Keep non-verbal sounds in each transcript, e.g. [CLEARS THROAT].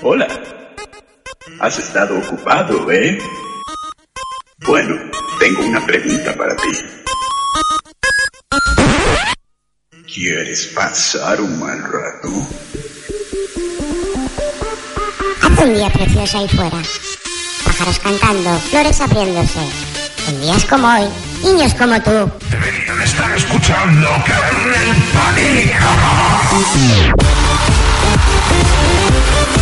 Hola. Has estado ocupado, ¿eh? Bueno, tengo una pregunta para ti. ¿Quieres pasar un mal rato? Hace un día precioso ahí fuera. Pájaros cantando, flores abriéndose. En días como hoy, niños como tú. Deberían estar escuchando Kernel Panic. Podcast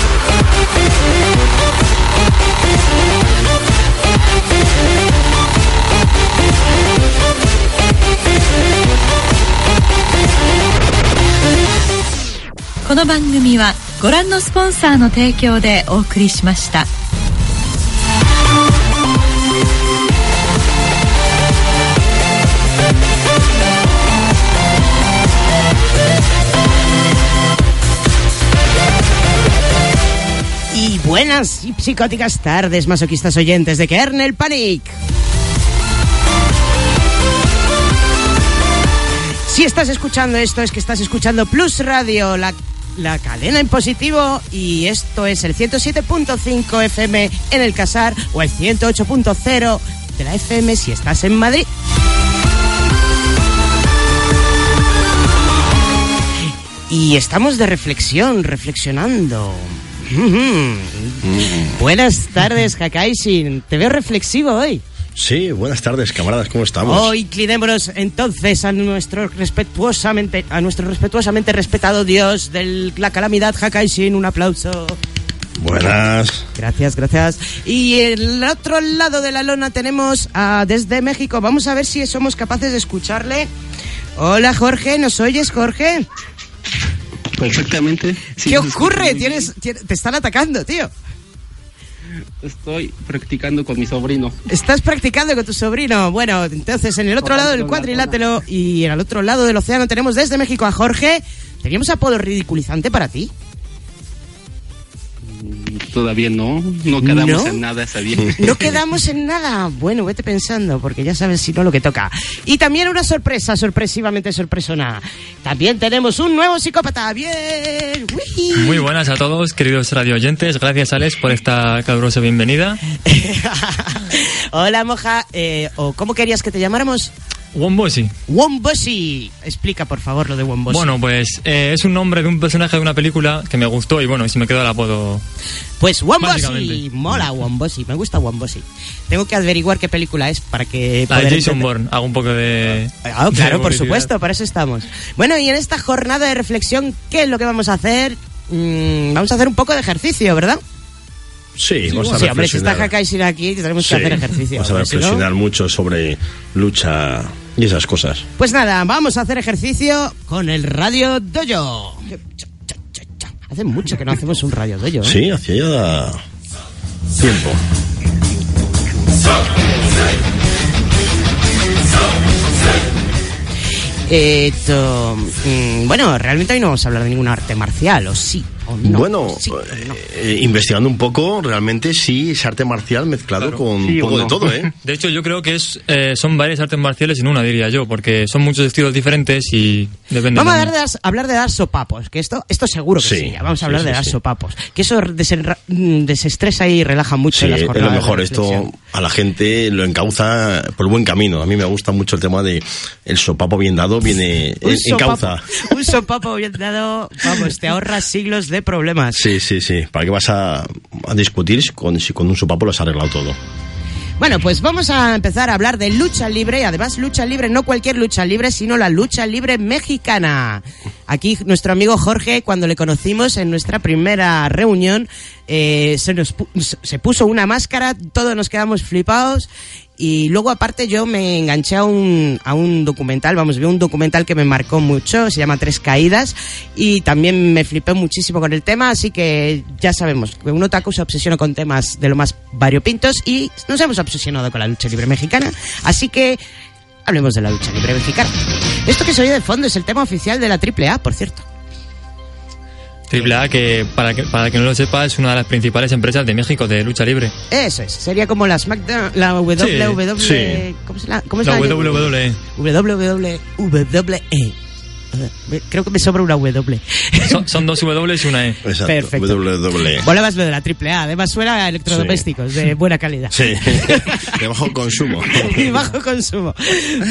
この番組はご覧のスポンサーの提供でお送りしました。Buenas y psicóticas tardes, masoquistas oyentes de Kernel Panic. Si estás escuchando esto, es que estás escuchando Plus Radio, la, la cadena en positivo, y esto es el 107.5 FM en el Casar o el 108.0 de la FM si estás en Madrid. Y estamos de reflexión, reflexionando. [LAUGHS] Buenas tardes, Hakaishin. Te veo reflexivo hoy. Sí, buenas tardes, camaradas, ¿cómo estamos? Hoy inclinémonos entonces a nuestro respetuosamente, a nuestro respetuosamente respetado Dios de la calamidad Hakaishin. Un aplauso. Buenas. Gracias, gracias. Y el otro lado de la lona tenemos a, desde México. Vamos a ver si somos capaces de escucharle. Hola, Jorge. ¿Nos oyes, Jorge? Perfectamente. Sí, ¿Qué ocurre? ¿Tienes, tienes- te están atacando, tío. Estoy practicando con mi sobrino. Estás practicando con tu sobrino. Bueno, entonces en el otro lado del cuadrilátero y en el otro lado del océano tenemos desde México a Jorge. ¿Teníamos apodo ridiculizante para ti? Todavía no, no quedamos ¿No? en nada ese día. [LAUGHS] No quedamos en nada. Bueno, vete pensando, porque ya sabes si no lo que toca. Y también una sorpresa, sorpresivamente sorpresona. También tenemos un nuevo psicópata. ¡Bien! ¡Uy! Muy buenas a todos, queridos radio oyentes. Gracias, Alex, por esta calurosa bienvenida. [LAUGHS] Hola, moja. Eh, ¿O cómo querías que te llamáramos? Wombosi. Wombosi. Explica, por favor, lo de Wombosi. Bueno, pues eh, es un nombre de un personaje de una película que me gustó y bueno, y se me quedó el apodo. Pues Wombosi, mola Wombosi, me gusta Wombosi. Tengo que averiguar qué película es para que... La de Jason entender- Bourne. Hago un poco de. Ah, de claro, por supuesto, para eso estamos. Bueno, y en esta jornada de reflexión, ¿qué es lo que vamos a hacer? Mm, vamos a hacer un poco de ejercicio, ¿verdad? Sí, vamos a Sí, hombre, si está reflexionar. Hakaishin aquí, tenemos Sí, que hacer ejercicio. Vamos a si no- reflexionar mucho sobre lucha y esas cosas. Pues nada, vamos a hacer ejercicio con el Radio Dojo. Hace mucho que no hacemos un Radio Dojo. ¿eh? Sí, hacía ya tiempo. Esto, mm, bueno, realmente hoy no vamos a hablar de ningún arte marcial, ¿o sí? ¿O no? bueno, Sí, no. eh, investigando un poco, realmente sí es arte marcial mezclado Claro. con Sí un poco de todo, ¿eh? [LAUGHS] De hecho, yo creo que es, eh, son varias artes marciales en una, diría yo, porque son muchos estilos diferentes y depende. Vamos a hablar de, dar, hablar de dar sopapos, que esto, esto seguro que sí. Sí, Vamos a hablar sí, de dar sí. sopapos. Que eso desenra- mm, desestresa y relaja mucho las es lo jornadas. de mejor. Esto a la gente lo encauza por buen camino. A mí me gusta mucho el tema de el sopapo bien dado, viene encauza. un sopapo bien dado, vamos, te ahorras siglos de problemas. Sí, sí, sí. ¿Para qué vas a, a discutir si con, si con un sopapo lo has arreglado todo? Bueno, pues vamos a empezar a hablar de lucha libre. Además, lucha libre, no cualquier lucha libre, sino la lucha libre mexicana. Aquí nuestro amigo Jorge, cuando le conocimos en nuestra primera reunión, eh, se, nos se puso una máscara, todos nos quedamos flipados. Y luego, aparte, yo me enganché a un, a un documental, vamos, vi un documental que me marcó mucho, se llama Tres Caídas, y también me flipé muchísimo con el tema, así que ya sabemos que un otaku se obsesiona con temas de lo más variopintos y nos hemos obsesionado con la lucha libre mexicana, así que hablemos de la lucha libre mexicana. Esto que se oye de fondo es el tema oficial de la AAA, por cierto. Triple A, que para, que para que no lo sepa, es una de las principales empresas de México de lucha libre. Eso es, sería como la SmackDown, la WWE, sí. ¿cómo es la, cómo es La la- WWE. WWE, WWE. Creo que me sobra una W. Son, son dos W y una E. Exacto. Perfecto. WWE. Mola más lo de la triple A. Además suena a electrodomésticos de buena calidad. Sí, [LAUGHS] de bajo consumo. y bajo consumo.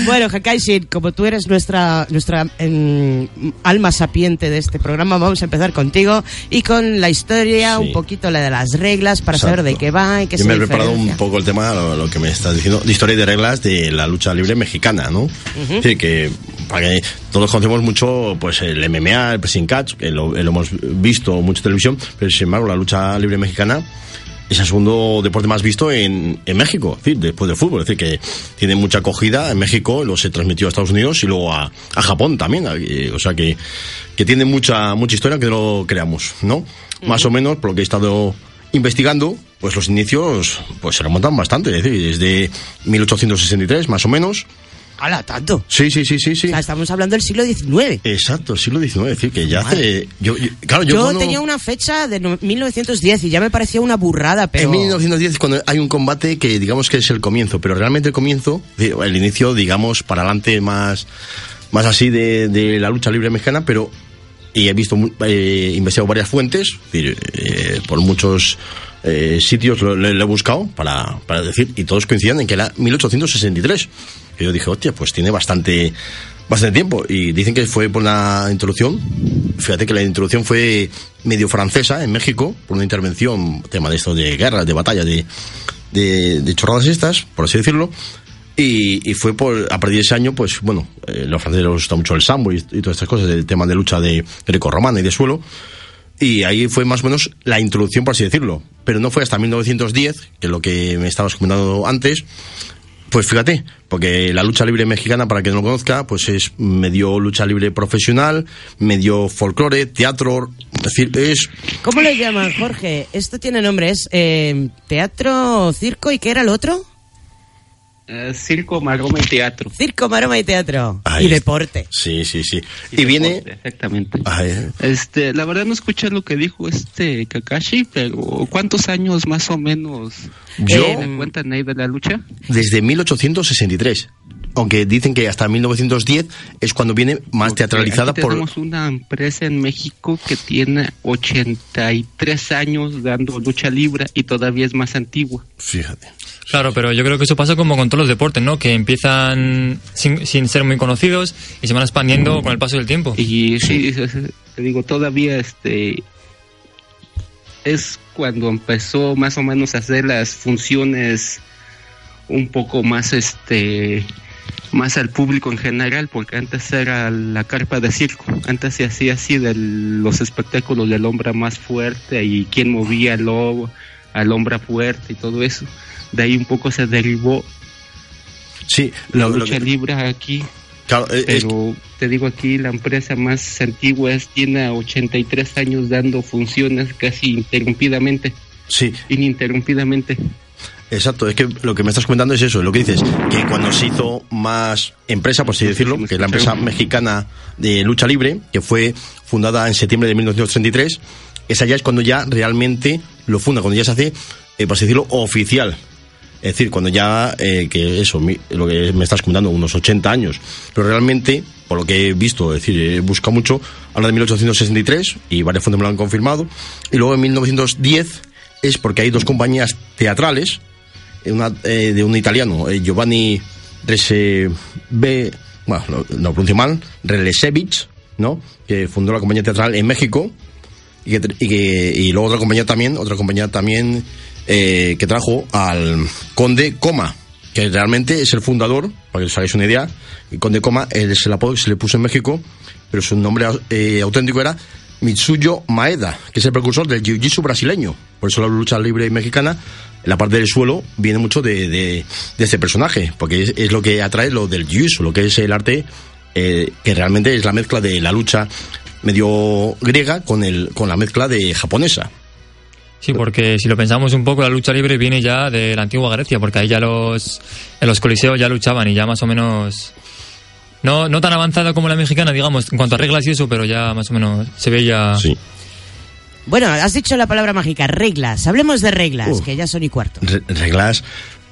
Bueno, Hakaishin, como tú eres nuestra nuestra em, alma sapiente de este programa, vamos a empezar contigo y con la historia, Sí. un poquito la de las reglas para saber de qué va y qué Yo se me he preparado un poco el tema, lo, lo que me estás diciendo, de historia y de reglas de la lucha libre mexicana, ¿no? Es decir, que, para que todos conocemos mucho pues el MMA, el pressing catch, que lo, lo hemos visto mucho en televisión, pero sin embargo la lucha libre mexicana es el segundo deporte más visto en, en México, es decir, después del fútbol. Es decir, que tiene mucha acogida en México, luego se transmitió a Estados Unidos y luego a, a Japón también. eh, O sea que, que tiene mucha, mucha historia, aunque no lo creamos, ¿no? Más o menos, por lo que he estado investigando, pues los inicios pues se remontan bastante, es decir, desde 1863 más o menos. ¡Hala, tanto! Sí, sí, sí, sí, sí. O sea, estamos hablando del siglo XIX. Exacto, siglo XIX, es decir, que ya hace... Yo, yo- claro, yo, Yo, cuando- tenía una fecha de no- 1910 y ya me parecía una burrada, pero... En 1910 cuando hay un combate que digamos que es el comienzo, pero realmente el comienzo, el inicio, digamos, para adelante más, más así de, de la lucha libre mexicana, pero y he visto, eh, investigado varias fuentes, es decir, eh, por muchos eh, sitios lo, he buscado para, para decir, y todos coinciden en que era 1863. Y yo dije, hostia, pues tiene bastante, bastante tiempo. Y dicen que fue por una introducción, fíjate que la introducción fue medio francesa en México, por una intervención, tema de esto de guerras, de batallas, de, de, de chorradas estas, por así decirlo. Y, y fue por, a partir de ese año, pues bueno, eh, los franceses les gusta mucho el sambo y, y todas estas cosas, el tema de lucha de grecorromana y de suelo. Y ahí fue más o menos la introducción, por así decirlo. Pero no fue hasta 1910, que es lo que me estabas comentando antes. Pues fíjate, porque la lucha libre mexicana, para quien no lo conozca, pues es medio lucha libre profesional, medio folclore, teatro, es decir, es ¿Cómo le llaman, Jorge? Esto tiene nombre, es eh, teatro, circo y ¿qué era el otro? Eh, circo, maroma y teatro. Circo, maroma y teatro. Ahí y está. deporte. Sí, sí, sí. Y, viene... deporte, Exactamente. Ay, Este, la verdad no escuché lo que dijo este Kakashi, pero ¿cuántos años más o menos Yo- eh, cuentan ahí de la lucha? desde 1863. Aunque dicen que hasta 1910 es cuando viene más Porque teatralizada aquí por... tenemos una empresa en México que tiene 83 años dando lucha libre y todavía es más antigua. Fíjate. Claro, pero yo creo que eso pasa como con todos los deportes, ¿no? Que empiezan sin, sin ser muy conocidos y se van expandiendo con el paso del tiempo. Y sí, te digo, todavía este es cuando empezó más o menos a hacer las funciones un poco más este más al público en general, porque antes era la carpa de circo, antes se hacía así de los espectáculos del hombre más fuerte y quién movía al, lobo, al hombre fuerte y todo eso. De ahí un poco se derivó Sí, la lo, lo lucha que- libre aquí claro, eh, es- pero te digo aquí la empresa más antigua es, tiene 83 años dando funciones casi interrumpidamente, sí, ininterrumpidamente. exacto. Es que lo que me estás comentando es eso, lo que dices, que cuando se hizo más empresa, por así decirlo, que es la empresa mexicana de lucha libre, que fue fundada en septiembre de 1933, esa ya es cuando ya realmente lo funda, cuando ya se hace, eh, por así decirlo, oficial. Es decir, cuando ya, eh, que eso, mi- lo que me estás comentando, unos 80 años. Pero realmente, por lo que he visto, es decir, he buscado mucho, habla de 1863 y varias fuentes me lo han confirmado. Y luego en 1910 es porque hay dos compañías teatrales, una, eh, de un italiano, eh, Giovanni Resebe, bueno, lo, lo pronuncio mal, Relesevich, ¿no? Que fundó la compañía teatral en México y, que, y, que- y luego otra compañía también, otra compañía también eh, que trajo al Conde Coma, que realmente es el fundador, para que os hagáis una idea. El Conde Coma es el apodo que se le puso en México, pero su nombre eh, auténtico era Mitsuyo Maeda, que es el precursor del jiu-jitsu brasileño. Por eso la lucha libre mexicana, la parte del suelo, viene mucho de, este personaje, porque es, es lo que atrae lo del jiu-jitsu, lo que es el arte eh, que realmente es la mezcla de la lucha medio griega con, el, con la mezcla de japonesa. Sí, porque si lo pensamos un poco, la lucha libre viene ya de la antigua Grecia, porque ahí ya los, en los coliseos ya luchaban y ya más o menos... No, no tan avanzada como la mexicana, digamos, en cuanto a reglas y eso, pero ya más o menos se veía... Sí. Bueno, has dicho la palabra mágica, reglas. Hablemos de reglas, que ya son y cuarto. Re- reglas.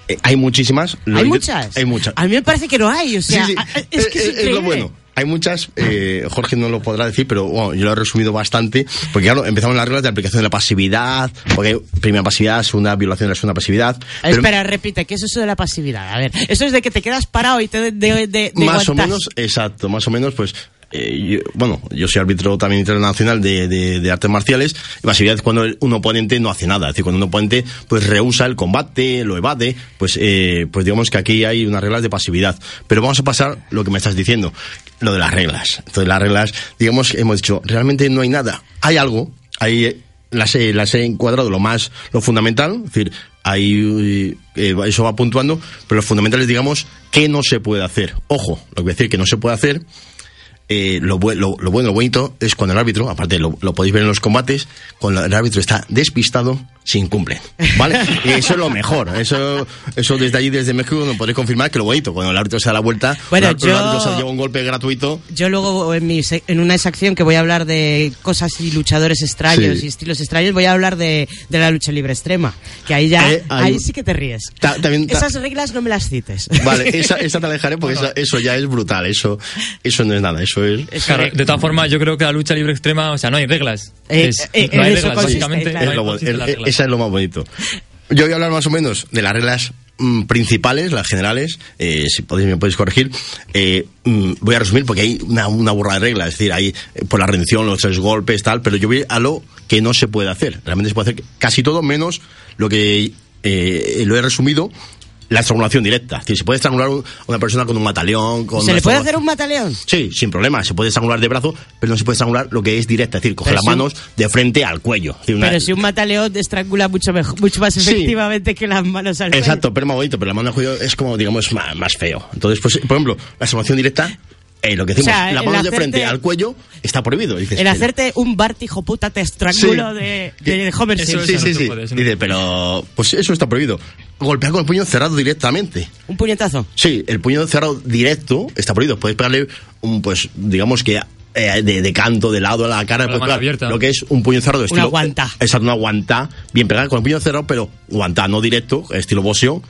eh, hay muchísimas. Lo ¿Hay muchas? Hay muchas. A mí me parece que no hay, o sea, Sí, sí, a- a- es que es, es lo bueno. Hay muchas, eh, Jorge no lo podrá decir, pero bueno, yo lo he resumido bastante, porque claro, empezamos las reglas de aplicación de la pasividad, porque primera pasividad, segunda violación de la segunda pasividad. pero Espera, repite, ¿qué es eso de la pasividad? A ver, eso es de que te quedas parado y te de, de, más o menos, exacto, más o menos, pues, eh, yo- bueno, yo soy árbitro también internacional de, de- artes marciales, y pasividad es cuando un oponente no hace nada, es decir, cuando un oponente pues rehúsa el combate, lo evade, pues, eh, pues digamos que aquí hay unas reglas de pasividad. Pero vamos a pasar lo que me estás diciendo, lo de las reglas. Entonces las reglas, digamos, hemos dicho, realmente no hay nada, hay algo, hay eh, las he, las he encuadrado lo más, lo fundamental, es decir, ahí eh, eso va puntuando, pero lo fundamental es, digamos, qué no se puede hacer. Ojo, lo que voy a decir que no se puede hacer, eh, lo, lo, lo bueno, lo bonito es cuando el árbitro, aparte lo, lo podéis ver en los combates, cuando el árbitro está despistado, se incumple. ¿Vale? [LAUGHS] Y eso es lo mejor. Eso, eso desde allí, desde México, nos podéis confirmar que lo bonito, cuando el árbitro se da la vuelta, Bueno, el, el yo- árbitro se lleva un golpe gratuito. Yo luego en, mi en una sección que voy a hablar de cosas y luchadores extraños Sí. y estilos extraños, voy a hablar de, de la lucha libre extrema. Que ahí ya, Eh, ahí- ahí sí que te ríes. Ta- también ta- Esas reglas no me las cites. Vale, [LAUGHS] esa, esa te la dejaré porque esa- eso ya es brutal. Eso, eso no es nada. Eso es. Claro, de todas formas, yo creo que la lucha libre extrema, o sea, no hay reglas. Eh, Es- eh, no hay reglas, básicamente. Es lo más bonito. Yo voy a hablar más o menos de las reglas mm, principales, las generales, eh, si podéis, me podéis corregir. Eh, mm, voy a resumir porque hay una, una burra de reglas, es decir, hay eh, por la rendición, los tres golpes, tal, pero yo voy a lo que no se puede hacer. Realmente se puede hacer casi todo menos lo que eh, lo he resumido. La estrangulación directa. Es decir, se puede estrangular a una persona con un mataleón. Con ¿Se le puede hacer un mataleón? Sí, sin problema. Se puede estrangular de brazo, pero no se puede estrangular lo que es directa. Es decir, coger Pero las si un- manos de frente al cuello. Decir, una- Pero si un mataleón estrangula mucho, mejor, mucho más Sí. efectivamente que las manos al cuello. Exacto, pero más bonito, pero la mano de cuello es como, digamos, más, más feo. Entonces, pues, por ejemplo, la estrangulación directa, eh, lo que decimos, O sea, la el mano de hacerte- frente al cuello está prohibido. Dices, El hacerte un Bart, hijo puta, te estrangulo Sí. de, de Homer Simpson. Sí, sí, sí. Dice, pero, pues eso está prohibido. Golpear con el puño cerrado directamente. Un puñetazo. Sí, el puño cerrado directo está prohibido. Puedes pegarle un, pues, digamos que eh, de, de canto, de lado a la cara. Con la. Lo que es un puño cerrado estilo. guantá. Exacto, una guantá. Bien pegada con el puño cerrado, pero guantá, no directo, estilo boxeo.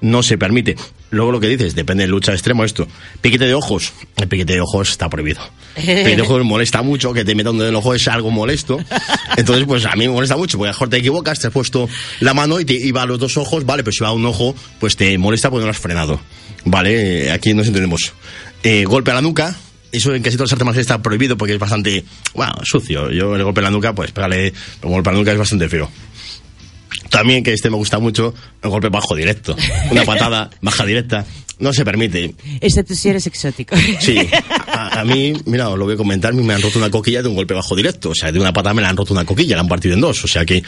No se permite. Luego lo que dices, depende de lucha extremo esto. Piquete de ojos. El piquete de ojos está prohibido. El piquete de [LAUGHS] ojos molesta mucho, que te metan en el ojo es algo molesto. Entonces, pues a mí me molesta mucho, porque a lo mejor te equivocas, te has puesto la mano y te iba a los dos ojos, vale, pero si va a un ojo, pues te molesta porque no lo has frenado. Vale, eh, aquí nos entendemos. Eh, golpe a la nuca. Eso en casi todas las artes marciales está prohibido porque es bastante, bueno, sucio. Yo el golpe a la nuca, pues pégale, un golpe a la nuca es bastante feo. También que este me gusta mucho, el golpe bajo directo. Una patada baja directa. No se permite. Excepto si eres exótico. Sí. A, a mí, mira, os lo voy a comentar, me han roto una coquilla de un golpe bajo directo. O sea, de una patada me la han roto una coquilla, la han partido en dos. O sea que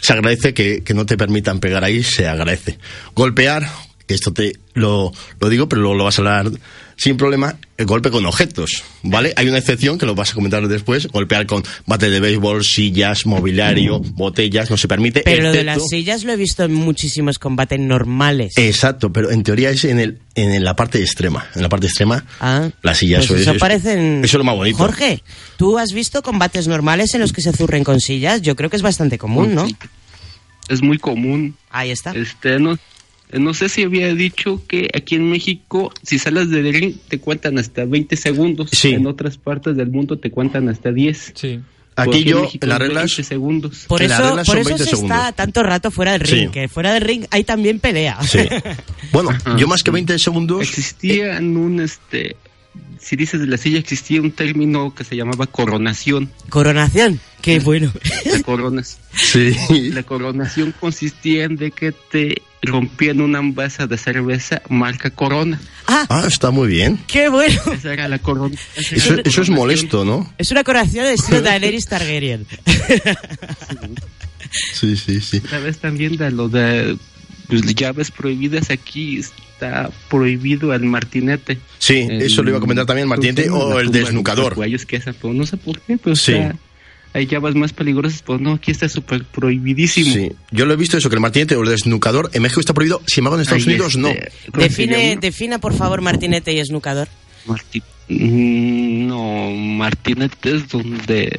se agradece que, que no te permitan pegar ahí, se agradece. Golpear, que esto te lo, lo digo, pero luego lo vas a hablar sin problema, el golpe con objetos, ¿vale? Hay una excepción que lo vas a comentar después, golpear con bate de béisbol, sillas, mobiliario, botellas, no se permite. Pero lo de las sillas lo he visto en muchísimos combates normales. Exacto, pero en teoría es en, el, en la parte extrema. En la parte extrema, Ah, la silla pues eso, eso es- parecen... Eso es lo más bonito. Jorge, ¿tú has visto combates normales en los que se zurren con sillas? Yo creo que es bastante común, ¿no? Es muy común. Ahí está. Este, no, no sé si había dicho que aquí en México, si sales del ring, te cuentan hasta 20 segundos. Sí. En otras partes del mundo te cuentan hasta 10. Sí. Aquí yo, México en las reglas, 20 segundos. Por eso, por eso 20 se segundos. está tanto rato fuera del ring, Sí. que fuera del ring hay también pelea. Sí. [LAUGHS] Bueno, yo más que 20 segundos. Existía en un, este, si dices de la silla, existía un término que se llamaba coronación. Coronación, qué [LAUGHS] bueno. La coronas. Sí. La coronación consistía en de que te rompían una envase de cerveza marca Corona. Ah, Ah, está muy bien. qué bueno. Esa era la corona. esa era Eso, la eso es molesto, ¿no? Es una coronación de estilo Daenerys Targaryen. Sí, sí, sí. ¿Sabes también de lo de pues, llaves prohibidas? Aquí está prohibido el martinete. Sí, El- eso lo iba a comentar también, el martinete o el desnucador. cuellos que esa, no sé por qué, pero Sí. está- hay llaves más peligrosas, pero no, aquí está súper prohibidísimo. Sí, yo lo he visto eso, que el martinete o el desnucador en México está prohibido, sin embargo en Estados Ahí, Unidos no. este, ¿cómo se Define, defina, por favor, martinete y esnucador. Marti- Mm, No, martinete es donde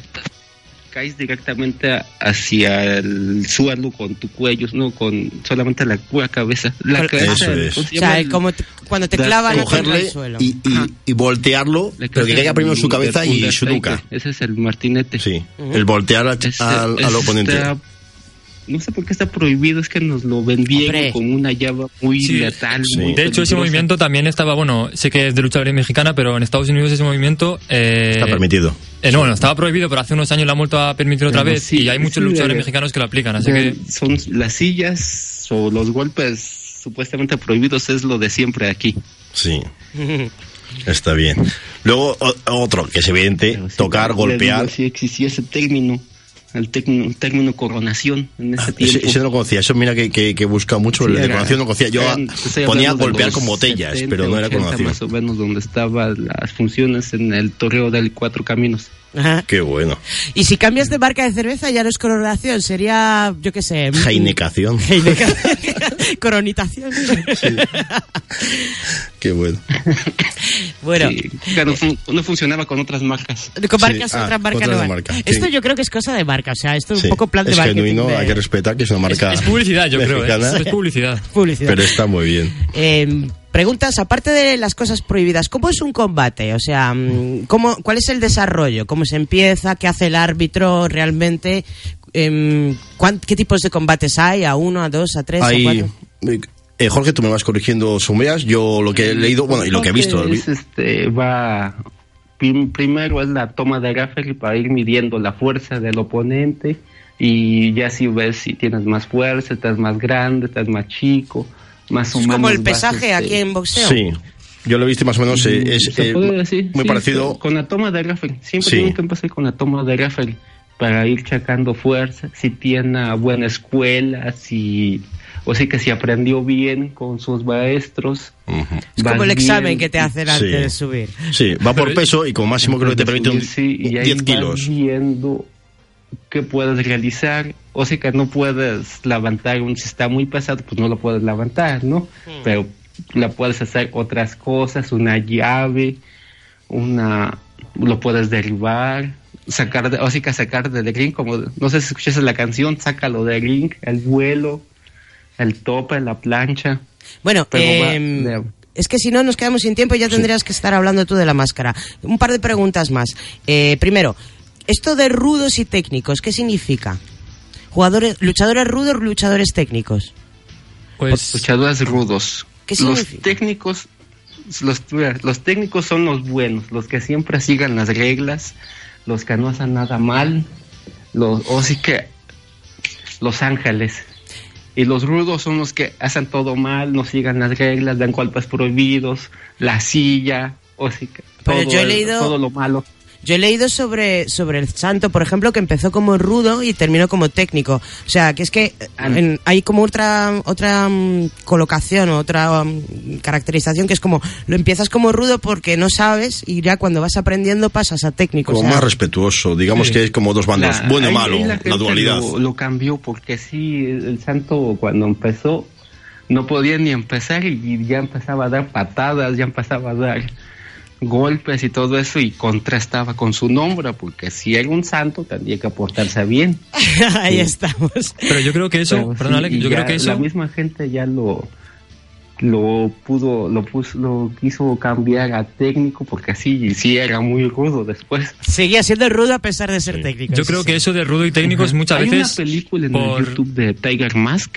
caes directamente a- hacia el suelo con tu cuello, no con solamente la pura cabeza. La cabeza, Eso es. ¿cómo se O sea, como te- cuando te clavan Cogerle el suelo. y, y, y voltearlo, pero que caiga primero su cabeza y su nuca. Ese es el martinete. Sí, el voltear al, Ese- al- al oponente. está- no sé por qué está prohibido, es que nos lo vendieron Hombre. como una llave muy Sí. letal. Sí. muy De hecho, ese movimiento también estaba, bueno, sé que es de lucha libre mexicana, pero en Estados Unidos ese movimiento... eh, Está permitido. eh, no, bueno, estaba prohibido, pero hace unos años la han vuelto a permitir otra Pero vez sí, y hay muchos sí, luchadores de- mexicanos que lo aplican, así De- que... Son las sillas o los golpes supuestamente prohibidos, es lo de siempre aquí. Sí, está bien. Luego, o- otro, que es evidente, tocar, golpear. digo, Sí existía ese término, el término, término coronación en ese Ah, tiempo. Ese, ese no conocía, eso mira que, que, que busca mucho, Sí, el de era- coronación no conocía. Yo eran- ponía de golpear con botellas, 70, pero no era 80 coronación. más o menos donde estaban las funciones en el torreo del Cuatro Caminos. Ajá. Qué bueno. Y si cambias de marca de cerveza ya no es coronación, sería, yo qué sé... Jainecación. Heineca- [LAUGHS] Coronitación. Qué bueno. bueno, Sí, claro, fun- no funcionaba con otras marcas. con marcas Sí, ah, marca otra no van. marca, sí. Esto yo creo que es cosa de marca, o sea, esto es Sí, un poco plan de es marketing. genuino, de- hay que respetar que es una Es, marca es publicidad, yo creo, ¿eh? Es publicidad. publicidad. pero está muy bien. Eh, preguntas, aparte de las cosas prohibidas, ¿cómo es un combate? O sea, mm, ¿cómo, ¿cuál es el desarrollo? ¿Cómo se empieza? ¿Qué hace el árbitro realmente? Em, ¿cuán- ¿Qué tipos de combates hay? ¿A uno, a dos, a tres, a Hay, cuatro? eh, Jorge, tú me vas corrigiendo sumeas. Yo lo que he leído, bueno, y lo que he visto. Es, este, va, prim- primero es la toma de referee para ir midiendo la fuerza del oponente y ya si ves si tienes más fuerza, estás más grande, estás más chico, más o Es como el pesaje este, aquí en boxeo. Sí, yo lo he visto más o menos. eh, es eh, decir, muy sí, parecido. sí, con la toma de referee. Siempre Sí. tienen que empezar con la toma de referee para ir checando fuerza, si tiene buena escuela, si o sí que si aprendió bien con sus maestros. Ujú. Es vas como el examen bien, que te hacen antes Sí. de subir. Sí, va por peso y como máximo creo que te permite un, Sí, y ahí 10 vas kilos. viendo qué puedes realizar. O sea que no puedes levantar un, si está muy pesado, pues no lo puedes levantar, ¿no? Hmm. Pero la puedes hacer otras cosas, una llave, una, lo puedes derribar, sacar, de, o sea que sacar del ring, como, no sé si escuchas la canción, sácalo del ring, el vuelo, el tope, la plancha. Bueno, va em, de- es que si no nos quedamos sin tiempo ya tendrías que estar hablando tú de la máscara. Un par de preguntas más. Eh, primero, esto de rudos y técnicos, ¿qué significa? Jugadores, luchadores rudos, luchadores técnicos. Pues luchadores rudos. ¿Qué los significa? técnicos, los, los técnicos son los buenos, los que siempre sigan las reglas, los que no hacen nada mal, los, o sí que los ángeles. Y los rudos son los que hacen todo mal, no sigan las reglas, dan golpes prohibidos, la silla, o sí que Pero todo, yo he leído- todo lo malo. Yo he leído sobre, sobre el santo, por ejemplo, que empezó como rudo y terminó como técnico. O sea, que es que Ah. en- hay como otra otra mm, colocación o otra mm, caracterización que es como lo empiezas como rudo porque no sabes y ya cuando vas aprendiendo pasas a técnico. Como o sea, más respetuoso, digamos Sí. que es como dos bandos, La- bueno y malo, la, dualidad. Lo, lo cambió porque sí, el, el santo cuando empezó no podía ni empezar y ya empezaba a dar patadas, ya empezaba a dar golpes y todo eso y contrastaba con su nombre porque si era un santo tendría que portarse bien. [LAUGHS] ahí estamos. Pero yo creo que eso, Pero perdón, sí, Alex, yo ya creo que eso... la misma gente ya lo lo pudo lo puso lo quiso cambiar a técnico porque así sí era muy rudo después Seguía siendo rudo a pesar de ser técnico. Yo creo sí. que eso de rudo y técnicos muchas hay veces... una película en por- el YouTube de Tiger Mask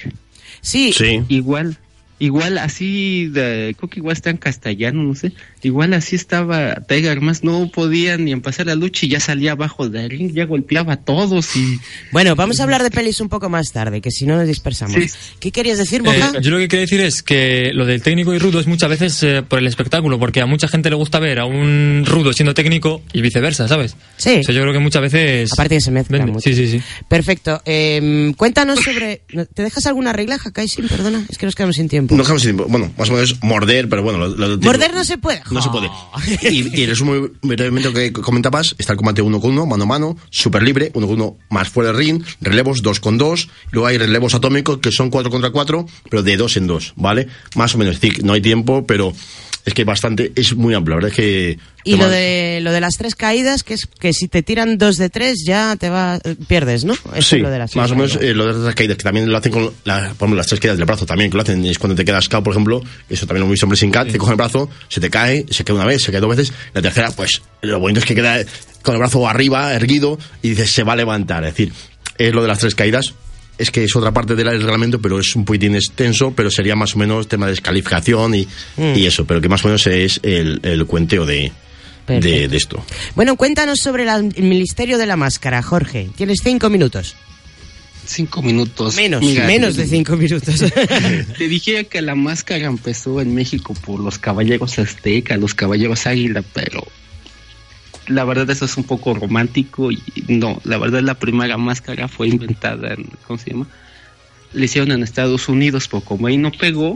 Sí, Sí, Igual, igual así, de, creo que igual está en castellano, no sé. Igual así estaba Tiger Mask, no podía ni empezar la lucha y ya salía abajo del ring, ya golpeaba a todos y... Bueno, vamos a hablar de pelis un poco más tarde, que si no nos dispersamos. Sí. ¿Qué querías decir, Eh, Moja? yo lo que quiero decir es que lo del técnico y rudo es muchas veces eh, por el espectáculo, porque a mucha gente le gusta ver a un rudo siendo técnico y viceversa, ¿sabes? Sí. O sea, yo creo que muchas veces... Aparte que se mezcla vende. mucho. Sí, sí, sí. Perfecto. Eh, cuéntanos sobre... ¿Te dejas alguna regla, Hakaisin? Perdona, es que nos quedamos sin tiempo. no dejamos sin tiempo. Bueno, más o menos morder, pero bueno. Lo, lo- Morder no se puede. No se puede. Y, y en resumen, brevemente que comentabas, está el combate uno con uno, mano a mano, súper libre, uno con uno más fuera del ring, relevos dos con dos, luego hay relevos atómicos que son cuatro contra cuatro, pero de dos en dos, ¿vale? Más o menos, no hay tiempo, pero es que bastante, es muy amplio, la verdad es que... Y lo de, lo de las tres caídas, que es que si te tiran dos de tres ya te va, pierdes, ¿no? Eso sí, es lo de las más o tres menos eh, lo de las caídas, que también lo hacen con la, por ejemplo, las tres caídas del brazo, también que lo hacen es cuando te quedas cao, por ejemplo, eso también lo hemos visto en Blessing Cat, te coge el brazo, se te cae, se cae una vez, se cae dos veces, la tercera, pues, lo bonito es que queda con el brazo arriba, erguido, y dices, se va a levantar, es decir, es lo de las tres caídas, es que es otra parte del reglamento, pero es un poquitín extenso, pero sería más o menos tema de descalificación y, Mm. y eso, pero que más o menos es el, el cuenteo de, de, esto. Bueno, cuéntanos sobre la- el Ministerio de la Máscara, Jorge. Tienes cinco minutos. Cinco minutos. Menos, Mira, menos de cinco minutos. [LAUGHS] Te dije que la máscara empezó en México por los caballeros azteca, los caballeros águila, pero la verdad eso es un poco romántico y no, la verdad la primera máscara fue inventada en, ¿cómo se llama? Le hicieron en Estados Unidos, pero como ahí no pegó,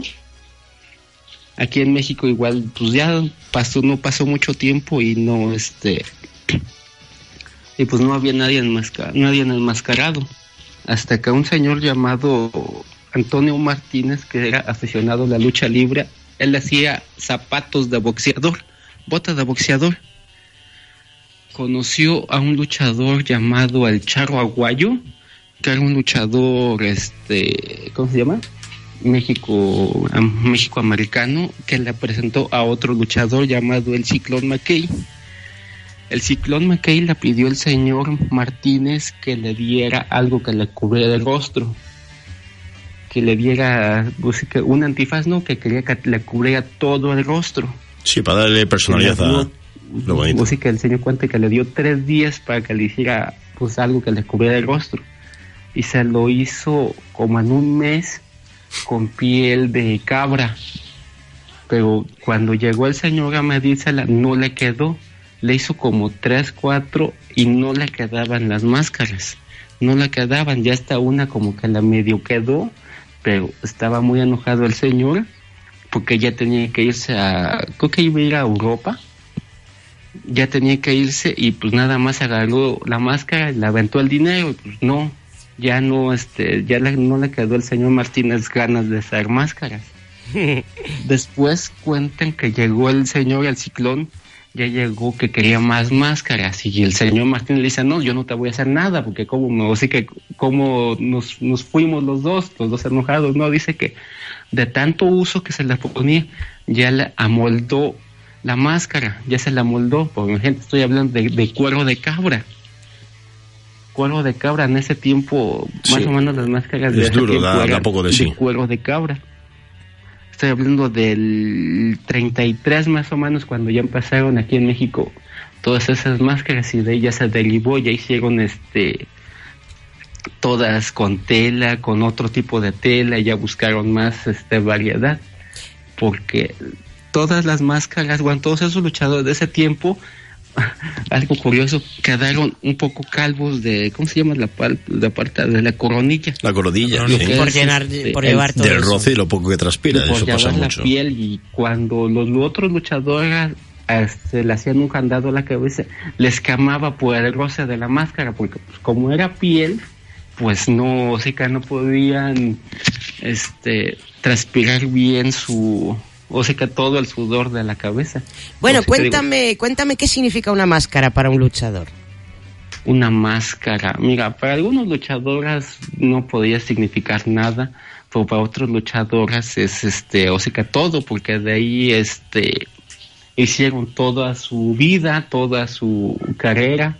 aquí en México igual, pues ya pasó, no pasó mucho tiempo y no, este, y pues no había nadie, enmasca- nadie enmascarado. Hasta que un señor llamado Antonio Martínez, que era aficionado a la lucha libre, él hacía zapatos de boxeador, botas de boxeador. Conoció a un luchador llamado El Charro Aguayo, que era un luchador, este, ¿cómo se llama? México, México americano, que le presentó a otro luchador llamado el Ciclón McKay. El Ciclón McKay le pidió al señor Martínez que le diera algo que le cubriera el rostro. Que le diera pues, que un antifaz, no, que quería que le cubriera todo el rostro. Sí, para darle personalidad a lo bonito. Así que el señor cuenta que le dio tres días para que le hiciera pues algo que le cubriera el rostro. Y se lo hizo como en un mes con piel de cabra. Pero cuando llegó el señor a medírsela no le quedó. Le hizo como tres, cuatro y no le quedaban las máscaras. No le quedaban. Ya hasta una como que la medio quedó. Pero estaba muy enojado el señor porque ya tenía que irse a... Creo que iba a ir a Europa ya tenía que irse y pues nada más agarró la máscara y le aventó el dinero pues no, ya no, este, ya le- no le quedó el señor Martínez ganas de hacer máscaras. [LAUGHS] Después cuentan que llegó el señor el ciclón, ya llegó que quería más máscaras y el señor Martínez le dice, no, yo no te voy a hacer nada porque como me, así que como nos, nos fuimos los dos, los dos enojados, no, dice que de tanto uso que se le ponía, ya le amoldó la máscara, ya se la moldó, por gente estoy hablando de, de cuero de cabra. Cuero de cabra, en ese tiempo, más o menos las máscaras de Es ese duro, tiempo da- da eran poco de sí. cuero de cabra. Estoy hablando del 33 más o menos cuando ya empezaron aquí en México todas esas máscaras y de ya se derivó, ya hicieron este todas con tela, con otro tipo de tela, ya buscaron más este variedad, porque todas las máscaras, bueno, todos esos luchadores de ese tiempo, [LAUGHS] algo curioso, quedaron un poco calvos de, ¿cómo se llama la, pal- la parte de la coronilla? La sí. que por es, llenar, este, por el- llevar todo Del roce y lo poco que transpira, por eso pasa llevar la mucho. piel y cuando los otros luchadores este, le hacían un candado a la cabeza, les quemaba por el roce de la máscara, porque pues, como era piel, pues no, o sea que no podían este, transpirar bien su, o que todo el sudor de la cabeza. Bueno, O sea que digo, cuéntame, cuéntame qué significa una máscara para un luchador. una máscara. Mira, para algunos luchadoras no podía significar nada, pero para otros luchadoras es este, o que todo, porque de ahí este hicieron toda su vida, toda su carrera.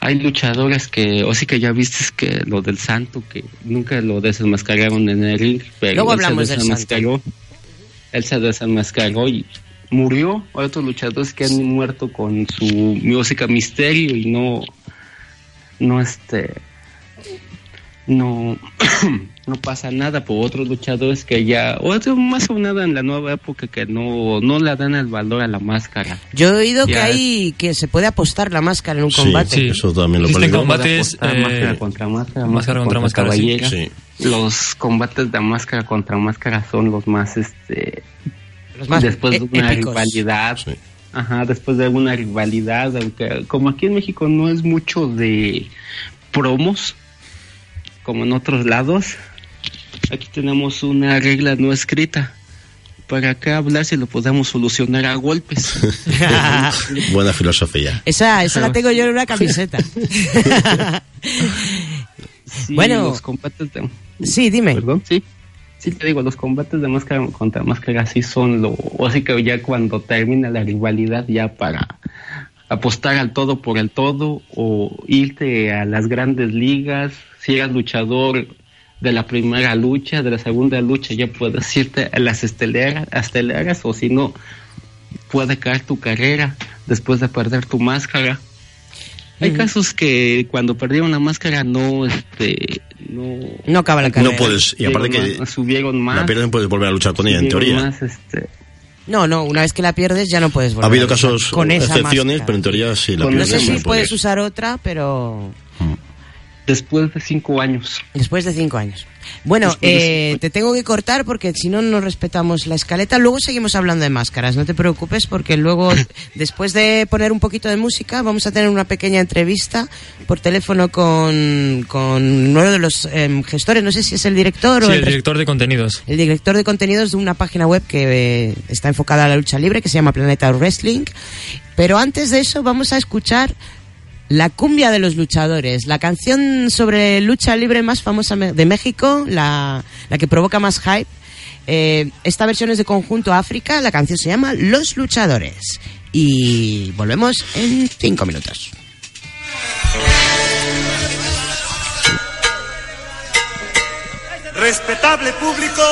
Hay luchadores que, o sí que ya viste que lo del santo, que nunca lo desenmascararon en el ring, pero Luego él se hablamos del santo. Él se desenmascaró y murió. Hay otros luchadores que han muerto con su música misterio y no, no este, no, [CLEARS THROAT] no pasa nada por otros luchadores que ya, o otro más o nada en la nueva época que no, no le dan el valor a la máscara. Yo he oído que hay que se puede apostar la máscara en un combate. Sí. Eso también lo Existen combates, eh, máscara contra máscara, máscara contra máscara, sí. caballera. Sí. Los combates de máscara contra máscara son los más, este, Los más después de una épicos. rivalidad. Sí. Ajá, después de una rivalidad, aunque como aquí en México no es mucho de promos, como en otros lados, aquí tenemos una regla no escrita. ¿para qué hablar si lo podemos solucionar a golpes? [LAUGHS] Buena filosofía. esa, esa la tengo yo en una camiseta. [LAUGHS] Sí, Bueno. los combates de... sí, dime. Perdón, sí. Sí, te digo, los combates de máscara contra máscara sí son lo... O así que ya cuando termina la rivalidad ya para apostar al todo por el todo o irte a las grandes ligas, si eras luchador de la primera lucha, de la segunda lucha, ya puedes irte a las estelaras, estelaras o si no, puede caer tu carrera después de perder tu máscara. Hay Ujú. casos que cuando perdieron la máscara no, este, no, No acaba la carrera. No puedes, y aparte que más, subieron más, la pierden, puedes volver a luchar con ella, en teoría. más, este, No, no, una vez que la pierdes ya no puedes volver. Ha habido casos, con excepciones, máscara. pero en teoría sí la Con No pierdes. sé si no puedes usar otra, pero después de cinco años. después de cinco años. Bueno, de eh, te tengo que cortar porque si no, no respetamos la escaleta. Luego seguimos hablando de máscaras, no te preocupes porque luego, [LAUGHS] después de poner un poquito de música, vamos a tener una pequeña entrevista por teléfono con, con uno de los em, gestores, no sé si es el director Sí, o el director de contenidos. el director de contenidos de una página web que eh, está enfocada a la lucha libre, que se llama Planeta Wrestling. Pero antes de eso vamos a escuchar la cumbia de los luchadores, la canción sobre lucha libre más famosa de México, la, la que provoca más hype. Eh, esta versión es de Conjunto África, la canción se llama Los Luchadores. Y volvemos en cinco minutos. Respetable público,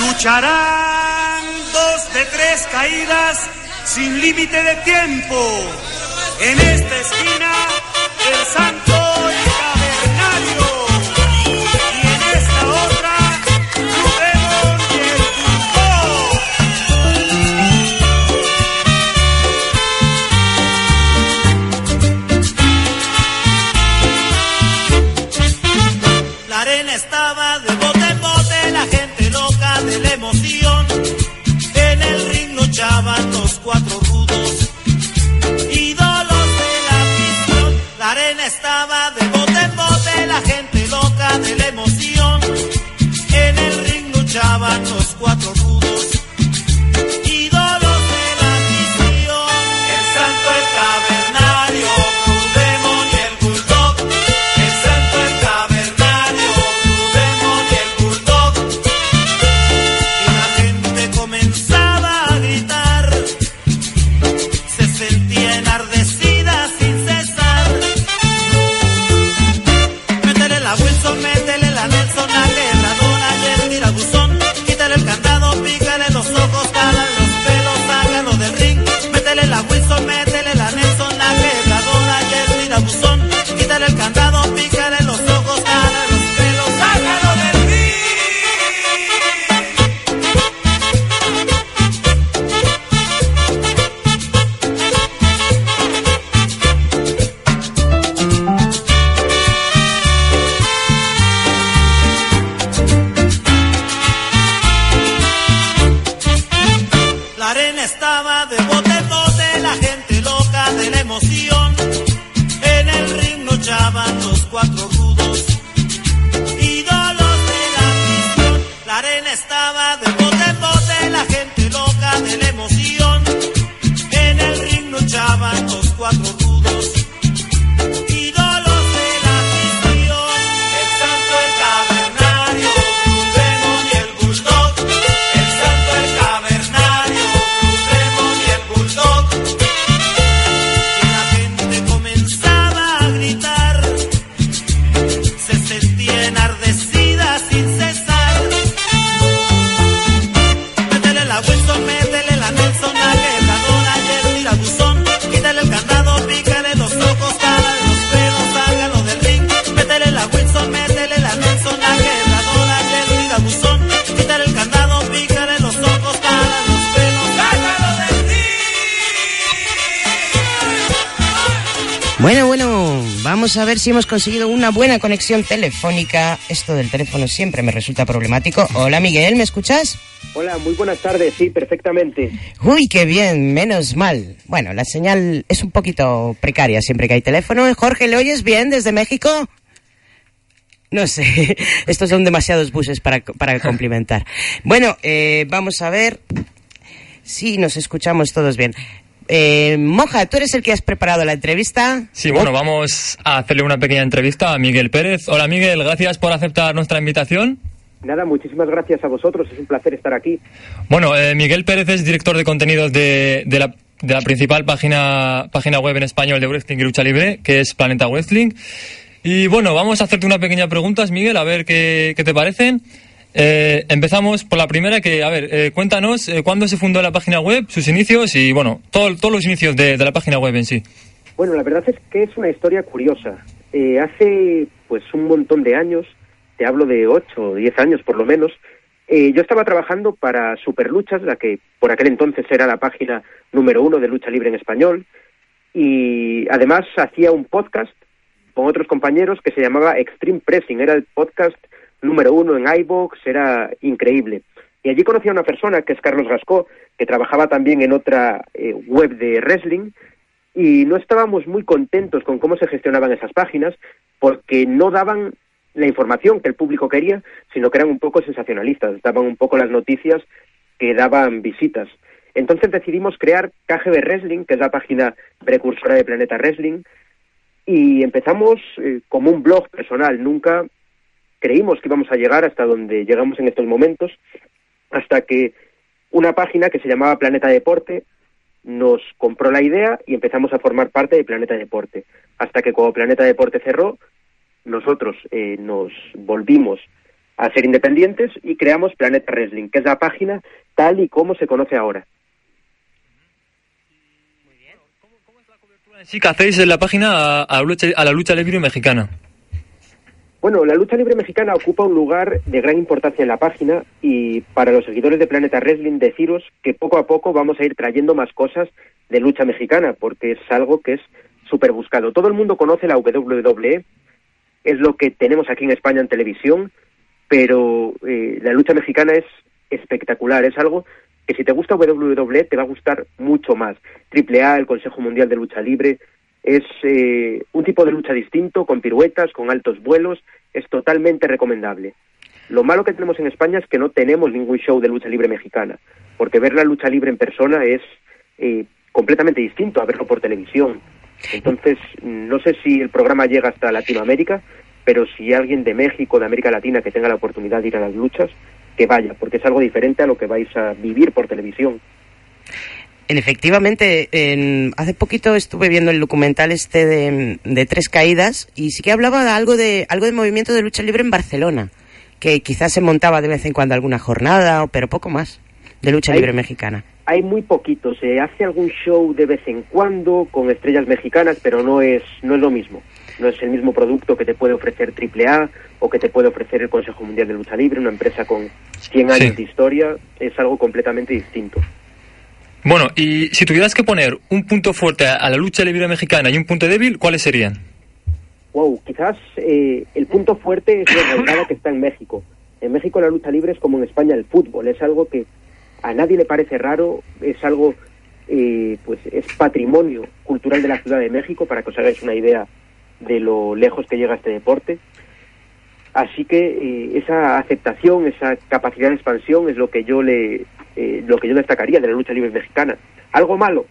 lucharán dos de tres caídas sin límite de tiempo. En esta esquina, el santo si hemos conseguido una buena conexión telefónica. Esto del teléfono siempre me resulta problemático. Hola Miguel, ¿me escuchas? Hola, muy buenas tardes, sí, perfectamente. Uy, qué bien, menos mal. Bueno, la señal es un poquito precaria siempre que hay teléfono. Jorge, ¿le oyes bien desde México? No sé, [LAUGHS] estos son demasiados buses para, para complimentar. Bueno, eh, vamos a ver si nos escuchamos todos bien. Eh, Moja, tú eres el que has preparado la entrevista. Sí, bueno, vamos a hacerle una pequeña entrevista a Miguel Pérez. Hola Miguel, gracias por aceptar nuestra invitación. Nada, muchísimas gracias a vosotros, es un placer estar aquí. Bueno, eh, Miguel Pérez es director de contenidos de, de, la, de la principal página, página web en español de wrestling y lucha libre, que es Planeta Wrestling. Y bueno, vamos a hacerte una pequeña pregunta, Miguel, a ver qué, qué te parecen. Eh, empezamos por la primera, que, a ver, eh, cuéntanos eh, cuándo se fundó la página web, sus inicios y, bueno, todo- todos los inicios de, la página web en sí. Bueno, la verdad es que es una historia curiosa. Eh, hace pues un montón de años, te hablo de 8 o 10 años por lo menos, eh, yo estaba trabajando para Superluchas, la que por aquel entonces era la página número uno de lucha libre en español, y además hacía un podcast con otros compañeros que se llamaba Extreme Pressing, era el podcast número uno en iVoox, era increíble. Y allí conocí a una persona que es Carlos Gascó, que trabajaba también en otra eh, web de wrestling, y no estábamos muy contentos con cómo se gestionaban esas páginas porque no daban la información que el público quería, sino que eran un poco sensacionalistas, daban un poco las noticias que daban visitas. Entonces decidimos crear KGB Wrestling, que es la página precursora de Planeta Wrestling, y empezamos eh, como un blog personal. Nunca creímos que íbamos a llegar hasta donde llegamos en estos momentos, hasta que una página que se llamaba Planeta Deporte nos compró la idea y empezamos a formar parte de Planeta Deporte. Hasta que cuando Planeta Deporte cerró, nosotros eh, nos volvimos a ser independientes y creamos Planeta Wrestling, que es la página tal y como se conoce ahora. Sí, que hacéis en la página a, a lucha- a la lucha libre mexicana. Bueno, la lucha libre mexicana ocupa un lugar de gran importancia en la página y para los seguidores de Planeta Wrestling deciros que poco a poco vamos a ir trayendo más cosas de lucha mexicana porque es algo que es súper buscado. Todo el mundo conoce la WWE, es lo que tenemos aquí en España en televisión, pero eh, la lucha mexicana es espectacular, es algo que si te gusta WWE te va a gustar mucho más. Triple A, el Consejo Mundial de Lucha Libre, es eh, un tipo de lucha distinto, con piruetas, con altos vuelos, es totalmente recomendable. Lo malo que tenemos en España es que no tenemos ningún show de lucha libre mexicana, porque ver la lucha libre en persona es eh, completamente distinto a verlo por televisión. Entonces, no sé si el programa llega hasta Latinoamérica, pero si alguien de México, de América Latina, que tenga la oportunidad de ir a las luchas, que vaya, porque es algo diferente a lo que vais a vivir por televisión. En efectivamente, en- hace poquito estuve viendo el documental este de, de Tres Caídas y sí que hablaba de algo de algo de movimiento de lucha libre en Barcelona, que quizás se montaba de vez en cuando alguna jornada, o- pero poco más, de lucha libre mexicana. Hay muy poquito, se hace algún show de vez en cuando con estrellas mexicanas, pero no es no es lo mismo. No es el mismo producto que te puede ofrecer AAA o que te puede ofrecer el Consejo Mundial de Lucha Libre, una empresa con 100 años Sí. de historia, es algo completamente distinto. Bueno, y si tuvieras que poner un punto fuerte a, la lucha libre mexicana y un punto débil, ¿cuáles serían? Wow, quizás eh, el punto fuerte es la que está en México. En México la lucha libre es como en España el fútbol, es algo que a nadie le parece raro, es algo, eh, pues es patrimonio cultural de la Ciudad de México, para que os hagáis una idea de lo lejos que llega este deporte. Así que eh, esa aceptación, esa capacidad de expansión es lo que yo le, eh, lo que yo destacaría de la lucha libre mexicana. Algo malo,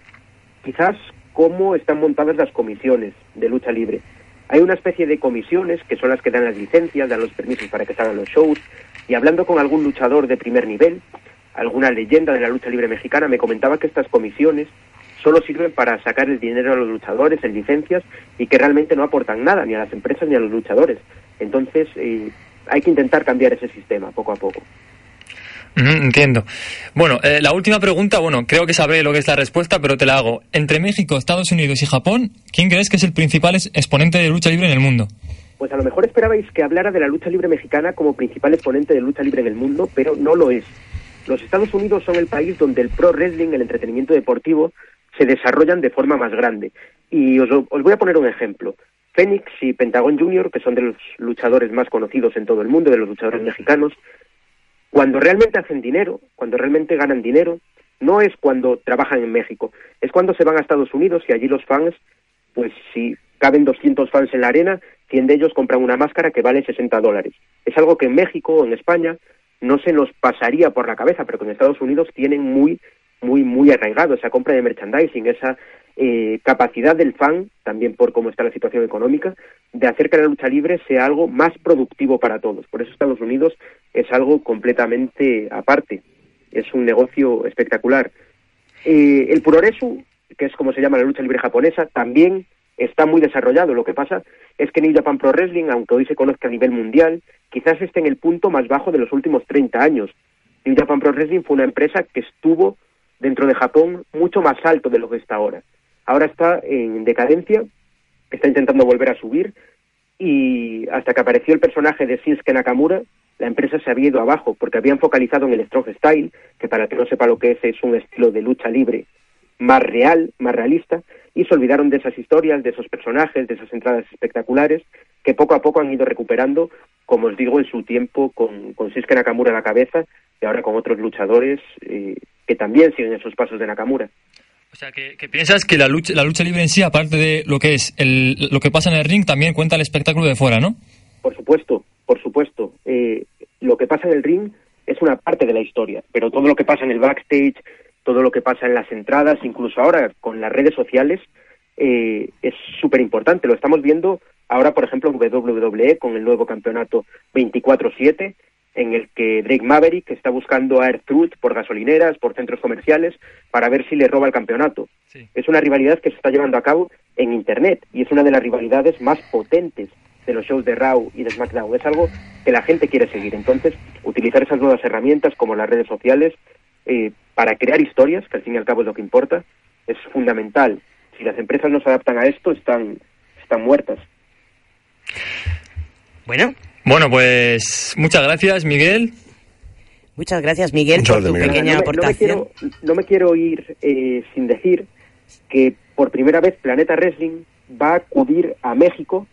quizás cómo están montadas las comisiones de lucha libre. Hay una especie de comisiones que son las que dan las licencias, dan los permisos para que se hagan los shows. Y hablando con algún luchador de primer nivel, alguna leyenda de la lucha libre mexicana, me comentaba que estas comisiones solo sirven para sacar el dinero a los luchadores en licencias y que realmente no aportan nada ni a las empresas ni a los luchadores. Entonces eh, hay que intentar cambiar ese sistema poco a poco. Entiendo. Bueno, eh, la última pregunta, bueno, creo que sabré lo que es la respuesta, pero te la hago. Entre México, Estados Unidos y Japón, ¿quién crees que es el principal exponente de lucha libre en el mundo? Pues a lo mejor esperabais que hablara de la lucha libre mexicana como principal exponente de lucha libre en el mundo, pero no lo es. Los Estados Unidos son el país donde el pro wrestling, el entretenimiento deportivo, se desarrollan de forma más grande. Y os, os voy a poner un ejemplo. Phoenix y Pentagon Junior, que son de los luchadores más conocidos en todo el mundo, de los luchadores mexicanos, cuando realmente hacen dinero, cuando realmente ganan dinero, no es cuando trabajan en México, es cuando se van a Estados Unidos y allí los fans, pues si caben 200 fans en la arena, 100 de ellos compran una máscara que vale 60 dólares. Es algo que en México o en España no se nos pasaría por la cabeza, pero que en Estados Unidos tienen muy, muy, muy arraigado esa compra de merchandising, esa eh, capacidad del fan, también por cómo está la situación económica, de hacer que la lucha libre sea algo más productivo para todos. Por eso Estados Unidos es algo completamente aparte. Es un negocio espectacular. Eh, el puroresu, que es como se llama la lucha libre japonesa, también está muy desarrollado. Lo que pasa es que New Japan Pro Wrestling, aunque hoy se conozca a nivel mundial, quizás esté en el punto más bajo de los últimos 30 años. New Japan Pro Wrestling fue una empresa que estuvo dentro de Japón mucho más alto de lo que está ahora. Ahora está en decadencia, está intentando volver a subir y hasta que apareció el personaje de Shinsuke Nakamura, la empresa se había ido abajo porque habían focalizado en el Strong Style, que para el que no sepa lo que es, es un estilo de lucha libre más real, más realista, y se olvidaron de esas historias, de esos personajes, de esas entradas espectaculares, que poco a poco han ido recuperando, como os digo, en su tiempo con, con Shinsuke Nakamura a la cabeza y ahora con otros luchadores eh, que también siguen esos pasos de Nakamura. O sea, que, que piensas que la lucha, la lucha libre en sí, aparte de lo que es el, lo que pasa en el ring, también cuenta el espectáculo de fuera, ¿no? Por supuesto, por supuesto. Eh, lo que pasa en el ring es una parte de la historia, pero todo lo que pasa en el backstage, todo lo que pasa en las entradas, incluso ahora con las redes sociales, eh, es súper importante. Lo estamos viendo ahora, por ejemplo, en WWE con el nuevo campeonato 24-7, en el que Drake Maverick está buscando a Air Truth por gasolineras, por centros comerciales, para ver si le roba el campeonato. Es una rivalidad que se está llevando a cabo en Internet y es una de las rivalidades más potentes de los shows de Raw y de SmackDown. Es algo que la gente quiere seguir. Entonces, utilizar esas nuevas herramientas como las redes sociales eh, para crear historias, que al fin y al cabo es lo que importa, es fundamental. Si las empresas no se adaptan a esto, están, están muertas. Bueno. Bueno, pues muchas gracias, Miguel. Muchas gracias, Miguel, Muchas por tu gracias, Miguel. pequeña no, me, no me aportación. quiero, no me quiero ir eh, sin decir que por primera vez Planeta Wrestling va a acudir a México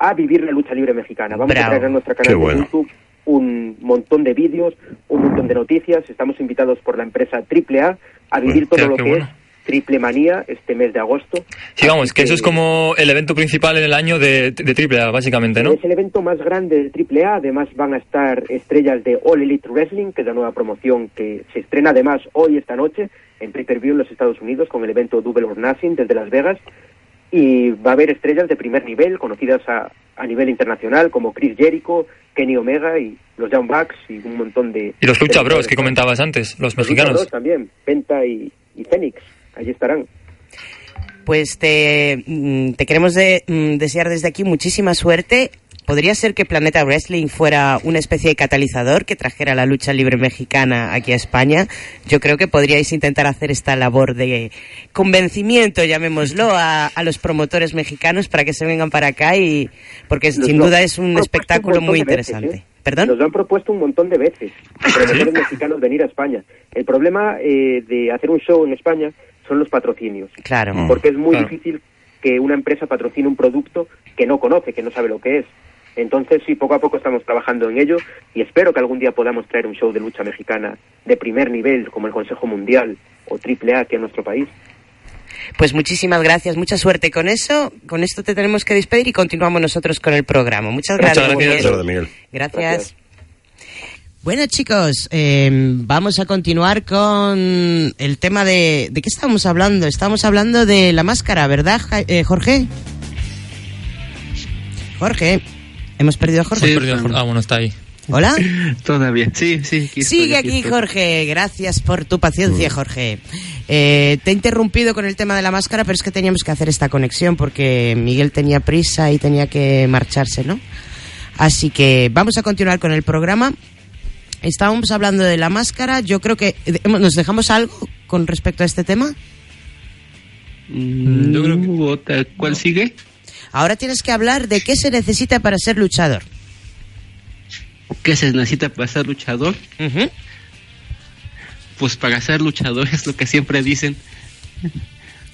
a vivir la lucha libre mexicana. Vamos Bravo. a traer a nuestro canal de bueno. YouTube un montón de vídeos, un montón de noticias. Estamos invitados por la empresa AAA a vivir todo lo que bueno. es Triple Manía este mes de agosto. Sí, vamos, que eso es como el evento principal en el año de, de Triple A, básicamente, ¿no? Es el evento más grande de AAA, además van a estar estrellas de All Elite Wrestling, que es la nueva promoción que se estrena además hoy esta noche en pay-per-view en los Estados Unidos con el evento Double or Nothing desde Las Vegas. Y va a haber estrellas de primer nivel, conocidas a, a nivel internacional, como Chris Jericho, Kenny Omega y los Young Bucks y un montón de... Y los Lucha Bros que comentabas antes, los Los Lucha mexicanos. Bros también, Penta y, y Fénix, allí estarán. Pues te, mm, te queremos de- mm, desear desde aquí muchísima suerte. ¿Podría ser que Planeta Wrestling fuera una especie de catalizador que trajera la lucha libre mexicana aquí a España? Yo creo que podríais intentar hacer esta labor de convencimiento, llamémoslo, a, a los promotores mexicanos para que se vengan para acá y porque Nos sin lo duda es un espectáculo montón muy de veces, interesante. ¿eh? ¿Perdón? Nos lo han propuesto un montón de veces, [LAUGHS] promotores mexicanos venir a España. El problema eh, de hacer un show en España son los patrocinios, Claro. porque es muy Claro. difícil que una empresa patrocine un producto que no conoce, que no sabe lo que es. Entonces, sí, poco a poco estamos trabajando en ello y espero que algún día podamos traer un show de lucha mexicana de primer nivel, como el Consejo Mundial o AAA aquí a nuestro país. Pues muchísimas gracias, mucha suerte con eso. Con esto te tenemos que despedir y continuamos nosotros con el programa. Muchas gracias. Muchas gracias, Miguel. Gracias. Gracias. Bueno, chicos, eh, vamos a continuar con el tema de... ¿De qué estábamos hablando? Estábamos hablando de la máscara, ¿verdad, eh, Jorge? Jorge, ¿hemos perdido a Jorge? Hemos perdido a Jorge. Ah, bueno, está ahí. ¿Hola? [LAUGHS] Todavía, sí, sí. aquí estoy, Sigue aquí, estoy. Jorge. Gracias por tu paciencia, Jorge. Eh, te he interrumpido con el tema de la máscara, pero es que teníamos que hacer esta conexión porque Miguel tenía prisa y tenía que marcharse, ¿no? Así que vamos a continuar con el programa. Estábamos hablando de la máscara. Yo creo que eh, nos dejamos algo con respecto a este tema. Mm, Yo creo que-. ¿Cuál sigue? Ahora tienes que hablar de qué se necesita para ser luchador. ¿Qué se necesita para ser luchador? Pues para ser luchador es lo que siempre dicen.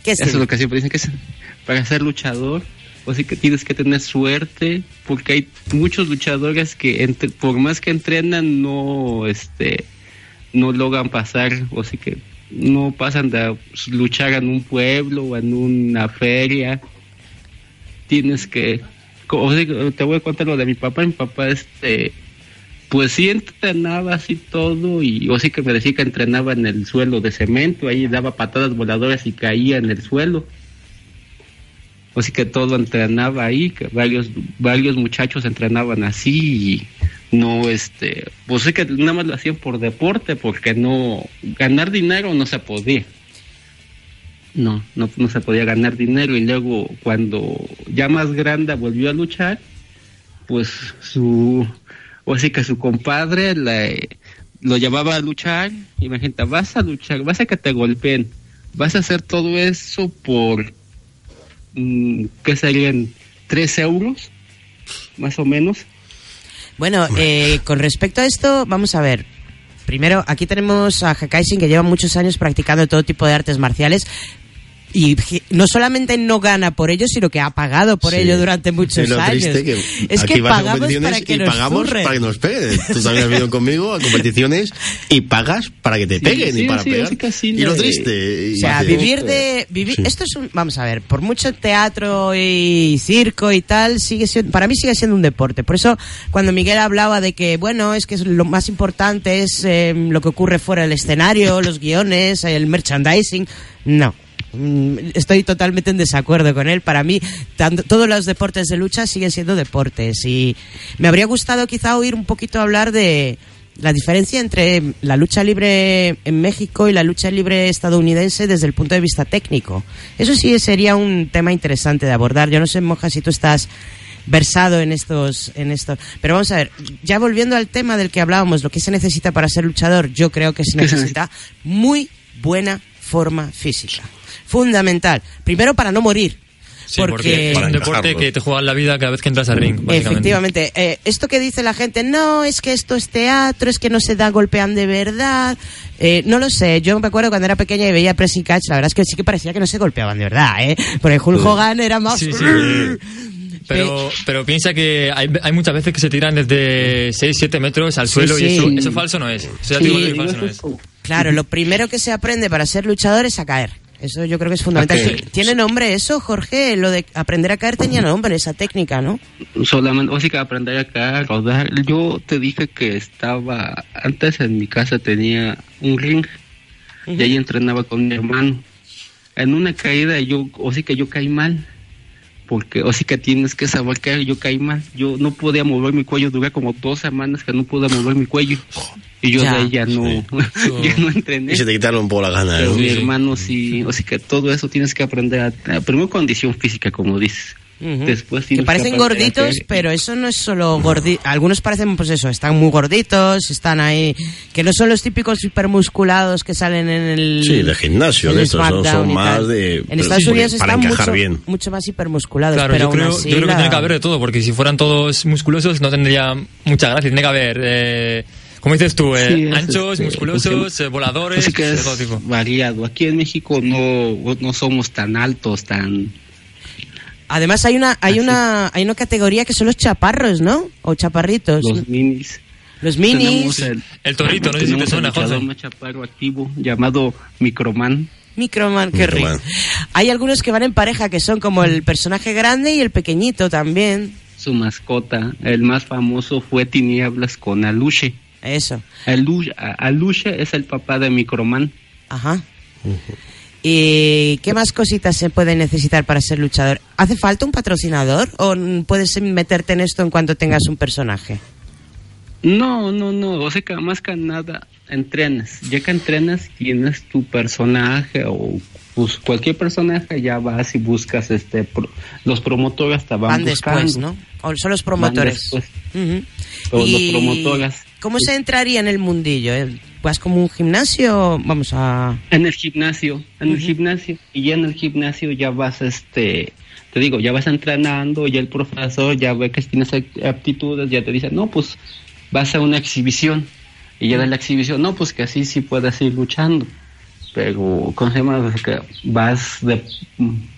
¿Qué Eso es lo que siempre dicen que es para ser luchador. O sí que tienes que tener suerte, porque hay muchos luchadores que entre- por más que entrenan no este no logran pasar, o sí que no pasan de luchar en un pueblo o en una feria. Tienes que, como digo, te voy a contar lo de mi papá, mi papá este, pues sí entrenaba así todo y o sí que me decía que entrenaba en el suelo de cemento, ahí daba patadas voladoras y caía en el suelo. O sí que todo entrenaba ahí, que varios, varios muchachos entrenaban así y no este, pues sí que nada más lo hacían por deporte, porque no, ganar dinero no se podía. No, no, no se podía ganar dinero y luego cuando ya más grande volvió a luchar, pues su, o así que su compadre le, lo llevaba a luchar, imagínate, vas a luchar, vas a que te golpeen, vas a hacer todo eso por, mm, ¿qué serían? ¿Tres euros? Más o menos. Bueno, eh, con respecto a esto, vamos a ver. Primero, aquí tenemos a Hakaisin que lleva muchos años practicando todo tipo de artes marciales. Y no solamente no gana por ello, sino que ha pagado por Sí. ello durante muchos Es lo años. que es aquí que vas a pagamos competiciones para que y nos pagamos zurren. para que nos peguen. Tú también has venido conmigo a competiciones y pagas para que te Sí, peguen sí, y para sí, pegar. y lo triste. O sea, y- vivir de vivir Sí. esto es un vamos a ver, por mucho teatro y circo y tal, sigue siendo para mí sigue siendo un deporte. Por eso cuando Miguel hablaba de que bueno, es que es lo más importante es eh, lo que ocurre fuera del escenario, los guiones, el merchandising, no. Mm, Estoy totalmente en desacuerdo con él. Para mí, tanto- todos los deportes de lucha siguen siendo deportes. Y me habría gustado quizá oír un poquito hablar de, la diferencia entre la lucha libre en México y la lucha libre estadounidense desde el punto de vista técnico. Eso sí sería un tema interesante de abordar. Yo no sé, Moja, si tú estás versado en estos en estos pero vamos a ver ya volviendo al tema del que hablábamos lo que se necesita para ser luchador yo creo que se ¿Qué se necesita muy buena forma física fundamental primero para no morir Sí, porque, es un deporte que te juegas la vida cada vez que entras al ring, básicamente. Efectivamente. Eh, esto que dice la gente, no, es que esto es teatro, es que no se da golpean de verdad. Eh, no lo sé. Yo me acuerdo cuando era pequeña y veía Pressing Catch, la verdad es que sí que parecía que no se golpeaban de verdad, ¿eh? Porque Hulk Hogan era más... Sí, sí. Pero, pero piensa que hay, hay muchas veces que se tiran desde 6, 7 metros al Sí, suelo sí. y eso, eso falso no es. Eso ya te digo yo que falso no es. Claro, lo primero que se aprende para ser luchador es a caer. Eso yo creo que es fundamental. A caer. ¿Tiene nombre eso, Jorge? Lo de aprender a caer tenía nombre, esa técnica, ¿no? solamente, o sí que aprender a rodar. Yo te dije que estaba, antes en mi casa tenía un ring y ahí entrenaba con mi hermano. En una caída yo, o sí que yo caí mal, porque o sí que tienes que saber caer, yo caí mal. Yo no podía mover mi cuello, duré como dos semanas que no pude mover mi cuello. Y yo Ya. de ahí ya no, [LAUGHS] ya no entrené. Y se te quitaron un poco la gana. Pero ¿no? mi hermano sí, o sea que todo eso tienes que aprender a, a- primero condición física, como dices. Después Que parecen a gorditos, caer. pero eso no es solo gorditos. Algunos parecen, pues eso, están muy gorditos, están ahí. Que no son los típicos hipermusculados que salen en el. Sí, de gimnasio, en estos, son, son más de... En Estados sí, Unidos para están encajar mucho, bien. mucho más hipermusculados. Claro, pero yo creo, así yo creo que la- tiene que haber de todo, porque si fueran todos musculosos no tendría mucha gracia. Tiene que haber, eh, como dices tú, eh, Sí, es, anchos, este, musculosos, eh, voladores, Así que de es todo tipo. variado. Aquí en México no, no somos tan altos, tan... Además hay una, hay una, hay una categoría que son los chaparros, ¿no? O chaparritos. Los minis. Los minis. Tenemos el, El torito, no sé si te suena, más chaparro activo llamado Microman. Microman, qué rico. Hay algunos que van en pareja que son como el personaje grande y el pequeñito también. Su mascota, el más famoso fue Tinieblas con Aluche. Eso. Alu- a- Aluche es el papá de Microman. Ajá. ¿Y qué más cositas se puede necesitar para ser luchador? ¿Hace falta un patrocinador o puedes meterte en esto en cuanto tengas un personaje? No, no, no, o sea que más que nada entrenas. Ya que entrenas, tienes tu personaje o pues, cualquier personaje, ya vas y buscas este pro- los promotores te van, Van buscando. después, ¿no? O son los Van promotores. O los promotores. ¿Cómo se entraría en el mundillo? eh? ¿Vas como un gimnasio? Vamos a... En el gimnasio, en el gimnasio. Y ya en el gimnasio ya vas, este, te digo, ya vas entrenando, ya el profesor ya ve que tienes aptitudes, ya te dice, no, pues vas a una exhibición. Y ya de la exhibición, no, pues que así sí puedes ir luchando. Pero, ¿cómo se llama? Que vas de,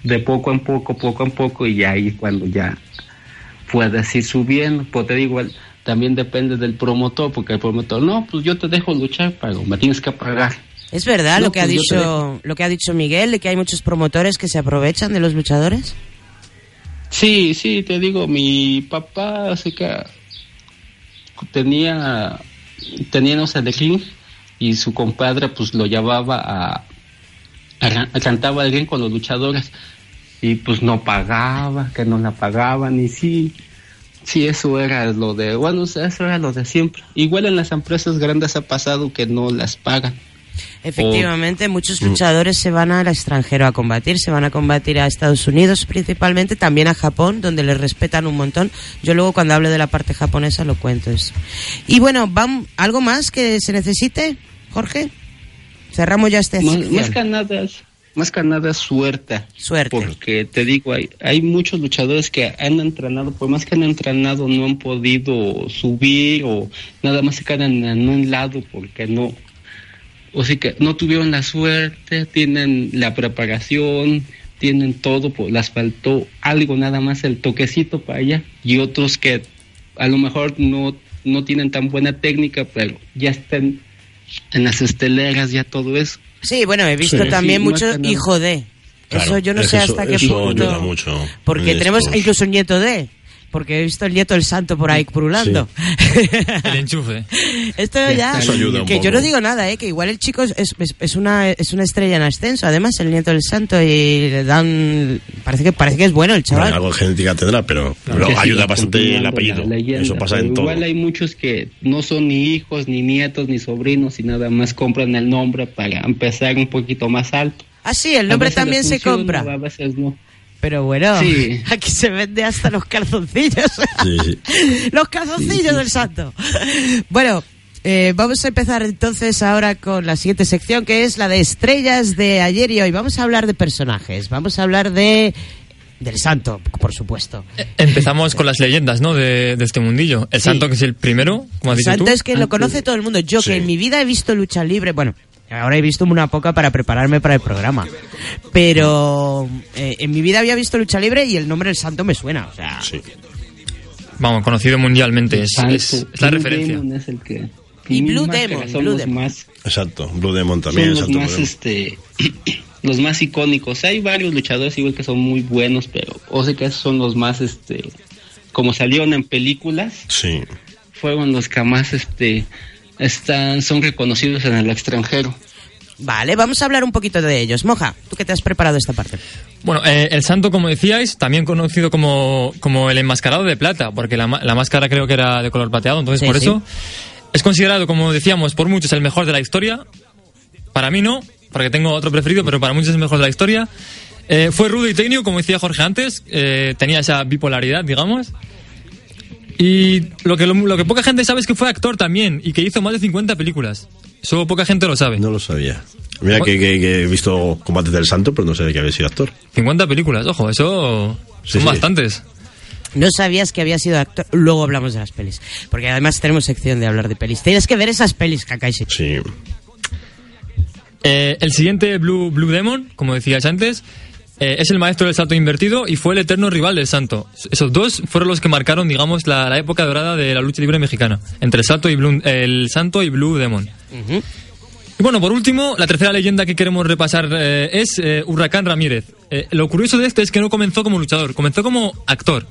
de poco en poco, poco en poco, y ahí cuando ya puedes ir subiendo. Pues te digo, también depende del promotor, porque el promotor, no, pues yo te dejo luchar, pero me tienes que pagar. ¿Es verdad No, lo que ha pues dicho lo que ha dicho Miguel de que hay muchos promotores que se aprovechan de los luchadores? Sí, sí, te digo, mi papá, así que tenía, teníamos el ring y su compadre pues lo llevaba a, a, a cantaba el ring con los luchadores y pues no pagaba, que no la pagaban y sí, sí, eso era lo de, bueno, eso era lo de siempre. Igual en las empresas grandes ha pasado que no las pagan. Efectivamente, muchos luchadores se van al extranjero a combatir, se van a combatir a Estados Unidos principalmente, también a Japón, donde les respetan un montón. Yo luego cuando hablo de la parte japonesa lo cuento eso. Y bueno, ¿algo más que se necesite, Jorge? Cerramos ya este Más, más que nada es, más que nada suerte. Suerte. Porque te digo, hay, hay muchos luchadores que han entrenado, por más que han entrenado, no han podido subir o nada más se quedan en un lado porque no, o sea que no tuvieron la suerte, tienen la preparación, tienen todo, pues les faltó algo nada más el toquecito para allá y otros que a lo mejor no, no tienen tan buena técnica, pero ya están en las esteleras, ya todo eso. Sí, bueno, he visto Sí. también Sí, más mucho que nada. hijo de. Claro, eso yo no es sé eso- hasta qué eso punto. ayuda mucho Porque en tenemos estos- incluso un nieto de. Porque he visto el nieto del santo por ahí purulando. El enchufe. [LAUGHS] Esto ya. Eso ayuda un que yo poco. no digo nada, ¿eh? Que igual el chico es, es, es una, es una estrella en ascenso. Además, el nieto del santo y le dan. Parece que, parece que es bueno el Bueno, chaval. algo de genética tendrá, pero, pero Que ayuda bastante el apellido. leyenda, Eso pasa pero en todo. Igual hay muchos que no son ni hijos, ni nietos, ni sobrinos y nada más compran el nombre para empezar un poquito más alto. Ah, sí, el nombre también se compra. A veces no. Pero bueno, Sí. [LAUGHS] aquí se vende hasta los calzoncillos. Sí, sí. [LAUGHS] los calzoncillos del santo. Bueno, eh, vamos a empezar entonces ahora con la siguiente sección que es la de estrellas de ayer y hoy. Vamos a hablar de personajes, vamos a hablar de del santo, por supuesto. Empezamos con las leyendas, ¿no? De, de este mundillo. El Sí. santo, que es el primero, como has El dicho santo tú. es que lo conoce todo el mundo. Yo Sí. que en mi vida he visto lucha libre, bueno, ahora he visto una poca para prepararme para el programa, pero eh, en mi vida había visto lucha libre y el nombre del santo me suena, o sea, Sí. Vamos, conocido mundialmente. Es, es- es la Blue referencia. Demon es el que Y Blue Demon, son Blue Demon. más Exacto. Blue Demon son también. los exacto, más Demon. este [CLEARS THROAT] los más icónicos hay varios luchadores igual que son muy buenos pero o sea que esos son los más este como salieron en películas Sí. fueron los que más este están son reconocidos en el extranjero Vale, vamos a hablar un poquito de ellos. Moja, tú que te has preparado esta parte. Bueno, eh, el santo, como decíais, también conocido como, como el enmascarado de plata, porque la, la máscara creo que era de color plateado, entonces Sí, por sí. eso es considerado, como decíamos, por muchos el mejor de la historia. Para mí no, porque tengo otro preferido, pero para muchos es el mejor de la historia. Eh, fue rudo y técnico, como decía Jorge antes, eh, tenía esa bipolaridad, digamos. Y lo que, lo, lo que poca gente sabe es que fue actor también y que hizo más de 50 películas. Eso poca gente lo sabe. No lo sabía. Mira que, que- que he visto combates del santo, pero no sabía que había sido actor. 50 películas, ojo, eso Sí, son sí. bastantes. No sabías que había sido actor. Luego hablamos de las pelis. Porque además tenemos sección de hablar de pelis. Tienes que ver esas pelis, Kakashi. Sí. Eh, el siguiente Blue, Blue Demon, como decías antes, eh, es el maestro del salto invertido y fue el eterno rival del santo. Esos dos fueron los que marcaron, digamos, la, la época dorada de la lucha libre mexicana, entre el santo y Blue, el santo y Blue Demon. Y bueno, por último, la tercera leyenda que queremos repasar eh, es eh, Huracán Ramírez. Lo curioso de este es que no comenzó como luchador, comenzó como actor.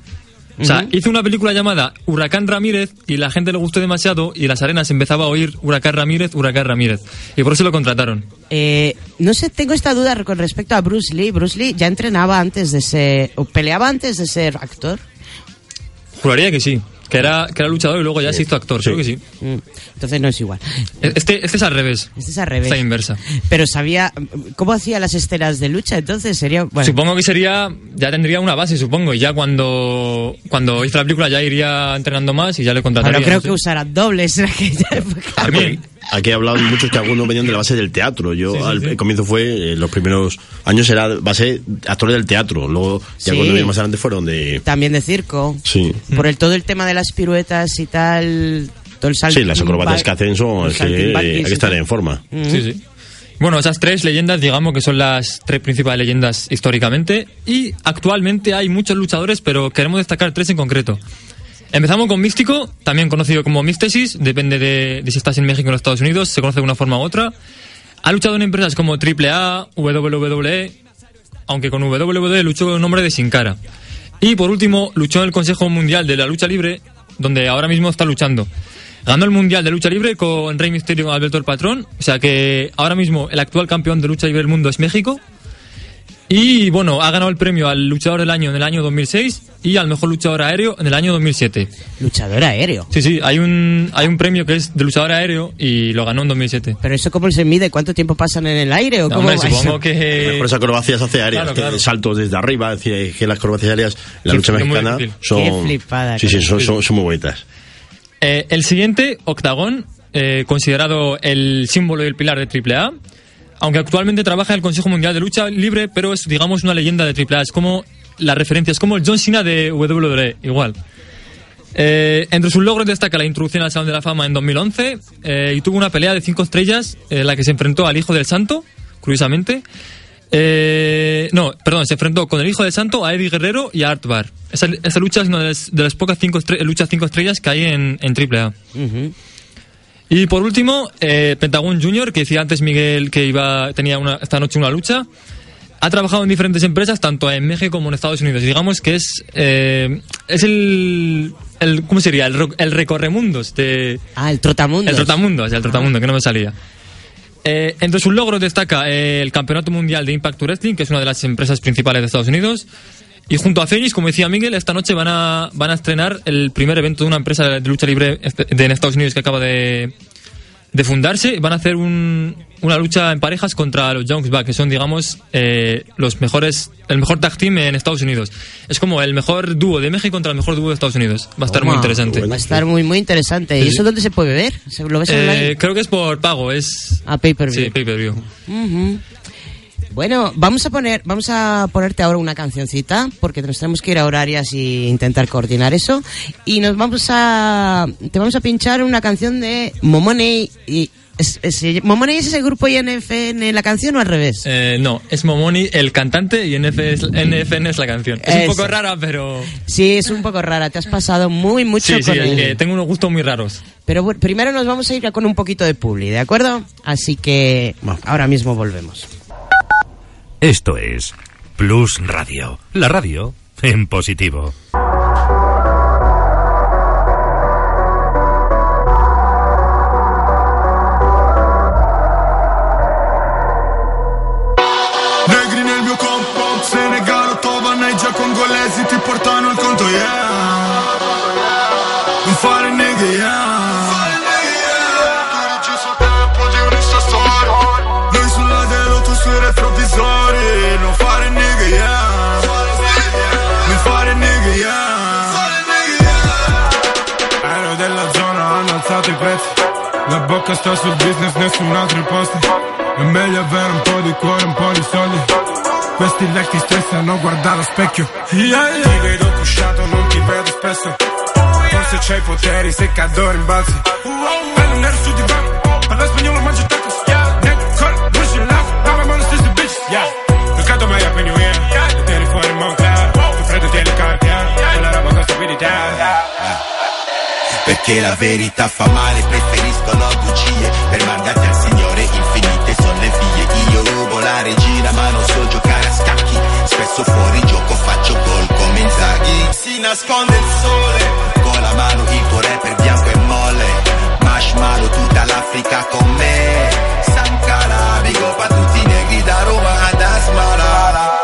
O sea, Ujú. hizo una película llamada Huracán Ramírez y la gente le gustó demasiado y las arenas empezaba a oír Huracán Ramírez, Huracán Ramírez. Y por eso lo contrataron. Eh, no sé, tengo esta duda con respecto a Bruce Lee. Bruce Lee ya entrenaba antes de ser. o peleaba antes de ser actor. Juraría que sí. Que era, que era luchador y luego ya se hizo actor, creo que sí. Mm, Entonces no es igual. Este, este es al revés. Este es al revés. Esta inversa. Pero sabía. ¿Cómo hacía las esteras de lucha? Entonces sería. Bueno, Supongo que sería, ya tendría una base, supongo, y ya cuando, cuando hizo la película ya iría entrenando más y ya le contrataría. pero creo no sé. que usarán dobles en aquella [LAUGHS] época. También. Aquí he hablado muchos que algunos venían de la base del teatro. Yo Sí, sí, al sí. comienzo fue, en los primeros años era base actor del teatro. Luego, ya Sí. cuando vine más adelante fueron de... También de circo. Sí. Por el todo el tema de las piruetas y tal. Todo el salto. Sí, las acrobacias que hacen son... es que, eh, hay que estar en forma. Sí, sí. Bueno, esas tres leyendas, digamos que son las tres principales leyendas históricamente. Y actualmente hay muchos luchadores, pero queremos destacar tres en concreto. Empezamos con Místico, también conocido como Místesis, depende de, si estás en México o en Estados Unidos, se conoce de una forma u otra. Ha luchado en empresas como AAA, WWE, aunque con WWE luchó con un nombre de Sin Cara. Y por último, luchó en el Consejo Mundial de la Lucha Libre, donde ahora mismo está luchando. Ganó el Mundial de Lucha Libre con Rey Misterio Alberto el Patrón. O sea que ahora mismo el actual campeón de lucha libre del mundo es México. Y bueno, ha ganado el premio al luchador del año en el año 2006 y al mejor luchador aéreo en el año 2007. Luchador aéreo. Sí, sí, hay un, hay un premio que es de luchador aéreo y lo ganó en 2007. ¿Pero eso cómo se mide? ¿Cuánto tiempo pasan en el aire? ¿O No, cómo hombre, supongo eso? que... Por esas acrobacias hace aéreas, Claro, claro. saltos desde arriba, es decir, que las acrobacias aéreas, la Sí, lucha mexicana, son, Qué flipada, sí, sí, son, son- son muy bonitas. Eh, el siguiente, Octagón, eh, considerado el símbolo y el pilar de AAA, aunque actualmente trabaja en el Consejo Mundial de Lucha Libre, pero es, digamos, una leyenda de AAA. Es como la referencia, es como el John Cena de WWE, igual. Eh, entre sus logros destaca la introducción al Salón de la Fama en 2011 eh, y tuvo una pelea de cinco estrellas en la que se enfrentó al Hijo del Santo, curiosamente. Eh, no, perdón, se enfrentó con el Hijo del Santo, a Eddie Guerrero y a Art Bar. Esa, esa lucha es una de las, pocas cinco luchas cinco estrellas que hay en, en AAA. Y por último, eh, Pentagon Junior, que decía antes Miguel que iba tenía una, esta noche una lucha. Ha trabajado en diferentes empresas, tanto en México como en Estados Unidos. Digamos que es, eh, es el, el. ¿Cómo sería? El, el recorremundos de. Ah, el trotamundos. El trotamundos, el trotamundo, que no me salía. Eh, entre sus logros destaca el Campeonato Mundial de Impact Wrestling, que es una de las empresas principales de Estados Unidos. Y junto a Phoenix, como decía Miguel, esta noche van a, van a estrenar el primer evento de una empresa de lucha libre de, en Estados Unidos que acaba de, de fundarse. Van a hacer un- una lucha en parejas contra los Young Bucks, que son, digamos, eh, los mejores, el mejor tag team en Estados Unidos. Es como el mejor dúo de México contra el mejor dúo de Estados Unidos. Va a estar muy interesante. Va a estar muy, muy interesante. ¿Y Sí, eso dónde se puede ver? ¿Se- ¿Lo ves Eh, creo que es por pago, es... A pay-per-view. Sí, pay-per-view. Bueno, vamos a poner, vamos a ponerte ahora una cancioncita, porque nos tenemos que ir a horarias y intentar coordinar eso. Y nos vamos a, te vamos a pinchar una canción de Momoney y es, es- Momoney es ese grupo INFN la canción o al revés. Eh, no, es Momoni el cantante y NF es- NFN es la canción. Es Eso. un poco rara, pero... Sí, es un poco rara. Te has pasado muy mucho Sí, sí, con el- que tengo unos gustos muy raros. Pero bueno, primero nos vamos a ir con un poquito de publi, ¿de acuerdo? Así que ahora mismo volvemos. Esto es Plus Radio, la radio en positivo. Bocca sta sul business, nessun altro posti È meglio avere un po' di cuore, un po' di soldi. Questi leg ti stressano, guarda allo specchio. Yeah, yeah. Ti vedo cusciato, non ti vedo spesso. Forse c'hai poteri, se cado rimbalzi Bello nero su di banco, parla spagnolo, mangio tacos. Nigga, call, push it loud, have my stessi bitches Yeah, Mercato mai up in your ear E tieni fuori Moncler. Più freddo tieni cartier Quella roba con stupidità Perché la verità fa male, preferiscono bugie. Per mandate al Signore infinite sono le vie. Io rubo la regina ma non so giocare a scacchi. Spesso fuori gioco faccio gol come Inzaghi. Si nasconde il sole Con la mano il tuo rapper bianco e molle. Marshmallow tutta l'Africa con me. Sankara, big up a tutti i negri da Roma ad Asmara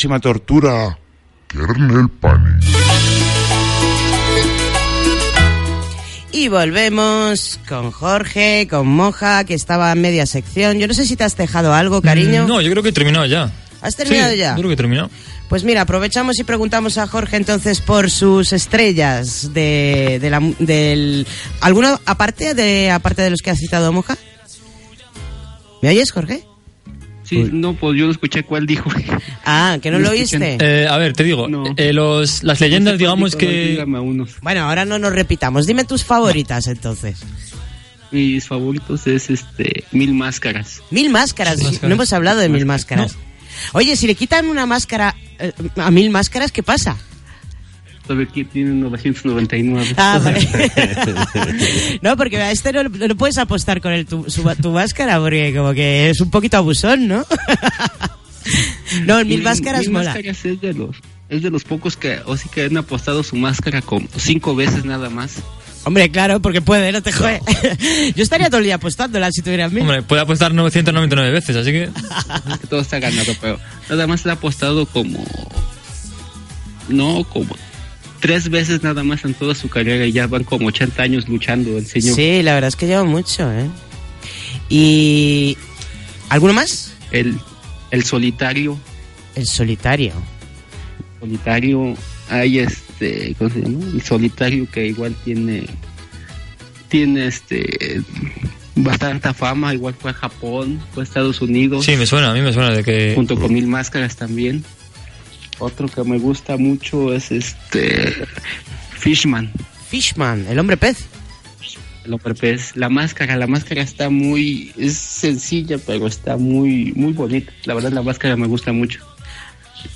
próxima tortura. Kernel Panic. Y volvemos con Jorge, con Moja, que estaba en media sección. Yo no sé si te has dejado algo, cariño. Mm, No, yo creo que he terminado ya. ¿Has terminado Sí, ya? Yo creo que he terminado. Pues mira, aprovechamos y preguntamos a Jorge entonces por sus estrellas de, de la, del... ¿Alguno aparte de, aparte de los que ha citado Moja? ¿Me oyes, Jorge? Sí, no, pues yo no escuché cuál dijo. [LAUGHS] Ah, ¿que no lo oíste? Eh, a ver, te digo, eh, los, las leyendas, digamos que... Bueno, ahora no nos repitamos. Dime tus favoritas entonces. Mis favoritos es este Mil Máscaras. Mil máscaras. Mil máscaras. No hemos hablado de mil máscaras. Oye, si le quitan una máscara eh, a mil máscaras, ¿qué pasa? Todavía aquí tiene 999. Ah, vale. [LAUGHS] no, porque a este no, no puedes apostar con el, tu, su- tu máscara porque como que es un poquito abusón, ¿no? [LAUGHS] no, el mil máscaras Mil mola. Máscaras es de los es de los pocos que o sí que han apostado su máscara como cinco veces nada más. Hombre, claro, porque puede, no te jode. [LAUGHS] Yo estaría todo el día apostándola si tuviera mil. Hombre, puede apostar 999 veces, así que... que todo está ganado, pero nada más le ha apostado como no como tres veces nada más en toda su carrera y ya van como 80 años luchando el señor. Sí, la verdad es que lleva mucho, ¿eh? Y... ¿Alguno más? El, el solitario. El solitario. Solitario, hay este, ¿cómo se llama? El solitario que igual tiene, tiene este, bastante fama, igual fue a Japón, fue a Estados Unidos. Sí, me suena, a mí me suena de que... Junto con Mil Máscaras también. Otro que me gusta mucho es este, Fishman. Fishman, el hombre pez. El hombre pez. La máscara, la máscara está muy, es sencilla, pero está muy, muy bonita. La verdad, la máscara me gusta mucho.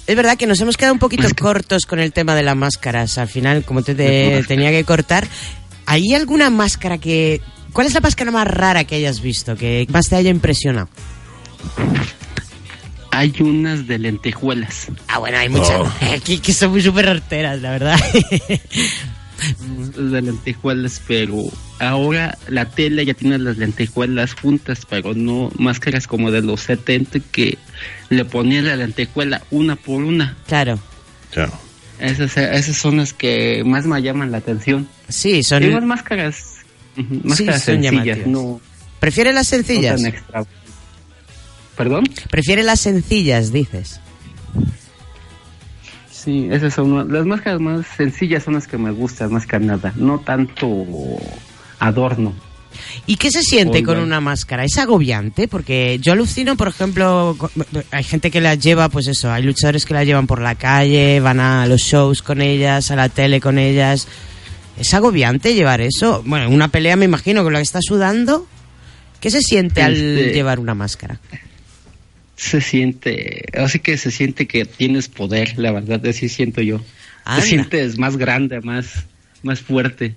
Es verdad que nos hemos quedado un poquito cortos con el tema de las máscaras. Al final, como te, te- tenía que cortar, ¿hay alguna máscara que... ¿Cuál es la máscara más rara que hayas visto, que más te haya impresionado? Hay unas de lentejuelas. Ah, bueno, hay muchas [LAUGHS] aquí que son muy súper horteras, la verdad. de lentejuelas, pero ahora la tela ya tiene las lentejuelas juntas, pero no máscaras como de los 70 que le ponían la lentejuela una por una. Claro. Claro. Esas, esas son las que más me llaman la atención. Sí, son... Igual máscaras, máscaras son sencillas, no, ¿Prefieres las no sencillas? tan extra. ¿Perdón? ¿Prefieres las sencillas, dices? Sí, esas son las máscaras más sencillas son las que me gustan más que nada, no tanto adorno. ¿Y qué se siente Oigan. con una máscara? ¿Es agobiante? Porque yo alucino, por ejemplo, hay gente que las lleva, pues eso, hay luchadores que las llevan por la calle, van a los shows con ellas, a la tele con ellas. ¿Es agobiante llevar eso? Bueno, en una pelea me imagino con la que está sudando. ¿Qué se siente al Este- llevar una máscara? Se siente, así que se siente que tienes poder, la verdad, así siento yo. Anda. Te sientes más grande, más, más fuerte.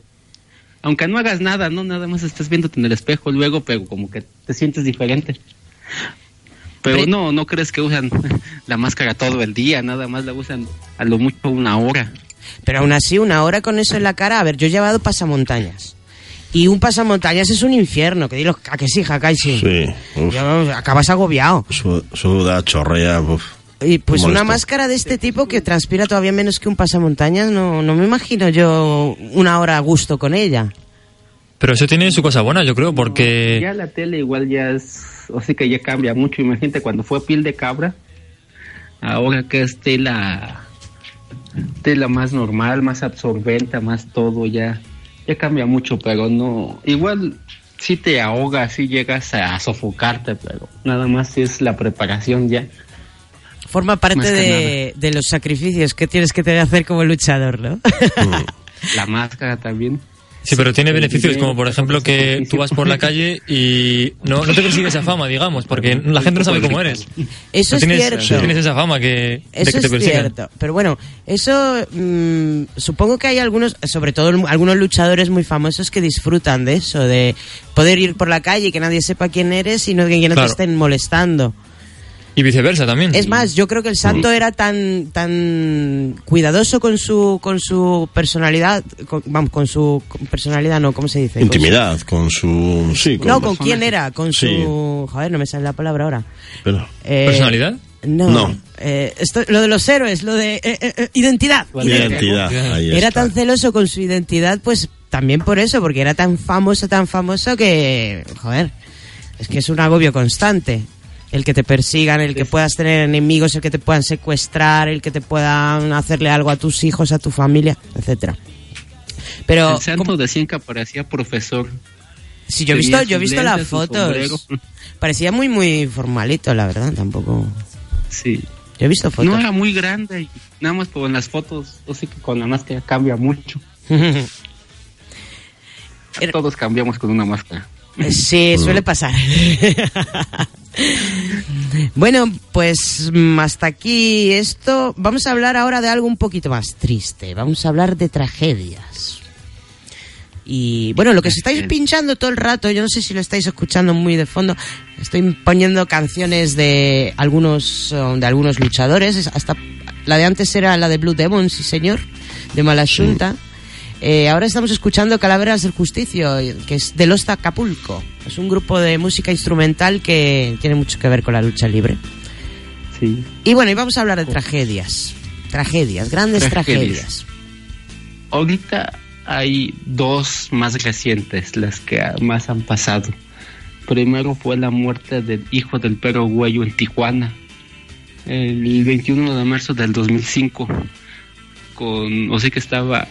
Aunque no hagas nada, ¿no? Nada más estás viéndote en el espejo luego, pero como que te sientes diferente. Pero no, no crees que usan [LAUGHS] la máscara todo el día, nada más la usan a lo mucho una hora. Pero aún así, una hora con eso en la cara. A ver, yo he llevado pasamontañas. Y un pasamontañas es un infierno. Que dilo, a que sí, Hakai, sí. Yo- acabas agobiado. Su- Suda, chorrea. uf. Y pues una máscara de este tipo que transpira todavía menos que un pasamontañas, no, no me imagino yo una hora a gusto con ella. Pero eso tiene su cosa buena, yo creo, porque... Ya la tele igual ya es, o sea que ya cambia mucho. Imagínate cuando fue piel de cabra, ahora que es tela, tela más normal, más absorbente, más todo, ya, ya cambia mucho, pero no, igual sí te ahoga, sí llegas a sofocarte, pero nada más es la preparación ya. Forma parte de, de los sacrificios que tienes que tener hacer como luchador, ¿no? [LAUGHS] La máscara también. Sí, pero tiene beneficios, como por ejemplo que tú vas por la calle y no, no te consigues esa fama, digamos, porque la gente no sabe cómo eres. Eso No es tienes, cierto. no tienes esa fama que, de Eso que te es cierto. Pero bueno, eso mm, supongo que hay algunos, sobre todo algunos luchadores muy famosos que disfrutan de eso, de poder ir por la calle y que nadie sepa quién eres y no, que no Claro. te estén molestando. Y viceversa también. Es más, yo creo que el santo era tan tan cuidadoso con su con su personalidad, con, vamos, con su con personalidad, no, ¿cómo se dice? Con Intimidad, con su... Sí, su- no, con quién era, con Sí. su, joder, no me sale la palabra ahora. Pero- Eh, ¿Personalidad? No. No. Eh, esto- lo de los héroes, lo de eh, eh, identidad. Identidad, ahí Era está. tan celoso con su identidad, pues también por eso, porque era tan famoso, tan famoso que, joder, es que es un agobio constante. El que te persigan, el que puedas tener enemigos, el que te puedan secuestrar, el que te puedan hacerle algo a tus hijos, a tu familia, etcétera. Pero el santo decían que aparecía profesor. si yo he visto, yo he visto las lentes, fotos, parecía muy muy formalito, la verdad, tampoco. Sí. Yo he visto fotos. No era muy grande, y nada más por en las fotos, o sea que con la máscara cambia mucho. [LAUGHS] Todos cambiamos con una máscara. Sí, suele pasar. [LAUGHS] [LAUGHS] bueno, pues mm, hasta aquí esto. Vamos a hablar ahora de algo un poquito más triste. Vamos a hablar de tragedias. Y bueno, lo que se estáis pinchando todo el rato, yo no sé si lo estáis escuchando muy de fondo. Estoy poniendo canciones de algunos eh, de algunos luchadores. Es Hasta la de antes era la de Blue Demon, sí señor, de Malashunta. Eh, ahora estamos escuchando Calaveras del Justicio, que es de Los Acapulco. Es un grupo de música instrumental que tiene mucho que ver con la lucha libre. Sí. Y bueno, y vamos a hablar de tragedias. Tragedias, grandes Tragedias. tragedias. Ahorita hay dos más recientes, las que más han pasado. Primero fue la muerte del hijo del perro Güello en Tijuana, el 21 de marzo del 2005. Con, o sea que estaba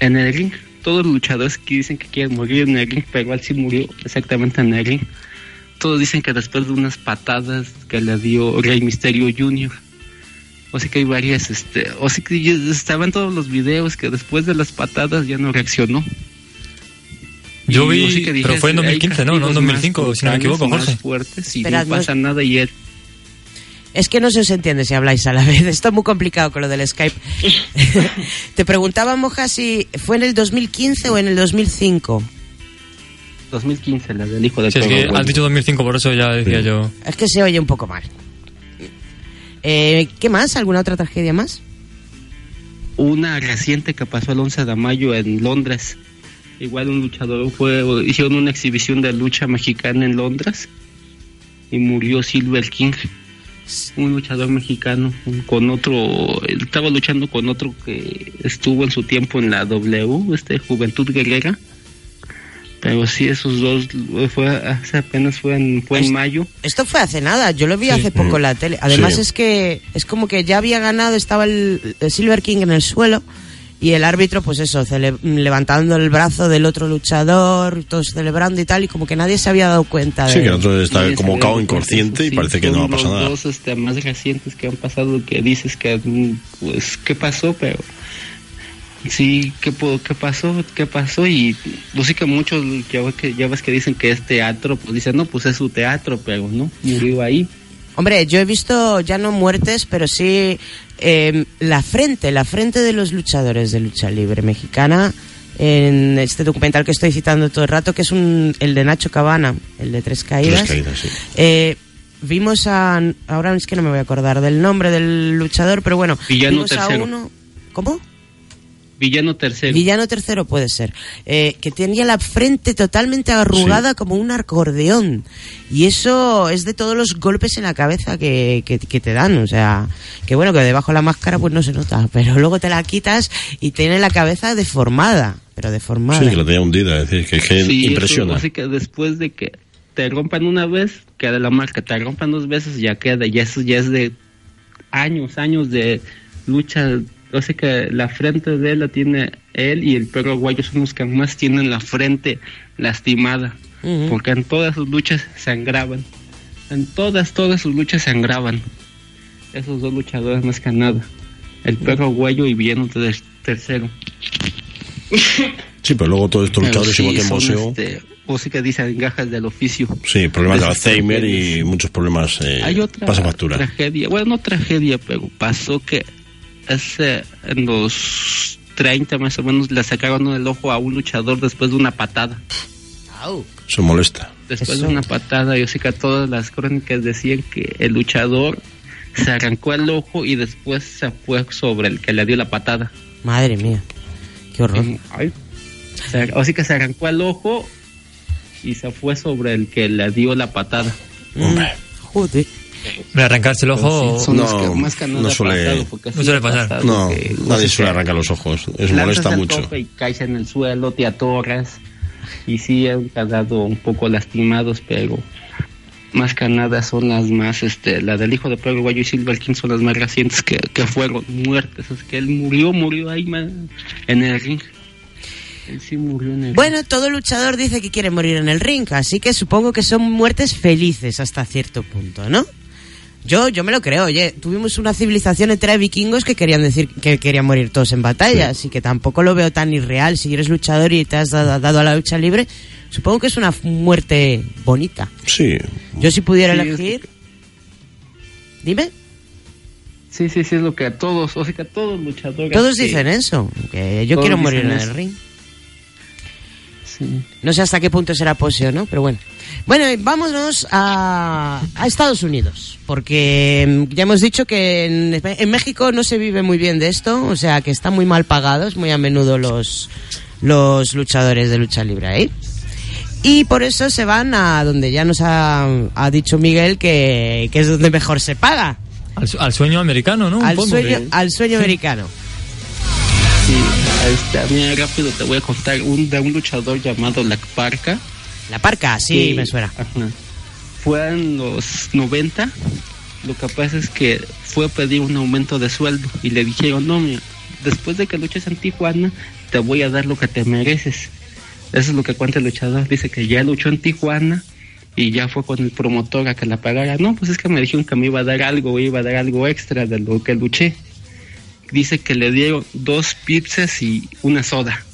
en el ring. Todos los luchadores que dicen que quieren morir en el ring, pero él sí murió exactamente en el ring. Todos dicen que después de unas patadas que le dio Rey Misterio Jr. O sea que hay varias, este, o sea que estaban todos los videos que después de las patadas ya no reaccionó. Yo vi, o sea que pero fue en hay 2015, ¿no? No en castigos 2005, más si no me equivoco, Jorge. Más fuertes y Esperad, no no- pasa nada y él Es que no se os entiende si habláis a la vez. [LAUGHS] Esto es muy complicado con lo del Skype. [LAUGHS] Te preguntaba, Moja, si fue en el 2015 o en el 2005. 2015, la del hijo del Sí, es que has dicho 2005, por eso ya decía yo. Es que se oye un poco mal. Eh, ¿Qué más? ¿Alguna otra tragedia más? una reciente que pasó el 11 de mayo en Londres. Igual un luchador fue, hicieron una exhibición de lucha mexicana en Londres y murió Silver King, un luchador mexicano con otro, él estaba luchando con otro que estuvo en su tiempo en la W, este Juventud Guerrera. Pero sí, esos dos fue hace apenas fue en, fue en mayo. Esto fue hace nada, yo lo vi Sí. hace poco en la tele. Además Sí. es que es como que ya había ganado, estaba el, el Silver King en el suelo y el árbitro, pues eso, levantando el brazo del otro luchador, todos celebrando y tal, y como que nadie se había dado cuenta de Sí, que el otro está Sí, como cao sí, inconsciente y sí, parece que no ha son pasado los nada. dos este, más recientes que han pasado que dices que mm, pues qué pasó pero sí qué po- qué pasó qué pasó y pues sí que muchos ya ves que ya ves que dicen que es teatro pues dicen no pues es su teatro pero no murió ahí Hombre, yo he visto ya no muertes, pero sí eh, la frente, la frente de los luchadores de lucha libre mexicana en este documental que estoy citando todo el rato, que es un, el de Nacho Cabana, el de Tres Caídas. Tres caídas, sí. Eh, vimos a, ahora es que no me voy a acordar del nombre del luchador, pero bueno, Villano vimos a uno, ¿cómo? Villano tercero. Villano tercero puede ser. Eh, que tenía la frente totalmente arrugada como un acordeón. Y eso es de todos los golpes en la cabeza que, que, que te dan. O sea, que bueno, que debajo de la máscara pues no se nota. Pero luego te la quitas y tiene la cabeza deformada. Pero deformada. Sí, que la tenía hundida, es decir, que, que Sí, impresiona. eso, así que después de que te rompan una vez, queda la marca. Te rompan dos veces, ya queda. Ya eso ya es de años, años de lucha. O sea que la frente de él la tiene él y el perro guayo son los que más tienen la frente lastimada. Porque en todas sus luchas sangraban. En todas, todas sus luchas sangraban. Esos dos luchadores más que nada. El perro guayo y Villano ter- tercero. Sí, pero luego todos estos luchadores sí, igual que boxeo. este, o sí que dicen gajas del oficio. Sí, problemas de Alzheimer y muchos problemas eh, Hay otra pasa factura. tragedia, bueno, no tragedia, pero pasó que hace en los 30 más o menos le sacaron el ojo a un luchador después de una patada. Eso molesta. Después Eso. de una patada, yo sé que todas las crónicas decían que el luchador se arrancó el ojo y después se fue sobre el que le dio la patada. Madre mía. Qué horror. Ay. Se- o sí que se arrancó el ojo y se fue sobre el que le dio la patada. Hombre. Joder. Arrancarse el ojo. Sí, son los que más que nada no suele, pasado, no suele pasar. no, que- nadie suele arrancar los ojos. Es molesta mucho. tope y caes en el suelo, te atorras y sí han quedado un poco lastimados, pero más que nada son las más, este, la del hijo de Pedro Guayo y Silver King son las más recientes que, que fueron muertes, es que él murió, murió ahí man, en el ring. Él sí murió en el Bueno, todo luchador dice que quiere morir en el ring, así que supongo que son muertes felices hasta cierto punto, ¿no? Yo, yo me lo creo, oye, tuvimos una civilización entera de vikingos que querían decir que querían morir todos en batalla, así que tampoco lo veo tan irreal. Si eres luchador y te has dado, dado a la lucha libre, supongo que es una muerte bonita. Sí. Yo si pudiera Sí, elegir... Dime. Sí, sí, sí, es lo que todos, o sea que todos los luchadores... Todos que- dicen eso, que yo Todos quiero morir en el eso. ring. No sé hasta qué punto será poseo, ¿no? Pero bueno. Bueno, y vámonos a, a Estados Unidos, porque mm, ya hemos dicho que en, en México no se vive muy bien de esto, o sea que están muy mal pagados muy a menudo los, los luchadores de lucha libre ahí. Y por eso se van a donde ya nos ha, ha dicho Miguel que, que es donde mejor se paga, Al, su- al sueño americano, ¿no? Al sueño, al sueño americano. Sí, este, bien rápido te voy a contar un, de un luchador llamado La Parca. La Parca, sí, me suena. ajá, Fue en los 90. Lo que pasa es que fue a pedir un aumento de sueldo y le dijeron, no, mira, después de que luches en Tijuana, te voy a dar lo que te mereces. Eso es lo que cuenta el luchador. Dice que ya luchó en Tijuana y ya fue con el promotor a que la pagara. No, pues es que me dijeron que me iba a dar algo, iba a dar algo extra de lo que luché. Dice que le dieron dos pizzas y una soda.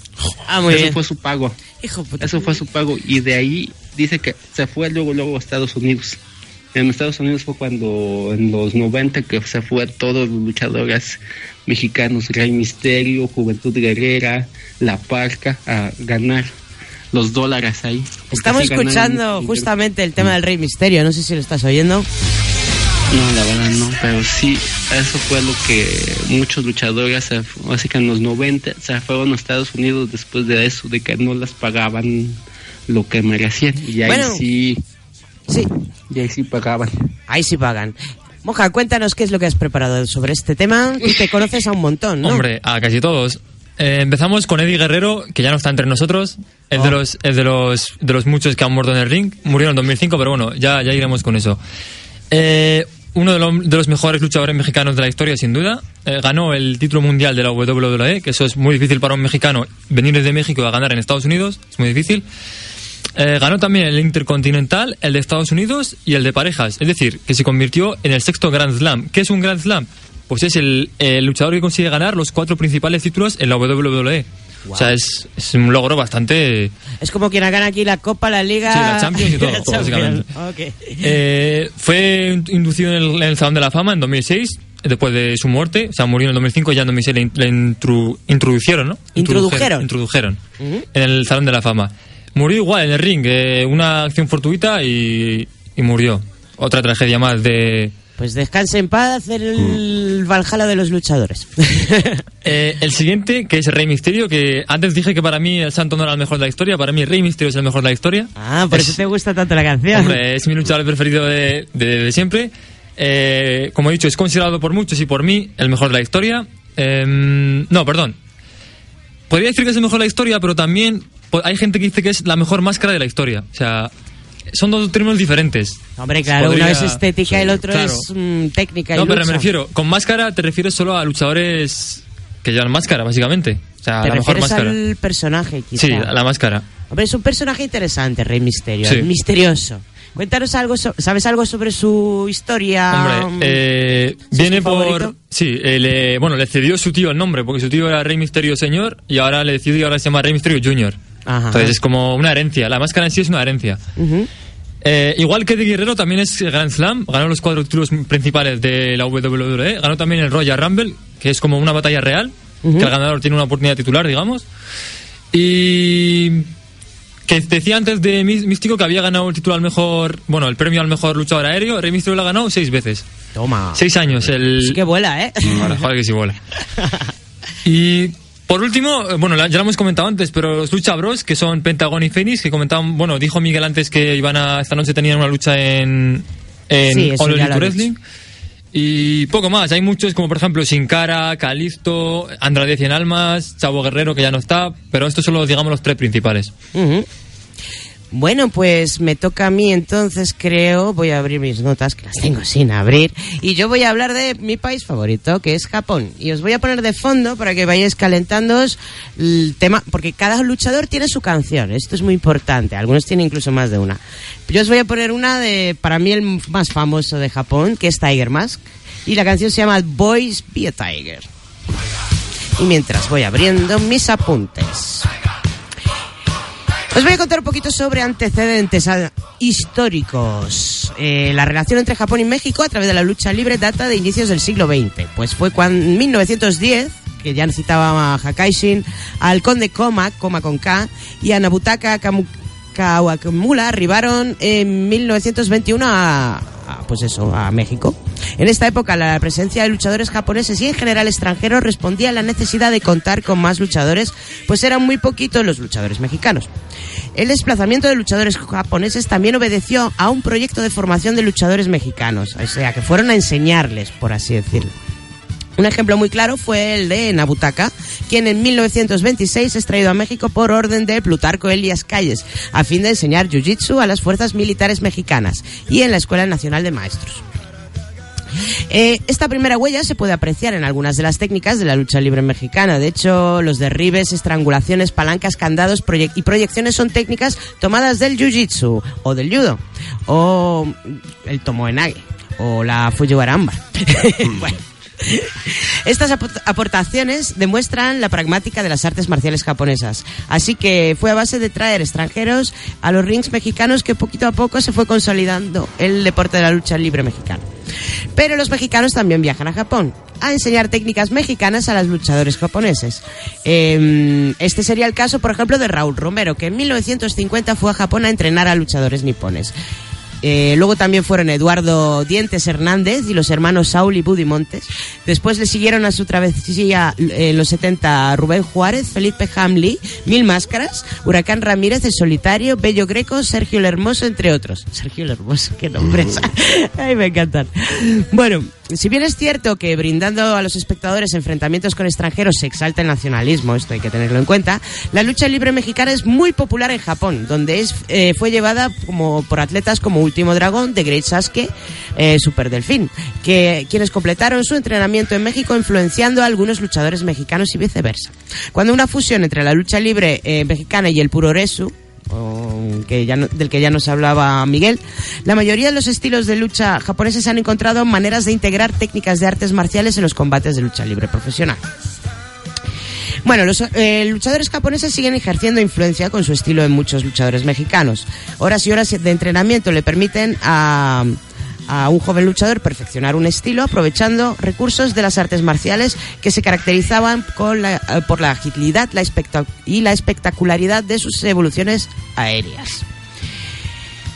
Ah, muy Eso bien. fue su pago. Hijo de puta. Eso fue su pago. Y de ahí dice que se fue luego, luego a Estados Unidos. En Estados Unidos fue cuando, en los 90, que se fue todos los luchadores mexicanos, Rey Misterio, Juventud Guerrera, La Parca, a ganar los dólares ahí. Estamos escuchando justamente el tema del Rey Misterio, no sé si lo estás oyendo. No, la verdad no, pero sí, eso fue lo que muchos luchadores, así que en los 90 se fueron a Estados Unidos después de eso, de que no les pagaban lo que merecían. Y ahí Bueno. sí, Sí, y ahí sí pagaban. ahí sí pagan. Moja, cuéntanos qué es lo que has preparado sobre este tema. Tú te conoces a un montón, ¿no? Hombre, a casi todos. Eh, empezamos con Eddie Guerrero, que ya no está entre nosotros. Es, de, Oh. los, es de, los, de los muchos que han muerto en el ring. Murió en 2005, pero bueno, ya, ya iremos con eso. Eh, uno de, lo- de los mejores luchadores mexicanos de la historia, sin duda. Eh, ganó el título mundial de la WWE, que eso es muy difícil para un mexicano venir desde México a ganar en Estados Unidos. Es muy difícil. Eh, ganó también el Intercontinental, el de Estados Unidos y el de parejas. Es decir, que se convirtió en el sexto Grand Slam. ¿Qué es un Grand Slam? Pues es el, el luchador que consigue ganar los cuatro principales títulos en la WWE. O sea, es, es un logro bastante... Es como quien gana aquí la Copa, la Liga... Sí, la Champions y [LAUGHS] todo, Champions. básicamente. Eh, fue inducido en el, en el Salón de la Fama en 2006, después de su muerte. O sea, murió en el 2005 y ya en 2006 le, in- le intru- introdujeron, ¿no? Introdujeron. Introdujeron en el Salón de la Fama. Murió igual en el ring, eh, una acción fortuita y, y murió. Otra tragedia más de, Pues descanse en paz el Valhalla de los luchadores. [LAUGHS] Eh, el siguiente, que es Rey Misterio, que antes dije que para mí el Santo no era el mejor de la historia, para mí Rey Misterio es el mejor de la historia. Ah, por Es- eso te gusta tanto la canción. Hombre, es mi luchador preferido de, de- de siempre. Eh, como he dicho, es considerado por muchos y por mí el mejor de la historia. Em, no, perdón. Podría decir que es el mejor de la historia, pero también hay gente que dice que es la mejor máscara de la historia. O sea, son dos términos diferentes. Hombre, claro, Podría- uno es estética y el otro Claro. es mm, técnica y No, pero lucha. me refiero, con máscara te refieres solo a luchadores que llevan máscara, básicamente. O sea, Te la mejor refieres máscara. al personaje, quizá. Sí, a la máscara. Hombre, es un personaje interesante, Rey Misterio. Sí. Misterioso. Cuéntanos algo, so- ¿sabes algo sobre su historia? Hombre, eh, ¿es viene por... Sí, eh, le- bueno, le cedió su tío el nombre, porque su tío era Rey Misterio Señor y ahora le decidió y ahora se llama Rey Misterio Junior. Ajá. Entonces es como una herencia, la máscara en sí es una herencia. Ujú. Eh, igual que de Guerrero también es Grand Slam, ganó los cuatro títulos principales de la WWE, ganó también el Royal Rumble, que es como una batalla real, Ujú. que el ganador tiene una oportunidad titular, digamos. Y que decía antes de Mí- Místico que había ganado el título al mejor, bueno, el premio al mejor luchador aéreo, Rey Místico lo ha ganado seis veces. Toma. Seis años, el... Es que vuela, ¿eh? Vale, joder que sí vuela. [LAUGHS] Y por último, eh, bueno, ya lo hemos comentado antes, pero los Lucha Bros, que son Pentagon y Phoenix, que comentaban, bueno, dijo Miguel antes que iban a, esta noche tenían una lucha en, en Sí, All Elite Wrestling. Y poco más, hay muchos como por ejemplo Sin Cara, Calisto, Andrade Cien Almas, Chavo Guerrero que ya no está, pero estos son los, digamos, los tres principales. Ujú. Bueno, pues me toca a mí entonces, creo, voy a abrir mis notas, que las tengo sin abrir, y yo voy a hablar de mi país favorito, que es Japón. Y os voy a poner de fondo para que vayáis calentándoos el tema, porque cada luchador tiene su canción, esto es muy importante, algunos tienen incluso más de una. Yo os voy a poner una de, para mí, el más famoso de Japón, que es Tiger Mask, y la canción se llama Boys Be a Tiger. Y mientras voy abriendo mis apuntes. Os voy a contar un poquito sobre antecedentes ah, históricos. Eh, la relación entre Japón y México a través de la lucha libre data de inicios del siglo XX. Pues fue cuando en 1910, que ya citaba a Hakaishin, al conde Koma, Koma con K, y a Nabutaka Kamu- Kawakamura arribaron en 1921 a, a, pues eso, a México. En esta época la presencia de luchadores japoneses y en general extranjeros respondía a la necesidad de contar con más luchadores, pues eran muy poquitos los luchadores mexicanos. El desplazamiento de luchadores japoneses también obedeció a un proyecto de formación de luchadores mexicanos, o sea, que fueron a enseñarles, por así decirlo. Un ejemplo muy claro fue el de Nabutaka, quien en 1926 es traído a México por orden de Plutarco Elias Calles, a fin de enseñar jiu-jitsu a las fuerzas militares mexicanas y en la Escuela Nacional de Maestros. Eh, esta primera huella se puede apreciar en algunas de las técnicas de la lucha libre mexicana. De hecho, los derribes, estrangulaciones, palancas, candados y proyecciones son técnicas tomadas del jiu-jitsu o del judo o el tomoenage o la fujiwara-amba. [LAUGHS] bueno. Estas aport- aportaciones demuestran la pragmática de las artes marciales japonesas. Así que fue a base de traer extranjeros a los rings mexicanos que poquito a poco se fue consolidando el deporte de la lucha libre mexicana. Pero los mexicanos también viajan a Japón a enseñar técnicas mexicanas a los luchadores japoneses. Eh, este sería el caso, por ejemplo, de Raúl Romero, que en 1950 fue a Japón a entrenar a luchadores nipones. Eh, luego también fueron Eduardo Dientes Hernández y los hermanos Saúl y Buddy Montes. Después le siguieron a su travesía eh, en los 70 Rubén Juárez, Felipe Hamley, Mil Máscaras, Huracán Ramírez, El Solitario, Bello Greco, Sergio el Hermoso, entre otros. Sergio el Hermoso, qué nombres. [LAUGHS] Ay, me encantan. Bueno, si bien es cierto que brindando a los espectadores enfrentamientos con extranjeros se exalta el nacionalismo, esto hay que tenerlo en cuenta, la lucha libre mexicana es muy popular en Japón, donde es, eh, fue llevada como por atletas como Último Dragón, The Great Sasuke, eh, Super Delfín, que, quienes completaron su entrenamiento en México influenciando a algunos luchadores mexicanos y viceversa. Cuando una fusión entre la lucha libre eh, mexicana y el puroresu, que del que ya nos hablaba Miguel, la mayoría de los estilos de lucha japoneses han encontrado maneras de integrar técnicas de artes marciales en los combates de lucha libre profesional. Bueno, los eh, luchadores japoneses siguen ejerciendo influencia con su estilo en muchos luchadores mexicanos. Horas y horas de entrenamiento le permiten a, a un joven luchador perfeccionar un estilo aprovechando recursos de las artes marciales que se caracterizaban con la- eh, por la agilidad la y la espectacularidad de sus evoluciones aéreas.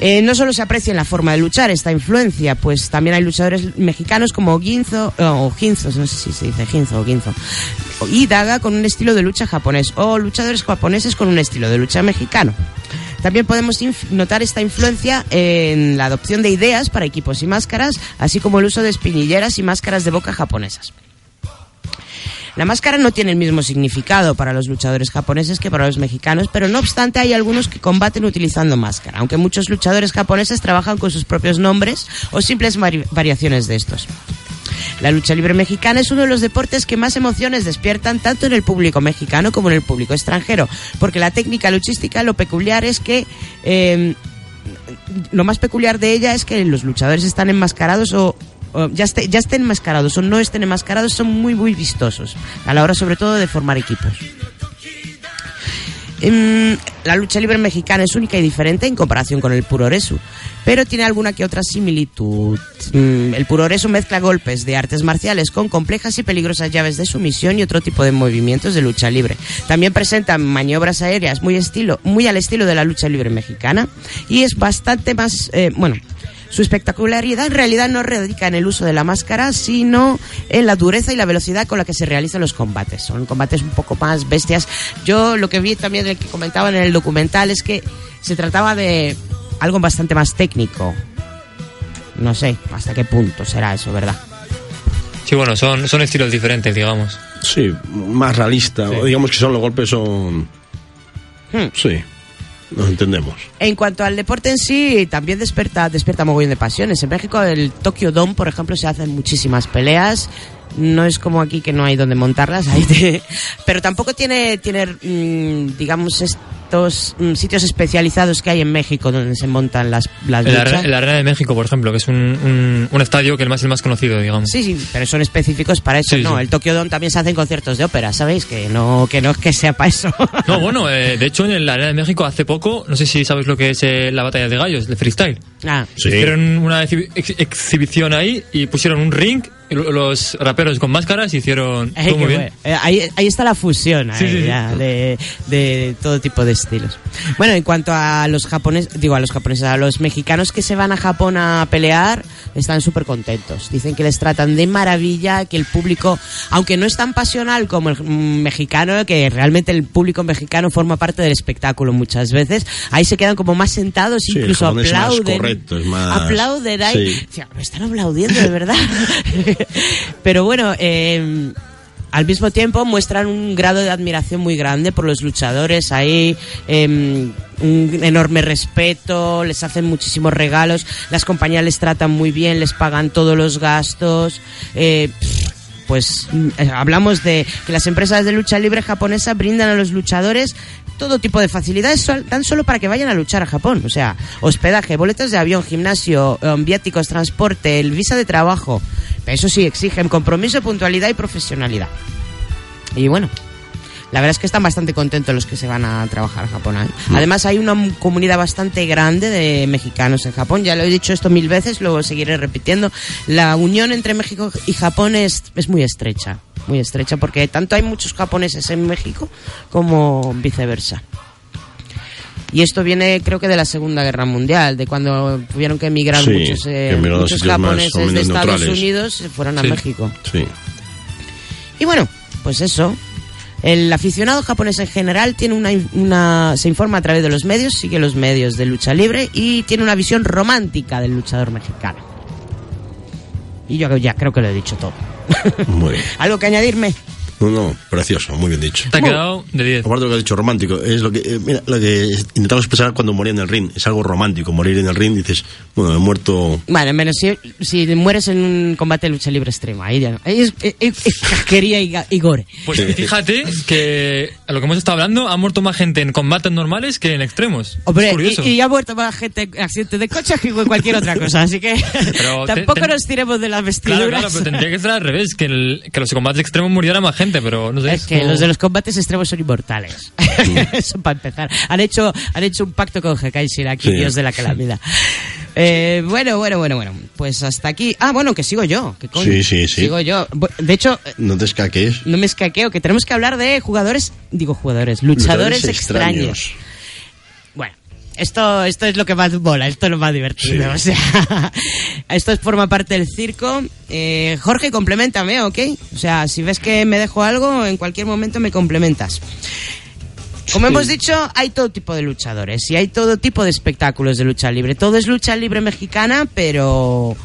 Eh, no solo se aprecia en la forma de luchar esta influencia, pues también hay luchadores mexicanos como Ginzo, o Ginzo, no sé si se dice Ginzo o Ginzo, y Daga con un estilo de lucha japonés, o luchadores japoneses con un estilo de lucha mexicano. También podemos notar esta influencia en la adopción de ideas para equipos y máscaras, así como el uso de espinilleras y máscaras de boca japonesas. La máscara no tiene el mismo significado para los luchadores japoneses que para los mexicanos, pero no obstante hay algunos que combaten utilizando máscara, aunque muchos luchadores japoneses trabajan con sus propios nombres o simples vari- variaciones de estos. La lucha libre mexicana es uno de los deportes que más emociones despiertan tanto en el público mexicano como en el público extranjero, porque la técnica luchística lo peculiar es que eh, lo más peculiar de ella es que los luchadores están enmascarados o ya, esté- ya estén enmascarados o no estén enmascarados, son muy, muy vistosos, a la hora sobre todo de formar equipos. Em, la lucha libre mexicana es única y diferente en comparación con el puroresu, pero tiene alguna que otra similitud. Mm, el puroresu mezcla golpes de artes marciales con complejas y peligrosas llaves de sumisión y otro tipo de movimientos de lucha libre. También presenta maniobras aéreas muy, estilo, muy al estilo de la lucha libre mexicana y es bastante más, eh, bueno, su espectacularidad en realidad no radica en el uso de la máscara, sino en la dureza y la velocidad con la que se realizan los combates. Son combates un poco más bestias. Yo lo que vi también del que comentaban en el documental es que se trataba de algo bastante más técnico. No sé hasta qué punto será eso, ¿verdad? Sí, bueno, son, son estilos diferentes, digamos. Sí, más realista. Digamos que son los golpes son... Hmm. Sí, nos entendemos. En cuanto al deporte en sí, también despierta, despierta mogollón de pasiones. En México, el Tokyo Dome, por ejemplo, se hacen muchísimas peleas. No es como aquí que no hay donde montarlas, hay de- pero tampoco tiene, tiene mm, digamos, estos mm, sitios especializados que hay en México donde se montan las, las En la, luchas. en la Arena de México, por ejemplo, que es un, un, un estadio que es el más, el más conocido, digamos. Sí, sí, pero son específicos para eso, Sí, ¿no? sí. El Tokyo Dome también se hacen conciertos de ópera, ¿sabéis? Que no, que no es que sea para eso. [LAUGHS] No, bueno, eh, de hecho en la Arena de México hace poco, no sé si sabes lo que es eh, la batalla de gallos, de freestyle. Ah. Hicieron una exhi- ex- exhibición ahí y pusieron un ring, los raperos con máscaras hicieron todo muy bien. bueno. Eh, ahí, ahí está la fusión ahí, Sí, sí, sí. ya, de, de todo tipo de estilos. Bueno, en cuanto a los japoneses, digo a los japoneses, a los mexicanos que se van a Japón a pelear, están súper contentos. Dicen que les tratan de maravilla, que el público, aunque no es tan pasional como el mm, mexicano, que realmente el público mexicano forma parte del espectáculo muchas veces, ahí se quedan como más sentados, Sí, incluso japonés es más aplauden. correcto, es más- Aplauden ahí. sí. O sea, me están aplaudiendo de verdad. [LAUGHS] [LAUGHS] Pero bueno, eh, al mismo tiempo muestran un grado de admiración muy grande por los luchadores ahí, eh, un enorme respeto, les hacen muchísimos regalos, las compañías les tratan muy bien, les pagan todos los gastos. eh, pues mm, eh, hablamos de que las empresas de lucha libre japonesa brindan a los luchadores todo tipo de facilidades tan solo para que vayan a luchar a Japón. O sea, hospedaje, boletos de avión, gimnasio, eh, viáticos, transporte, el visa de trabajo. Eso sí, exigen compromiso, puntualidad y profesionalidad. Y bueno, la verdad es que están bastante contentos los que se van a trabajar a Japón. ahí. Además, hay una comunidad bastante grande de mexicanos en Japón. Ya lo he dicho esto mil veces, lo seguiré repitiendo. La unión entre México y Japón es, es muy estrecha. Muy estrecha, porque tanto hay muchos japoneses en México como viceversa. Y esto viene, creo que, de la Segunda Guerra Mundial, de cuando tuvieron que emigrar Sí, muchos, eh, que muchos japoneses de Estados neutrales. Unidos se fueron a Sí. México. Sí. Y bueno, pues eso. El aficionado japonés en general tiene una, una- se informa a través de los medios, sigue los medios de lucha libre y tiene una visión romántica del luchador mexicano. Y yo ya creo que lo he dicho todo. Muy bien. [LAUGHS] ¿Algo que añadirme? No, no, precioso, muy bien dicho. Te ha quedado de 10. Aparte de lo que has dicho, romántico, es lo que, eh, mira, lo que intentamos expresar cuando moría en el ring. Es algo romántico, morir en el ring, dices, bueno, he muerto... Bueno, menos si, si mueres en un combate de lucha libre extrema. Ahí ya no. Es, es- es- es casquería y, gore. Pues fíjate que a lo que hemos estado hablando ha muerto más gente en combates normales que en extremos. Hombre, es curioso. y, y ha muerto más gente en accidentes de coche que en cualquier otra cosa, así que [LAUGHS] Pero te- tampoco te- nos tiremos de las vestiduras. Claro, claro, pero tendría que ser al revés, que, el- que los combates extremos muriera más gente, pero no sé. Es que como- los de los combates extremos son inmortales. [LAUGHS] Eso para empezar. Han hecho, han hecho un pacto con Hekai Shiraki, Sí. dios de la calamidad. Eh, bueno, bueno, bueno, bueno. Pues hasta aquí. Ah, bueno, que sigo yo. ¿Qué coño? Sí, sí, sí. Sigo yo. De hecho, eh, No te escaques. no me escaqueo, que tenemos que hablar de jugadores, digo jugadores, luchadores, extraños. Bueno, esto, esto es lo que más mola, esto es lo más divertido. O sea, [LAUGHS] esto forma parte del circo. Eh, Jorge, complementame, ¿ok? O sea, si ves que me dejo algo, en cualquier momento me complementas. Como Sí. hemos dicho, hay todo tipo de luchadores y hay todo tipo de espectáculos de lucha libre. Todo es lucha libre mexicana, pero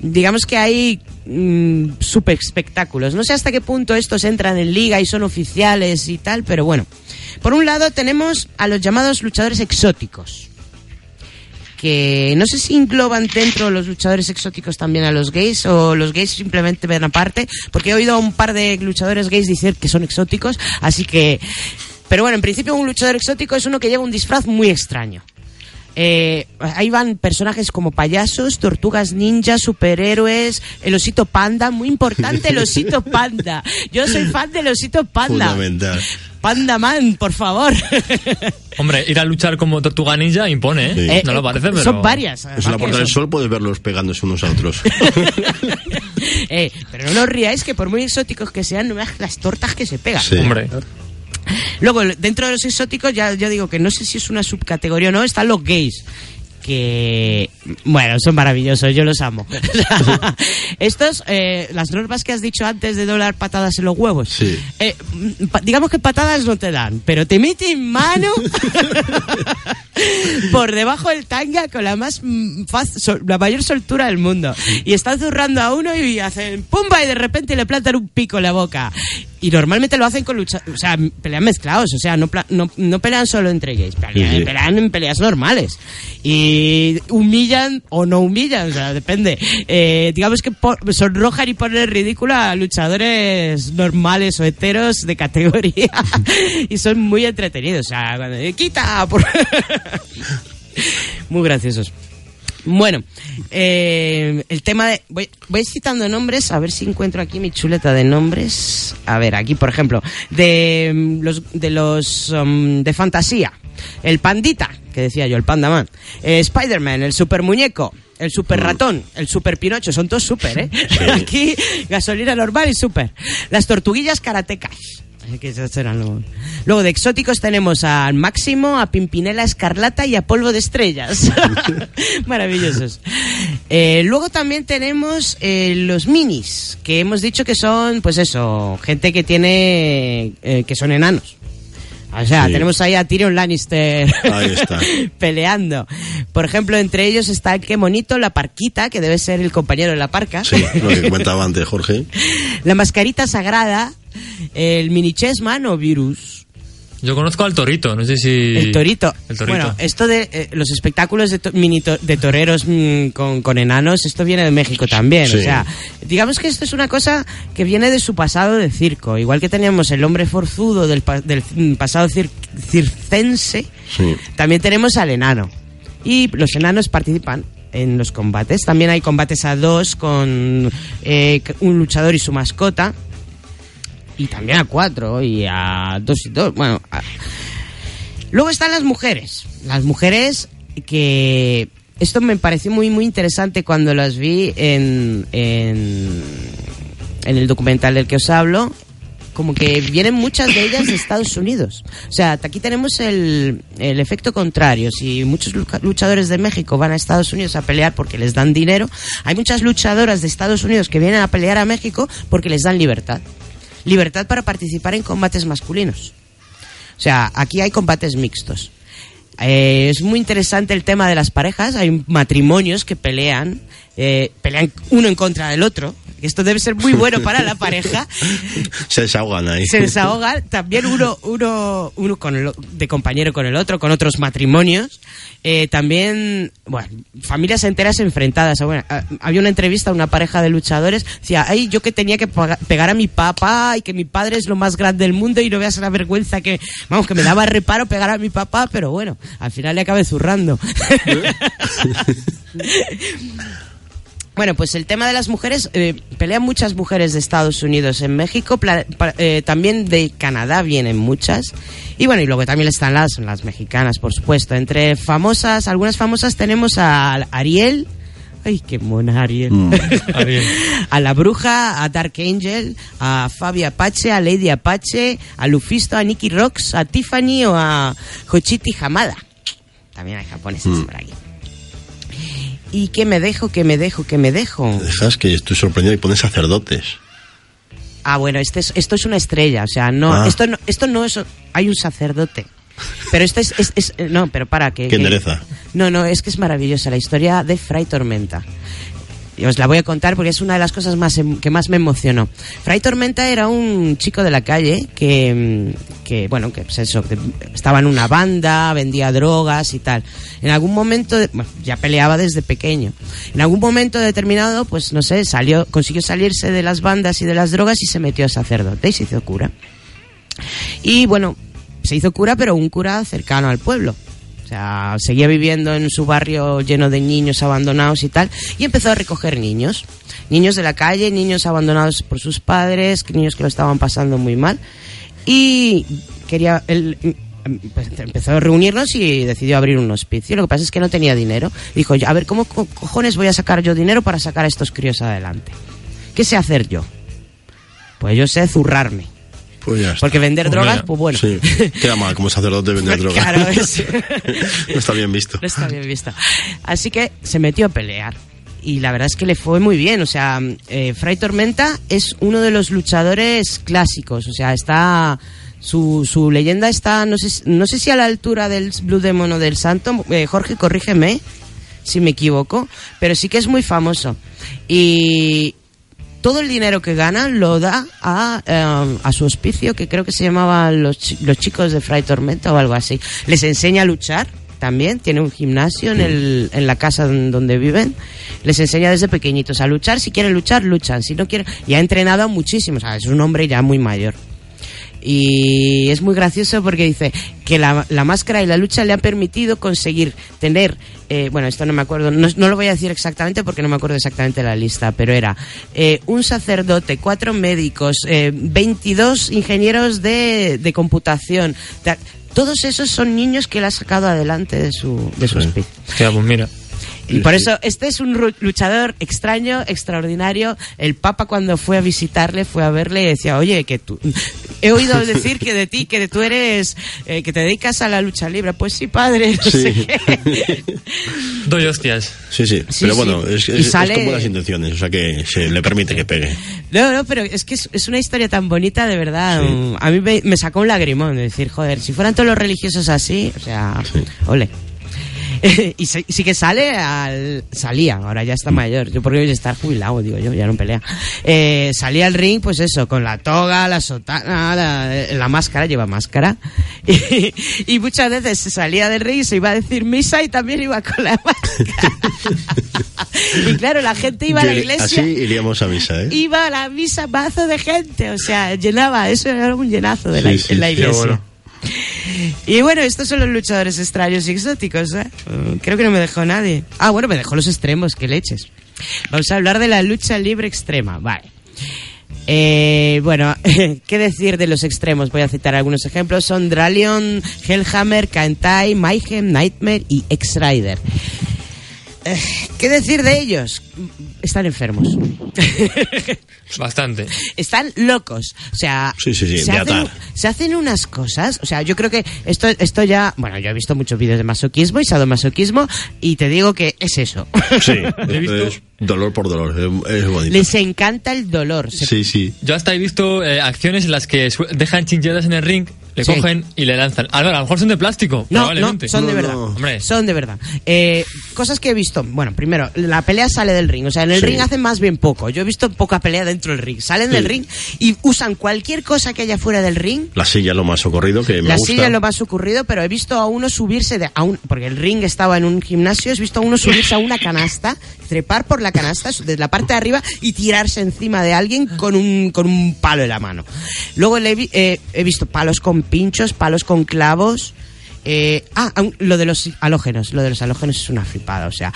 digamos que hay mm, super espectáculos. No sé hasta qué punto estos entran en liga y son oficiales y tal, pero bueno. Por un lado tenemos a los llamados luchadores exóticos. Que no sé si engloban dentro los luchadores exóticos también a los gays o los gays simplemente ven aparte, porque he oído a un par de luchadores gays decir que son exóticos, así que... Pero bueno, en principio un luchador exótico es uno que lleva un disfraz muy extraño. Eh, ahí van personajes como payasos, tortugas ninja, superhéroes, el osito panda, muy importante el osito [LAUGHS] panda. Yo soy fan del osito panda. Fundamental. Panda Man, por favor. [LAUGHS] Hombre, ir a luchar como Tortuga Ninja impone, ¿eh? Eh, no lo parece, pero... Son varias. Es la Puerta del Sol puedes verlos pegándose unos a otros. [LAUGHS] Eh, pero no os riáis que por muy exóticos que sean, no veas las tortas que se pegan. Sí. Hombre. Luego, dentro de los exóticos, ya yo digo que no sé si es una subcategoría o no, están los gays. Que, bueno, son maravillosos, yo los amo. [LAUGHS] Estos, eh, las normas que has dicho antes de doblar patadas en los huevos. Sí. Eh, digamos que patadas no te dan, pero te meten mano [LAUGHS] por debajo del tanga con la más mm, la mayor soltura del mundo. Y están zurrando a uno y hacen pumba y de repente le plantan un pico en la boca. Y normalmente lo hacen con lucha, o sea, pelean mezclados, o sea, no, no, no pelean solo entre gays, pelean, Sí, sí. pelean en peleas normales. Y humillan o no humillan, o sea, depende. Eh, digamos que po- sonrojan y ponen en ridículo a luchadores normales o heteros de categoría. [LAUGHS] y son muy entretenidos, o sea, cuando, quita, por... [LAUGHS] muy graciosos. Bueno, eh, el tema de... Voy, voy citando nombres, a ver si encuentro aquí mi chuleta de nombres. A ver, aquí, por ejemplo, de mm, los de, los, um, de fantasía. El pandita, que decía yo, el pandaman. Eh, Spider-Man, el super muñeco. El super ratón, el super pinocho, son todos super, ¿eh? [LAUGHS] Aquí, gasolina normal y super. Las tortuguillas karatecas. Así que esos eran los- Luego de exóticos tenemos al Máximo, a Pimpinela Escarlata y a Polvo de Estrellas. [LAUGHS] Maravillosos. Eh, luego también tenemos eh, los minis, que hemos dicho que son, pues eso, gente que tiene, eh, que son enanos. O sea, Sí. tenemos ahí a Tyrion Lannister [LAUGHS] Ahí está. [LAUGHS] peleando. Por ejemplo, entre ellos está el qué monito, la parquita, que debe ser el compañero de la parca. Sí, lo que comentaba antes Jorge. La mascarita sagrada, el mini chessman o virus. Yo conozco al Torito, no sé si... El torito. El Torito. Bueno, esto de eh, los espectáculos de, to- mini to- de toreros mm, con, con enanos, esto viene de México también. Sí. O sea, digamos que esto es una cosa que viene de su pasado de circo. Igual que teníamos el hombre forzudo del, pa- del pasado cir- circense, Sí. también tenemos al enano. Y los enanos participan en los combates. También hay combates a dos con eh, un luchador y su mascota. Y también a cuatro y a dos y dos. Bueno, luego están las mujeres. Las mujeres que... Esto me pareció muy, muy interesante cuando las vi en, en, el documental del que os hablo. Como que vienen muchas de ellas de Estados Unidos. O sea, aquí tenemos el, el efecto contrario. Si muchos lucha- luchadores de México van a Estados Unidos a pelear porque les dan dinero, hay muchas luchadoras de Estados Unidos que vienen a pelear a México porque les dan libertad. Libertad para participar en combates masculinos. O sea, aquí hay combates mixtos. Eh, es muy interesante el tema de las parejas. Hay matrimonios que pelean, eh, pelean uno en contra del otro. Esto debe ser muy bueno para la pareja. [LAUGHS] Se desahogan ahí. Se desahogan también uno, uno, uno con el de compañero con el otro, con otros matrimonios. Eh, también, bueno, familias enteras enfrentadas. Bueno, ah, había una entrevista a una pareja de luchadores. Decía, ay, yo que tenía que pegar a mi papá y que mi padre es lo más grande del mundo y no veas la vergüenza que, vamos, que me daba reparo pegar a mi papá, pero bueno, al final le acabé zurrando. [LAUGHS] [LAUGHS] Bueno, pues el tema de las mujeres, eh, pelean muchas mujeres de Estados Unidos en México, pla- pa- eh, también de Canadá vienen muchas. Y bueno, y luego también están las, las mexicanas, por supuesto. Entre famosas, algunas famosas tenemos a Ariel. Ay, qué mona Ariel. [LAUGHS] Ariel. a la bruja, a Dark Angel, a Fabi Apache, a Lady Apache, a Lufisto, a Nicky Rocks, a Tiffany o a Hochiti Hamada. también hay japoneses Mm. por aquí. ¿Y qué me dejo, qué me dejo, qué me dejo? Dejas que estoy sorprendido y ponen sacerdotes. Ah, bueno, este es- esto es una estrella, o sea, no, Ah. esto no, esto no es, hay un sacerdote. Pero este es, es- es- no, pero para que... Que que- endereza. No, no, es que es maravillosa la historia de Fray Tormenta. Y os la voy a contar porque es una de las cosas más em- que más me emocionó. Fray Tormenta era un chico de la calle que, mm, que bueno, que pues eso, estaba en una banda, vendía drogas y tal. En algún momento, bueno, ya peleaba desde pequeño. En algún momento determinado, pues no sé, salió, consiguió salirse de las bandas y de las drogas y se metió a sacerdote y se hizo cura. Y bueno, se hizo cura, pero un cura cercano al pueblo. Sea, seguía viviendo en su barrio lleno de niños abandonados y tal, y empezó a recoger niños. Niños de la calle, niños abandonados por sus padres, niños que lo estaban pasando muy mal. Y quería, él pues, empezó a reunirnos y decidió abrir un hospicio. Lo que pasa es que no tenía dinero. Dijo, a ver, ¿cómo co- cojones voy a sacar yo dinero para sacar a estos críos adelante? ¿Qué sé hacer yo? Pues yo sé zurrarme. Pues ya está. Porque vender Pues drogas, pues bueno. Sí, queda mal como sacerdote vender [LAUGHS] drogas. Claro, es- [LAUGHS] no está bien visto. No está bien visto. Así que se metió a pelear. Y la verdad es que le fue muy bien. O sea, eh, Fray Tormenta es uno de los luchadores clásicos. O sea, está. Su, su leyenda está, no sé, si- no sé si a la altura del Blue Demon o del Santo. Eh, Jorge, corrígeme si me equivoco. Pero sí que es muy famoso. Y todo el dinero que gana lo da a, eh, a su hospicio, que creo que se llamaba los, los Chicos de Fray Tormenta o algo así. Les enseña a luchar también, tiene un gimnasio en, el, en la casa don- donde viven. Les enseña desde pequeñitos a luchar. Si quieren luchar, luchan. Si no quieren. Y ha entrenado a muchísimos. O sea, es un hombre ya muy mayor. Y es muy gracioso porque dice que la, la máscara y la lucha le han permitido conseguir tener, eh, bueno, esto no me acuerdo, no, no lo voy a decir exactamente porque no me acuerdo exactamente la lista, pero era eh, un sacerdote, cuatro médicos, eh, 22 ingenieros de, de computación. Ta- Todos esos son niños que él ha sacado adelante de su, de su. Ya, pues mira. Y por eso este es un luchador extraño, extraordinario. El Papa cuando fue a visitarle, fue a verle y decía, oye, que tú... He oído [LAUGHS] decir que de ti, que tú eres, eh, que te dedicas a la lucha libre. Pues sí, padre. No sé [LAUGHS] qué. Doy hostias. Sí, sí, Sí, pero bueno, es, es- es sale- con buenas intenciones, o sea que se le permite que pegue. No, no, pero es que es, es una historia tan bonita, de verdad. A mí me, me sacó un lagrimón de decir, joder, si fueran todos los religiosos así, o sea, ole. [LAUGHS] y sí, sí que sale al, salía, ahora ya está mayor, yo porque hoy está jubilado, digo yo, ya no pelea. Eh, salía al ring, pues eso, con la toga, la sotana, la, la máscara, lleva máscara. [LAUGHS] Y, y muchas veces se salía del ring y se iba a decir misa y también iba con la máscara. [LAUGHS] y claro, la gente iba a la iglesia Así iríamos a misa, ¿eh? iba a la misa mazo de gente, o sea, llenaba, eso era un llenazo de la, Sí, sí, en la sí. iglesia. Qué. Y bueno, estos son los luchadores extraños y exóticos, ¿eh? Mm, Creo que no me dejó nadie. Ah, bueno, me dejó los extremos, que leches. Vamos a hablar de la lucha libre extrema, vale. Eh, bueno, [LAUGHS] ¿qué decir de los extremos? Voy a citar algunos ejemplos. Son Dralion, Hellhammer, Kantai, Mayhem, Nightmare y X-Rider. Eh, ¿Qué decir de ellos? Están enfermos. [LAUGHS] Bastante. Están locos. O sea, Sí, sí, sí, se, hacen, se hacen unas cosas. O sea, yo creo que esto, esto ya. Bueno, yo he visto muchos vídeos de masoquismo y sadomasoquismo y te digo que es eso. Sí, [LAUGHS] He visto- es dolor por dolor, es, es bonito. Les encanta el dolor. Se- Sí, sí. Yo hasta he visto eh, acciones en las que dejan chinchetas en el ring, le Sí. cogen y le lanzan. A, ver, a lo mejor son de plástico, No, no, probablemente. son de verdad. Hombre, Son de verdad. Eh, cosas que he visto. Bueno, primero, la pelea sale del ring. O sea, en el Sí. ring hacen más bien poco. Yo he visto poca pelea dentro del ring. Salen Sí. del ring y usan cualquier cosa que haya fuera del ring La silla es lo más socorrido que me la gusta. silla es lo más ocurrido, pero he visto a uno subirse de, a un, porque el ring estaba en un gimnasio, he visto a uno subirse a una canasta, trepar por la canasta desde la parte de arriba y tirarse encima de alguien con un, con un palo en la mano. Luego le eh, he visto palos con pinchos, palos con clavos. eh, ah, lo de los halógenos, lo de los halógenos es una flipada, o sea,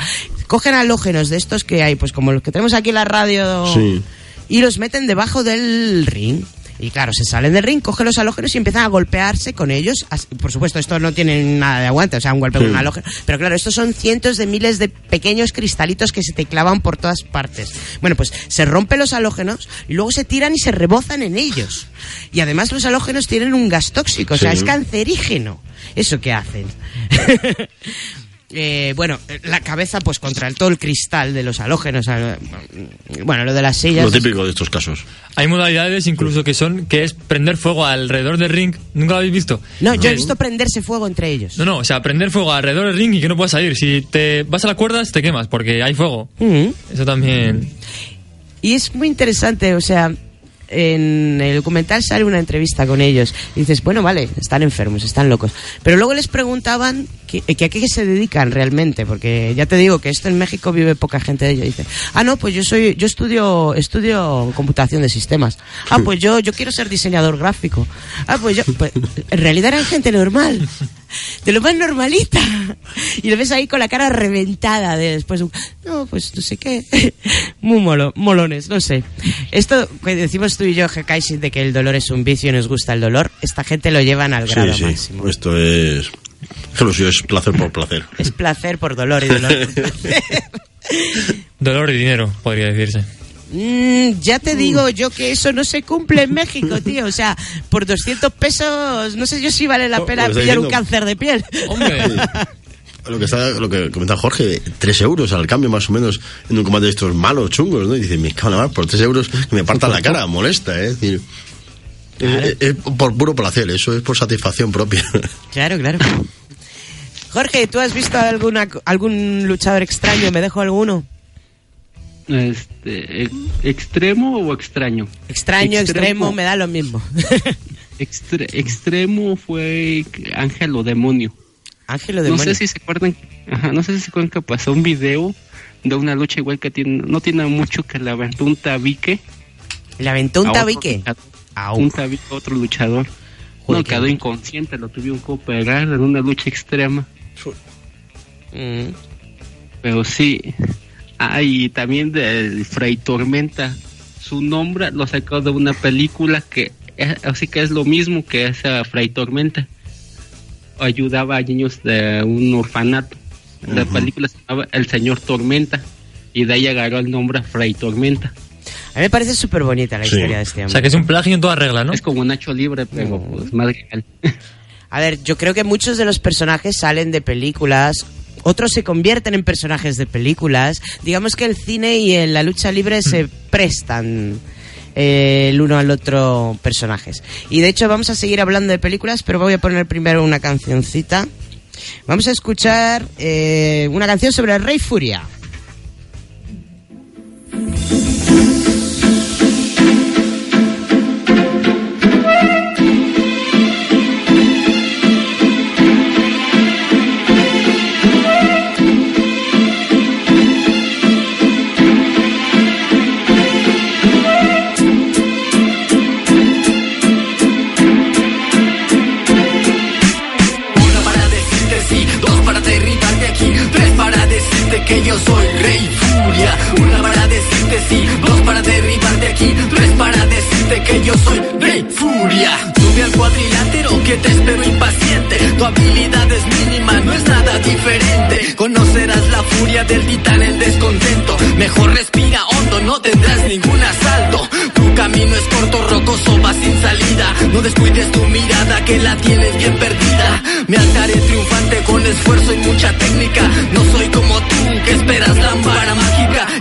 cogen halógenos de estos que hay, pues como los que tenemos aquí en la radio Sí. y los meten debajo del ring. Y claro, se salen del ring, cogen los halógenos y empiezan a golpearse con ellos. Por supuesto, esto no tiene nada de aguante, o sea, un golpe con un halógeno. Pero claro, estos son cientos de miles de pequeños cristalitos que se te clavan por todas partes. Bueno, pues se rompen los halógenos y luego se tiran y se rebozan en ellos. Y además los halógenos tienen un gas tóxico, o sea, es cancerígeno. ¿Eso qué hacen? [LAUGHS] Eh, bueno, la cabeza pues contra el, todo el cristal de los halógenos. Bueno, lo de las sillas. Lo típico de estos casos. Hay modalidades incluso que son que es prender fuego alrededor del ring. ¿Nunca lo habéis visto? No, yo he Eh, visto prenderse fuego entre ellos. No, no, o sea, prender fuego alrededor del ring y que no puedas salir. Si te vas a las cuerdas, te quemas porque hay fuego. Mm. Eso también. Y es muy interesante, o sea, en el documental sale una entrevista con ellos. Y dices, bueno, vale, están enfermos, están locos. Pero luego les preguntaban que, que a qué se dedican realmente, porque ya te digo que esto en México vive poca gente de ello. Dice, ah, no, pues yo soy, yo estudio, estudio computación de sistemas. Ah, pues yo, yo quiero ser diseñador gráfico. Ah, pues yo, pues, en realidad eran gente normal. De lo más normalita. [LAUGHS] Y lo ves ahí con la cara reventada de después un, no, pues no sé qué. [LAUGHS] Muy molo, molones, no sé. Esto que decimos tú y yo, Hekaishi, de que el dolor es un vicio y nos gusta el dolor, esta gente lo llevan al grado sí, sí. máximo. Esto es. Es placer por placer. Es placer por dolor y dolor por [LAUGHS] placer. Dolor y dinero, podría decirse. Mm, ya te digo yo que eso no se cumple en México, [LAUGHS] tío. O sea, por 200 pesos, no sé yo si vale la pena está pillar un cáncer de piel. [LAUGHS] Lo que, está, lo que comenta Jorge, 3 euros al cambio más o menos en un combate de estos malos, chungos, ¿no? Y dice, me cago en la mar, por 3 euros que me partan la cara, molesta, ¿eh? Es decir, es, es por puro placer, eso es por satisfacción propia. [LAUGHS] Claro, claro. Jorge, ¿tú has visto alguna, algún luchador extraño? ¿Me dejo alguno? Este, ex- ¿Extremo o extraño? Extraño, extremo, me da lo mismo. [LAUGHS] Extre- extremo fue Ángel o Demonio. Ángel o No Demonio. sé si se acuerdan, ajá, no sé si se acuerdan que pasó un video de una lucha igual que tiene, no tiene mucho que le aventó un tabique. ¿Le aventó un tabique? Un tabique a otro luchador. Joder, no, quedó inconsciente, lo tuvieron que operar en una lucha extrema. Mm. Pero sí. Ah, y también de Fray Tormenta. Su nombre lo sacó de una película que es- así que es lo mismo que esa Fray Tormenta. Ayudaba a niños de un orfanato. La película se llamaba El Señor Tormenta. Y de ahí agarró el nombre Fray Tormenta. A mí me parece súper bonita la Sí. historia de este O hombre. sea, que es un plagio en toda regla, ¿no? Es como Nacho Libre, pero pues más real. A ver, yo creo que muchos de los personajes salen de películas, otros se convierten en personajes de películas. Digamos que el cine y la lucha libre se prestan eh, el uno al otro personajes. Y de hecho vamos a seguir hablando de películas, pero voy a poner primero una cancioncita. Vamos a escuchar eh, una canción sobre el Rey Furia. Sí, dos para derribarte aquí, tres para decirte que yo soy Rey Furia. Sube al cuadrilátero que te espero impaciente. Tu habilidad es mínima, no es nada diferente. Conocerás la furia del titán en descontento. Mejor respira hondo, no tendrás ningún asalto. Tu camino es corto, rocoso, va sin salida. No descuides tu mirada que la tienes bien perdida. Me alzaré triunfante con esfuerzo y mucha técnica. No soy como tú que esperas lámpara mágica.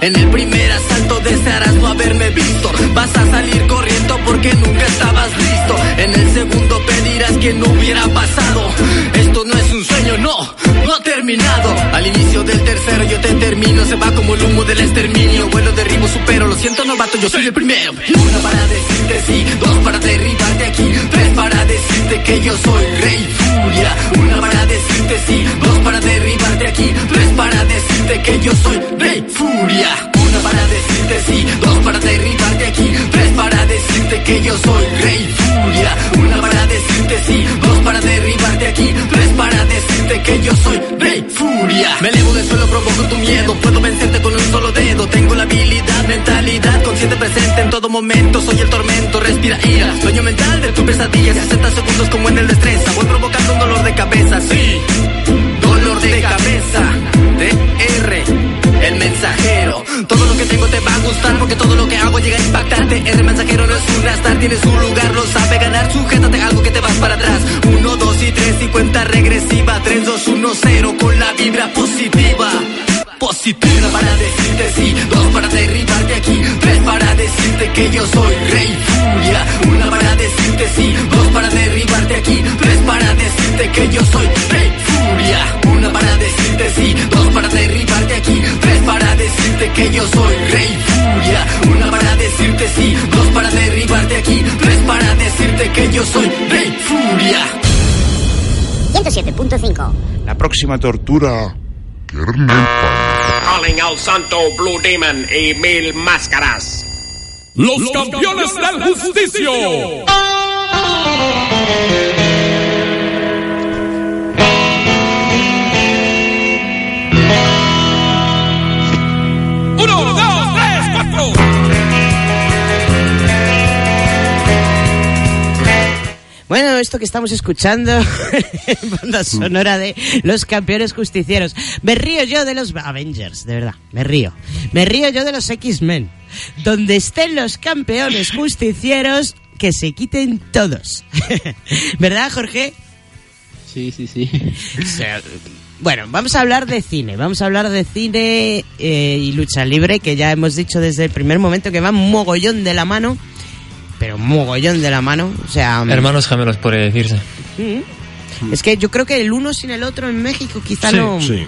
En el primer asalto desearás no haberme visto. Vas a salir corriendo porque nunca estabas listo. En el segundo pedirás que no hubiera pasado. Esto no es un sueño, no, no ha terminado. Al inicio del tercero yo te termino. Se va como el humo del exterminio. Vuelo, derribo, supero. Lo siento, novato, yo soy el primero. Una para decirte sí, dos para derribarte aquí, tres para decirte que yo soy Rey Furia. Una para decirte sí, dos para derribarte aquí, tres para decirte que yo soy Rey Furia. Para decirte sí, dos para derribarte aquí, tres para decirte que yo soy Rey Furia. Una para decirte sí, dos para derribarte aquí, tres para decirte que yo soy Rey Furia. Me elevo del suelo, provoco tu miedo, puedo vencerte con un solo dedo. Tengo la habilidad, mentalidad, consciente presente en todo momento. Soy el tormento, respiro ira. Dueño mental de tu pesadilla, 60 segundos como en el porque todo lo que hago llega a impactarte. R mensajero no es un gastar, tiene su lugar, lo sabe ganar. Sujétate a algo que te vas para atrás. 1, 2 y 3 y cuenta regresiva. 3, 2, 1, 0 con la vibra positiva. Positiva. Una para decirte sí, dos para derribarte aquí, tres para decirte que yo soy rey furia. Una para decirte sí, dos para derribarte aquí, tres para decirte que yo soy rey furia. Una para decirte sí, dos para derribarte aquí, tres para decirte que yo soy rey furia. Aquí, tres para decirte que yo soy rey furia. 107.5. La próxima tortura. Calling al santo Blue Demon y mil máscaras. Los campeones del justicio. Uno, Bueno, esto que estamos escuchando, [LAUGHS] banda sonora de los campeones justicieros. Me río yo de los Avengers, de verdad, me río. Me río yo de los X-Men. Donde estén los campeones justicieros, que se quiten todos. [LAUGHS] ¿Verdad, Jorge? Sí, sí, sí. O sea, bueno, vamos a hablar de cine. Vamos a hablar de cine eh, y lucha libre, que ya hemos dicho desde el primer momento que va mogollón de la mano. Pero mogollón de la mano. O sea. Hermanos gemelos, por decirse. Mm. Es que yo creo que el uno sin el otro en México quizá Sí, no, sí.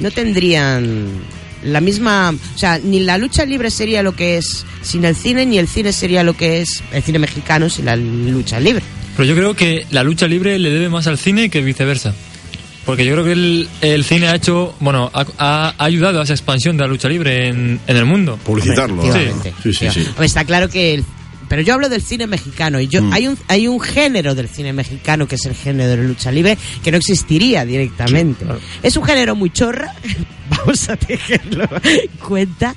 no tendrían la misma... O sea, ni la lucha libre sería lo que es sin el cine, ni el cine sería lo que es el cine mexicano sin la lucha libre. Pero yo creo que la lucha libre le debe más al cine que viceversa. Porque yo creo que el, el cine ha hecho, bueno, ha, ha ayudado a esa expansión de la lucha libre en, en el mundo. Publicitarlo. Sí. Sí, sí, sí. Está claro que... el- pero yo hablo del cine mexicano y yo Mm. hay un hay un género del cine mexicano que es el género de la lucha libre que no existiría directamente. Es un género muy chorra, [LAUGHS] vamos a tenerlo en cuenta,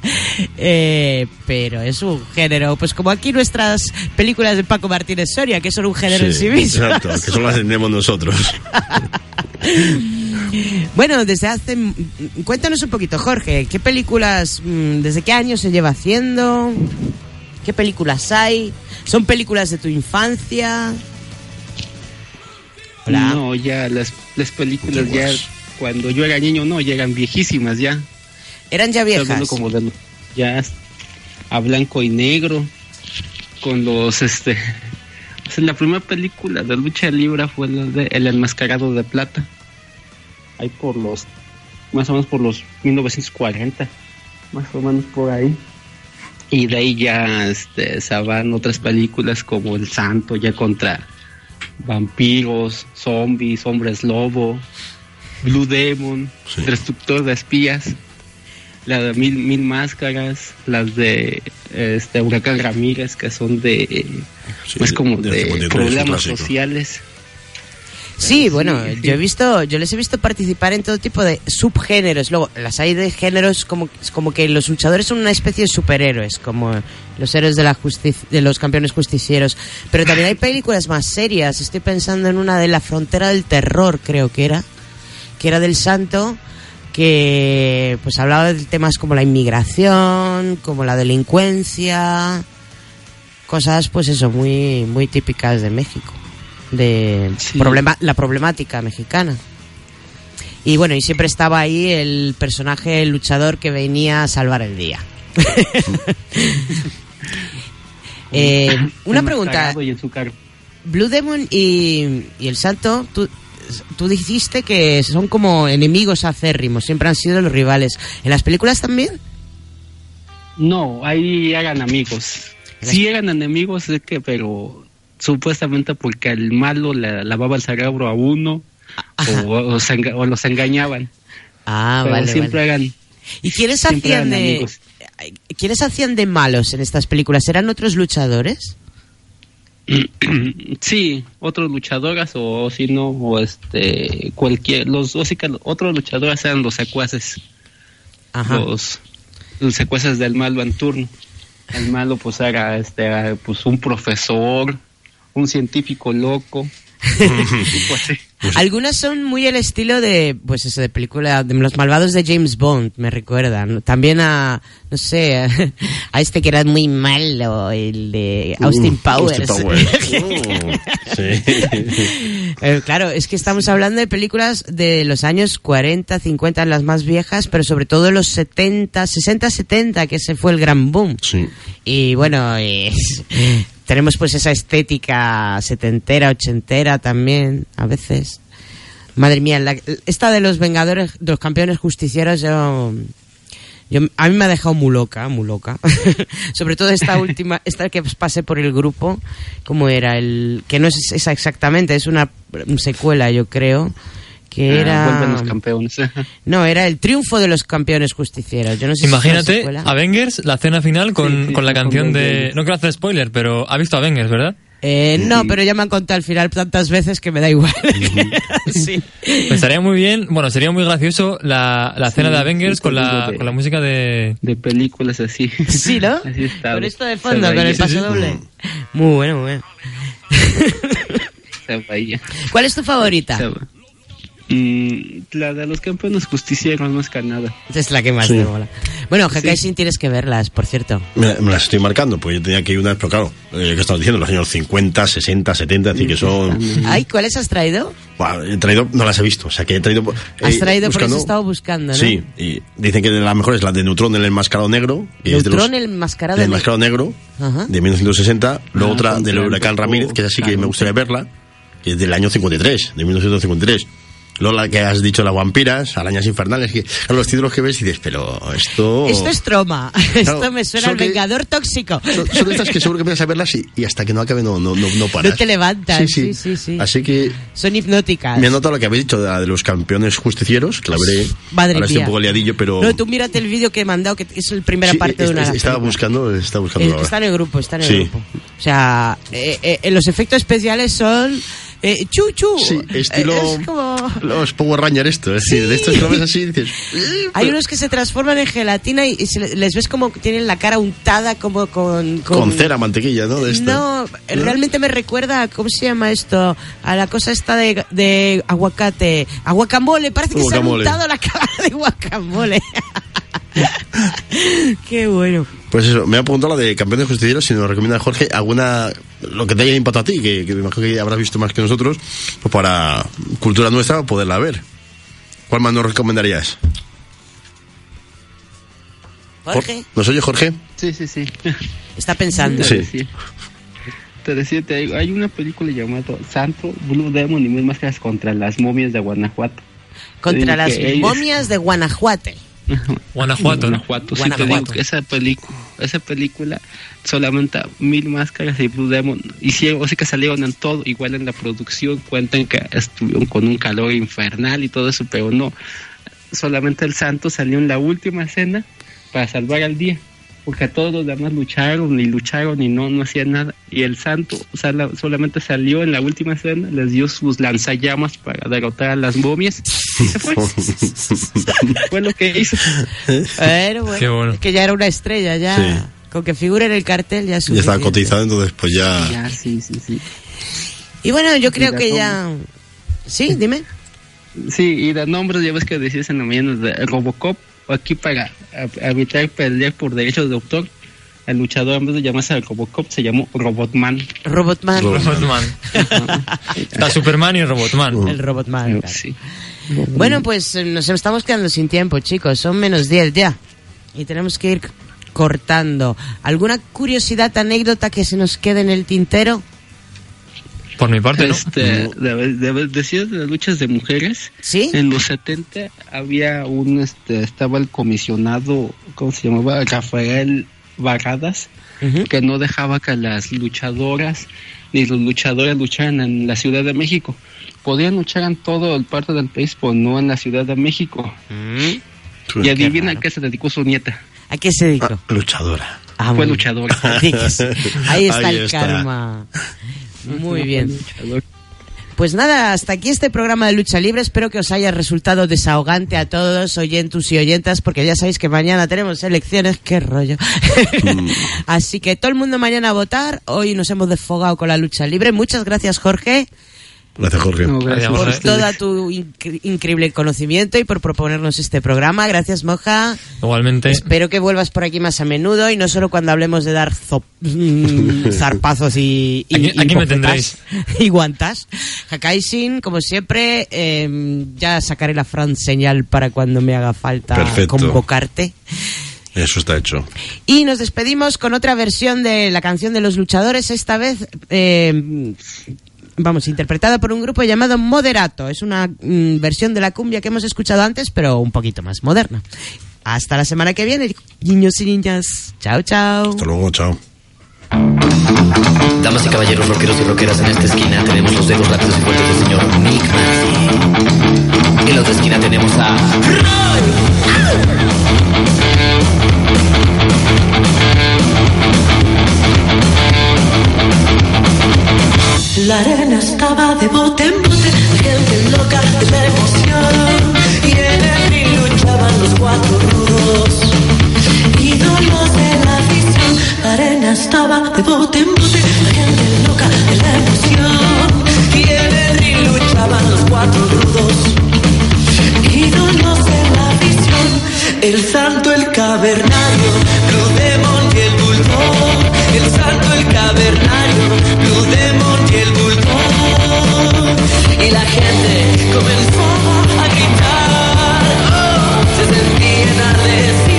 eh, pero es un género, pues como aquí nuestras películas de Paco Martínez Soria, que son un género en sí mismas. Exacto, que solo las tenemos nosotros. [LAUGHS] Bueno, desde hace... Cuéntanos un poquito, Jorge, ¿qué películas, mm, desde qué año se lleva haciendo? ¿Qué películas hay? ¿Son películas de tu infancia? Hola. No, ya las, las películas ya cuando yo era niño no, ya eran viejísimas ya. ¿Eran ya viejas? como de ya a blanco y negro con los este [LAUGHS] o sea, la primera película de lucha libre fue la de El enmascarado de plata. Ahí por los más o menos por los 1940, más o menos por ahí. Y de ahí ya este, se van otras películas como El Santo, ya contra vampiros, zombies, hombres lobo, Blue Demon, Destructor de espías, la de Mil, Mil Máscaras, las de este Huracán Ramírez, que son de más como de de, 53, problemas un Sí, bueno, yo he visto, yo les he visto participar en todo tipo de subgéneros. Luego, las hay de géneros como, como que los luchadores son una especie de superhéroes, como los héroes de la justicia, de los campeones justicieros. Pero también hay películas más serias. Estoy pensando en una de la frontera del terror, creo que era, que era del Santo, que pues hablaba de temas como la inmigración, como la delincuencia, cosas pues eso muy muy típicas de México de problema la problemática mexicana. Y bueno y siempre estaba ahí el personaje el luchador que venía a salvar el día. [LAUGHS] Eh, una pregunta. Blue Demon y, y el Santo tú, tú dijiste que son como enemigos acérrimos siempre han sido los rivales. En las películas también No, ahí eran amigos. Sí eran enemigos, sé que, pero supuestamente porque el malo le lavaba el cerebro a uno o, o se enga- o los engañaban. [LAUGHS] ah Pero vale, siempre vale. eran ¿Y quiénes hacían de amigos. quiénes hacían de malos en estas películas? ¿Eran otros luchadores? [CLEARS THROAT] sí, otros luchadoras o si no, o este, cualquier, los o sí que otros luchadores eran los secuaces, Ajá. los, los secuaces del malo en turno. El malo pues era este era, pues un profesor, un científico loco. [LAUGHS] pues, sí. Algunas son muy el estilo de, pues eso, de película, de los malvados de James Bond, me recuerdan. También a, no sé, [LAUGHS] a este que era muy malo, el de Austin Uh, Powers. Austin Powers. Uh, [LAUGHS] sí. Eh, claro, es que estamos hablando de películas de los años 40, 50, las más viejas, pero sobre todo los 70, 60, 70, que ese fue el gran boom. Sí. Y bueno, es- tenemos pues esa estética setentera, ochentera también, a veces. Madre mía, la- esta de los Vengadores, de los campeones justicieros, yo, yo, a mí me ha dejado muy loca, muy loca. [LAUGHS] Sobre todo esta [LAUGHS] última, esta que pasé por el grupo, como era el, que no es esa exactamente, es una secuela, yo creo, que Ah, era, vuelven los campeones. [LAUGHS] no, era el triunfo de los campeones justicieros. Yo no sé Imagínate. Avengers, la cena final con, con la canción de... No quiero hacer spoiler, pero ha visto Avengers, ¿verdad? Eh, no, pero ya me han contado al final tantas veces que me da igual. [LAUGHS] sí. Pues estaría muy bien, bueno, sería muy gracioso la, la cena de Avengers sí, con la, de- con la música de... De películas así. Sí, ¿no? [LAUGHS] Así está. Con esto de fondo, con el paso doble. Muy bueno, muy bueno. ¿Cuál es tu favorita? Mm, la de los campeones justicieros, más que nada. Es la que más Sí. te mola. Bueno, Hekaisin tienes que verlas, por cierto. Me, me las estoy marcando, pues yo tenía que ir una vez, pero claro, eh, ¿qué estamos diciendo? Los años 50, 60, 70, así que son... [LAUGHS] Ay, ¿cuáles has traído? Buah, he traído, no las he visto, o sea que he traído... Has eh, traído, por eso buscando- he estado buscando, ¿no? Sí, y dicen que la mejor es la de Neutrón, el enmascarado negro. que es de Neutrón, los- el mascarado. del de- enmascarado negro, Ajá. de 1960. Luego Ah, otra del el huracán Ramírez, que es así que me gustaría verla, que es del año 53, de 1953. Luego la que has dicho, las vampiras, arañas infernales, que los títulos que ves y dices, pero esto... Esto es troma. [LAUGHS] Esto me suena al que- Vengador Tóxico. Son, son estas que seguro que empiezas a verlas y, y hasta que no acabe no, no, no, no paras. No te levantas. Sí, sí, sí. Así que Son hipnóticas. me han notado lo que habéis dicho de la de los campeones justicieros, que la veré. Madre Ahora estoy mía. un poco liadillo, pero... No, tú mírate el vídeo que he mandado, que es la primera Sí, parte de es- una. es- estaba buscando, estaba buscando Eh, ahora. Está en el grupo, está en el grupo. O sea, eh, eh, los efectos especiales son eh, chuchu. Sí, estilo Eh, es como- los Power Rangers esto, es decir, de estos que lo ves así dices, [LAUGHS] Hay unos que se transforman en gelatina y, y se le- les ves como que tienen la cara untada como con... con, cera, mantequilla, ¿no? De esto. No, realmente me recuerda, a- ¿cómo se llama esto? A la cosa esta de, de aguacate. A guacamole, parece que Guacamole. se ha untado la [LAUGHS] cara de guacamole. [LAUGHS] Qué bueno. Pues eso, me ha preguntado la de campeones justicieros, si nos recomienda Jorge alguna, lo que te haya impactado a ti, que, que me imagino que habrás visto más que nosotros, pues para cultura nuestra poderla ver. ¿Cuál más nos recomendarías? Jorge, ¿Nos oye Jorge? Sí, sí, sí. está pensando. Sí. Sí. Te decía, te digo, hay una película llamada Santo Blue Demon y mil máscaras contra las momias de Guanajuato. Contra las ellos- momias de Guanajuato. Guanajuato, ¿no? Guanajuato, sí, te Guanajuato. digo que esa película, esa película, solamente mil máscaras y Blue Demon hicieron, o sea que salieron en todo, igual en la producción, cuentan que estuvieron con un calor infernal y todo eso, pero no, solamente el santo salió en la última escena para salvar al día, porque todos los demás lucharon y lucharon y no, no hacían nada, y el santo sala- solamente salió en la última escena, les dio sus lanzallamas para derrotar a las momias y se fue. [LAUGHS] fue lo que hizo. Pero bueno, Qué bueno. que ya era una estrella, ya. Sí. Con que figure en el cartel ya es Ya estaba suficiente. cotizado, entonces pues ya... Ya, sí, sí, sí. Y bueno, yo creo que ya... Sí, dime. Sí, y de nombres ya ves que decías en la mañana de Robocop, aquí para evitar pelear por derechos de autor, el luchador en vez de llamarse Robocop se llamó Robotman. Robotman. Robotman. Está Superman y Robotman. El Robotman. claro. Sí. Bueno, pues eh, nos estamos quedando sin tiempo, chicos. Son menos 10 ya. Y tenemos que ir cortando. ¿Alguna curiosidad, anécdota que se nos quede en el tintero? Por mi parte, ¿no? Este, de- de- decías de las luchas de mujeres. Sí. En los 70 había un, este, estaba el comisionado, ¿cómo se llamaba? Rafael Barradas, que no dejaba que las luchadoras ni los luchadores lucharan en la Ciudad de México. Podían luchar en todo el parte del país, pero no en la Ciudad de México. Y adivina a qué se dedicó su nieta. ¿A qué se dedicó? Luchadora. Ah, Fue luchadora. [LAUGHS] Ahí está Ahí el está. karma. Muy bien. Pues nada, hasta aquí este programa de Lucha Libre. Espero que os haya resultado desahogante a todos, oyentus y oyentas, porque ya sabéis que mañana tenemos elecciones. ¡Qué rollo! [LAUGHS] Así que todo el mundo mañana a votar. Hoy nos hemos desfogado con la Lucha Libre. Muchas gracias, Jorge. Gracias, Jorge. por todo tu incre- increíble conocimiento y por proponernos este programa. Gracias, Moja. Igualmente. Espero que vuelvas por aquí más a menudo y no solo cuando hablemos de dar mm, [LAUGHS] zarpazos y, y, Aquí- y aquí me tendréis. [LAUGHS] y guantas. Hakaisin, como siempre, eh, ya sacaré la Fran señal para cuando me haga falta Perfecto. convocarte. Eso está hecho. Y nos despedimos con otra versión de la canción de los luchadores, esta vez, eh, vamos, interpretada por un grupo llamado Moderato. Es una mm, versión de la cumbia que hemos escuchado antes, pero un poquito más moderna. Hasta la semana que viene, niños y niñas. Chao, chao. Hasta luego, chao. Damas y caballeros, rockeros y rockeras, en esta esquina tenemos los dedos rápidos y fuertes del señor Nick Nancy. En la otra esquina tenemos a La arena estaba de bote en bote, gente loca de la emoción. Y en el ring luchaban los cuatro rudos, ídolos de la afición. La arena estaba de bote en bote, gente loca de la emoción. Y en el ring luchaban los cuatro rudos, ídolos de la. El santo, el cavernario, Blue Demon y el bulldog. El santo, el cavernario, Blue Demon y el bulldog. Y la gente comenzó a gritar. oh, se sentía enardecida sin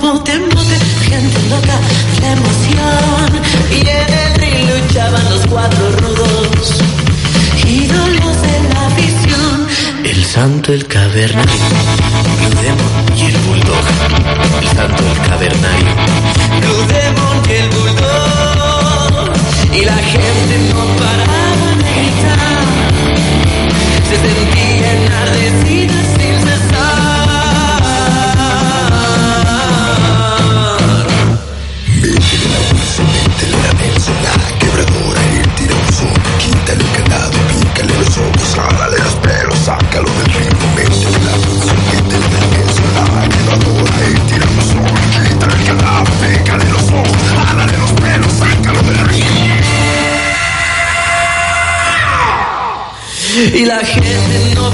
bote en bote, gente loca la emoción. Y en el ring luchaban los cuatro rudos, ídolos de la visión. el santo, el cavernario, Blue Demon y el bulldog. El santo, el cavernario. Blue Demon y el bulldog. Y la gente no paraba de gritar. Se sentía enardecida sin cesar. Pícale los ojos, jálale los pelos, sácalo del ritmo. Y la gente no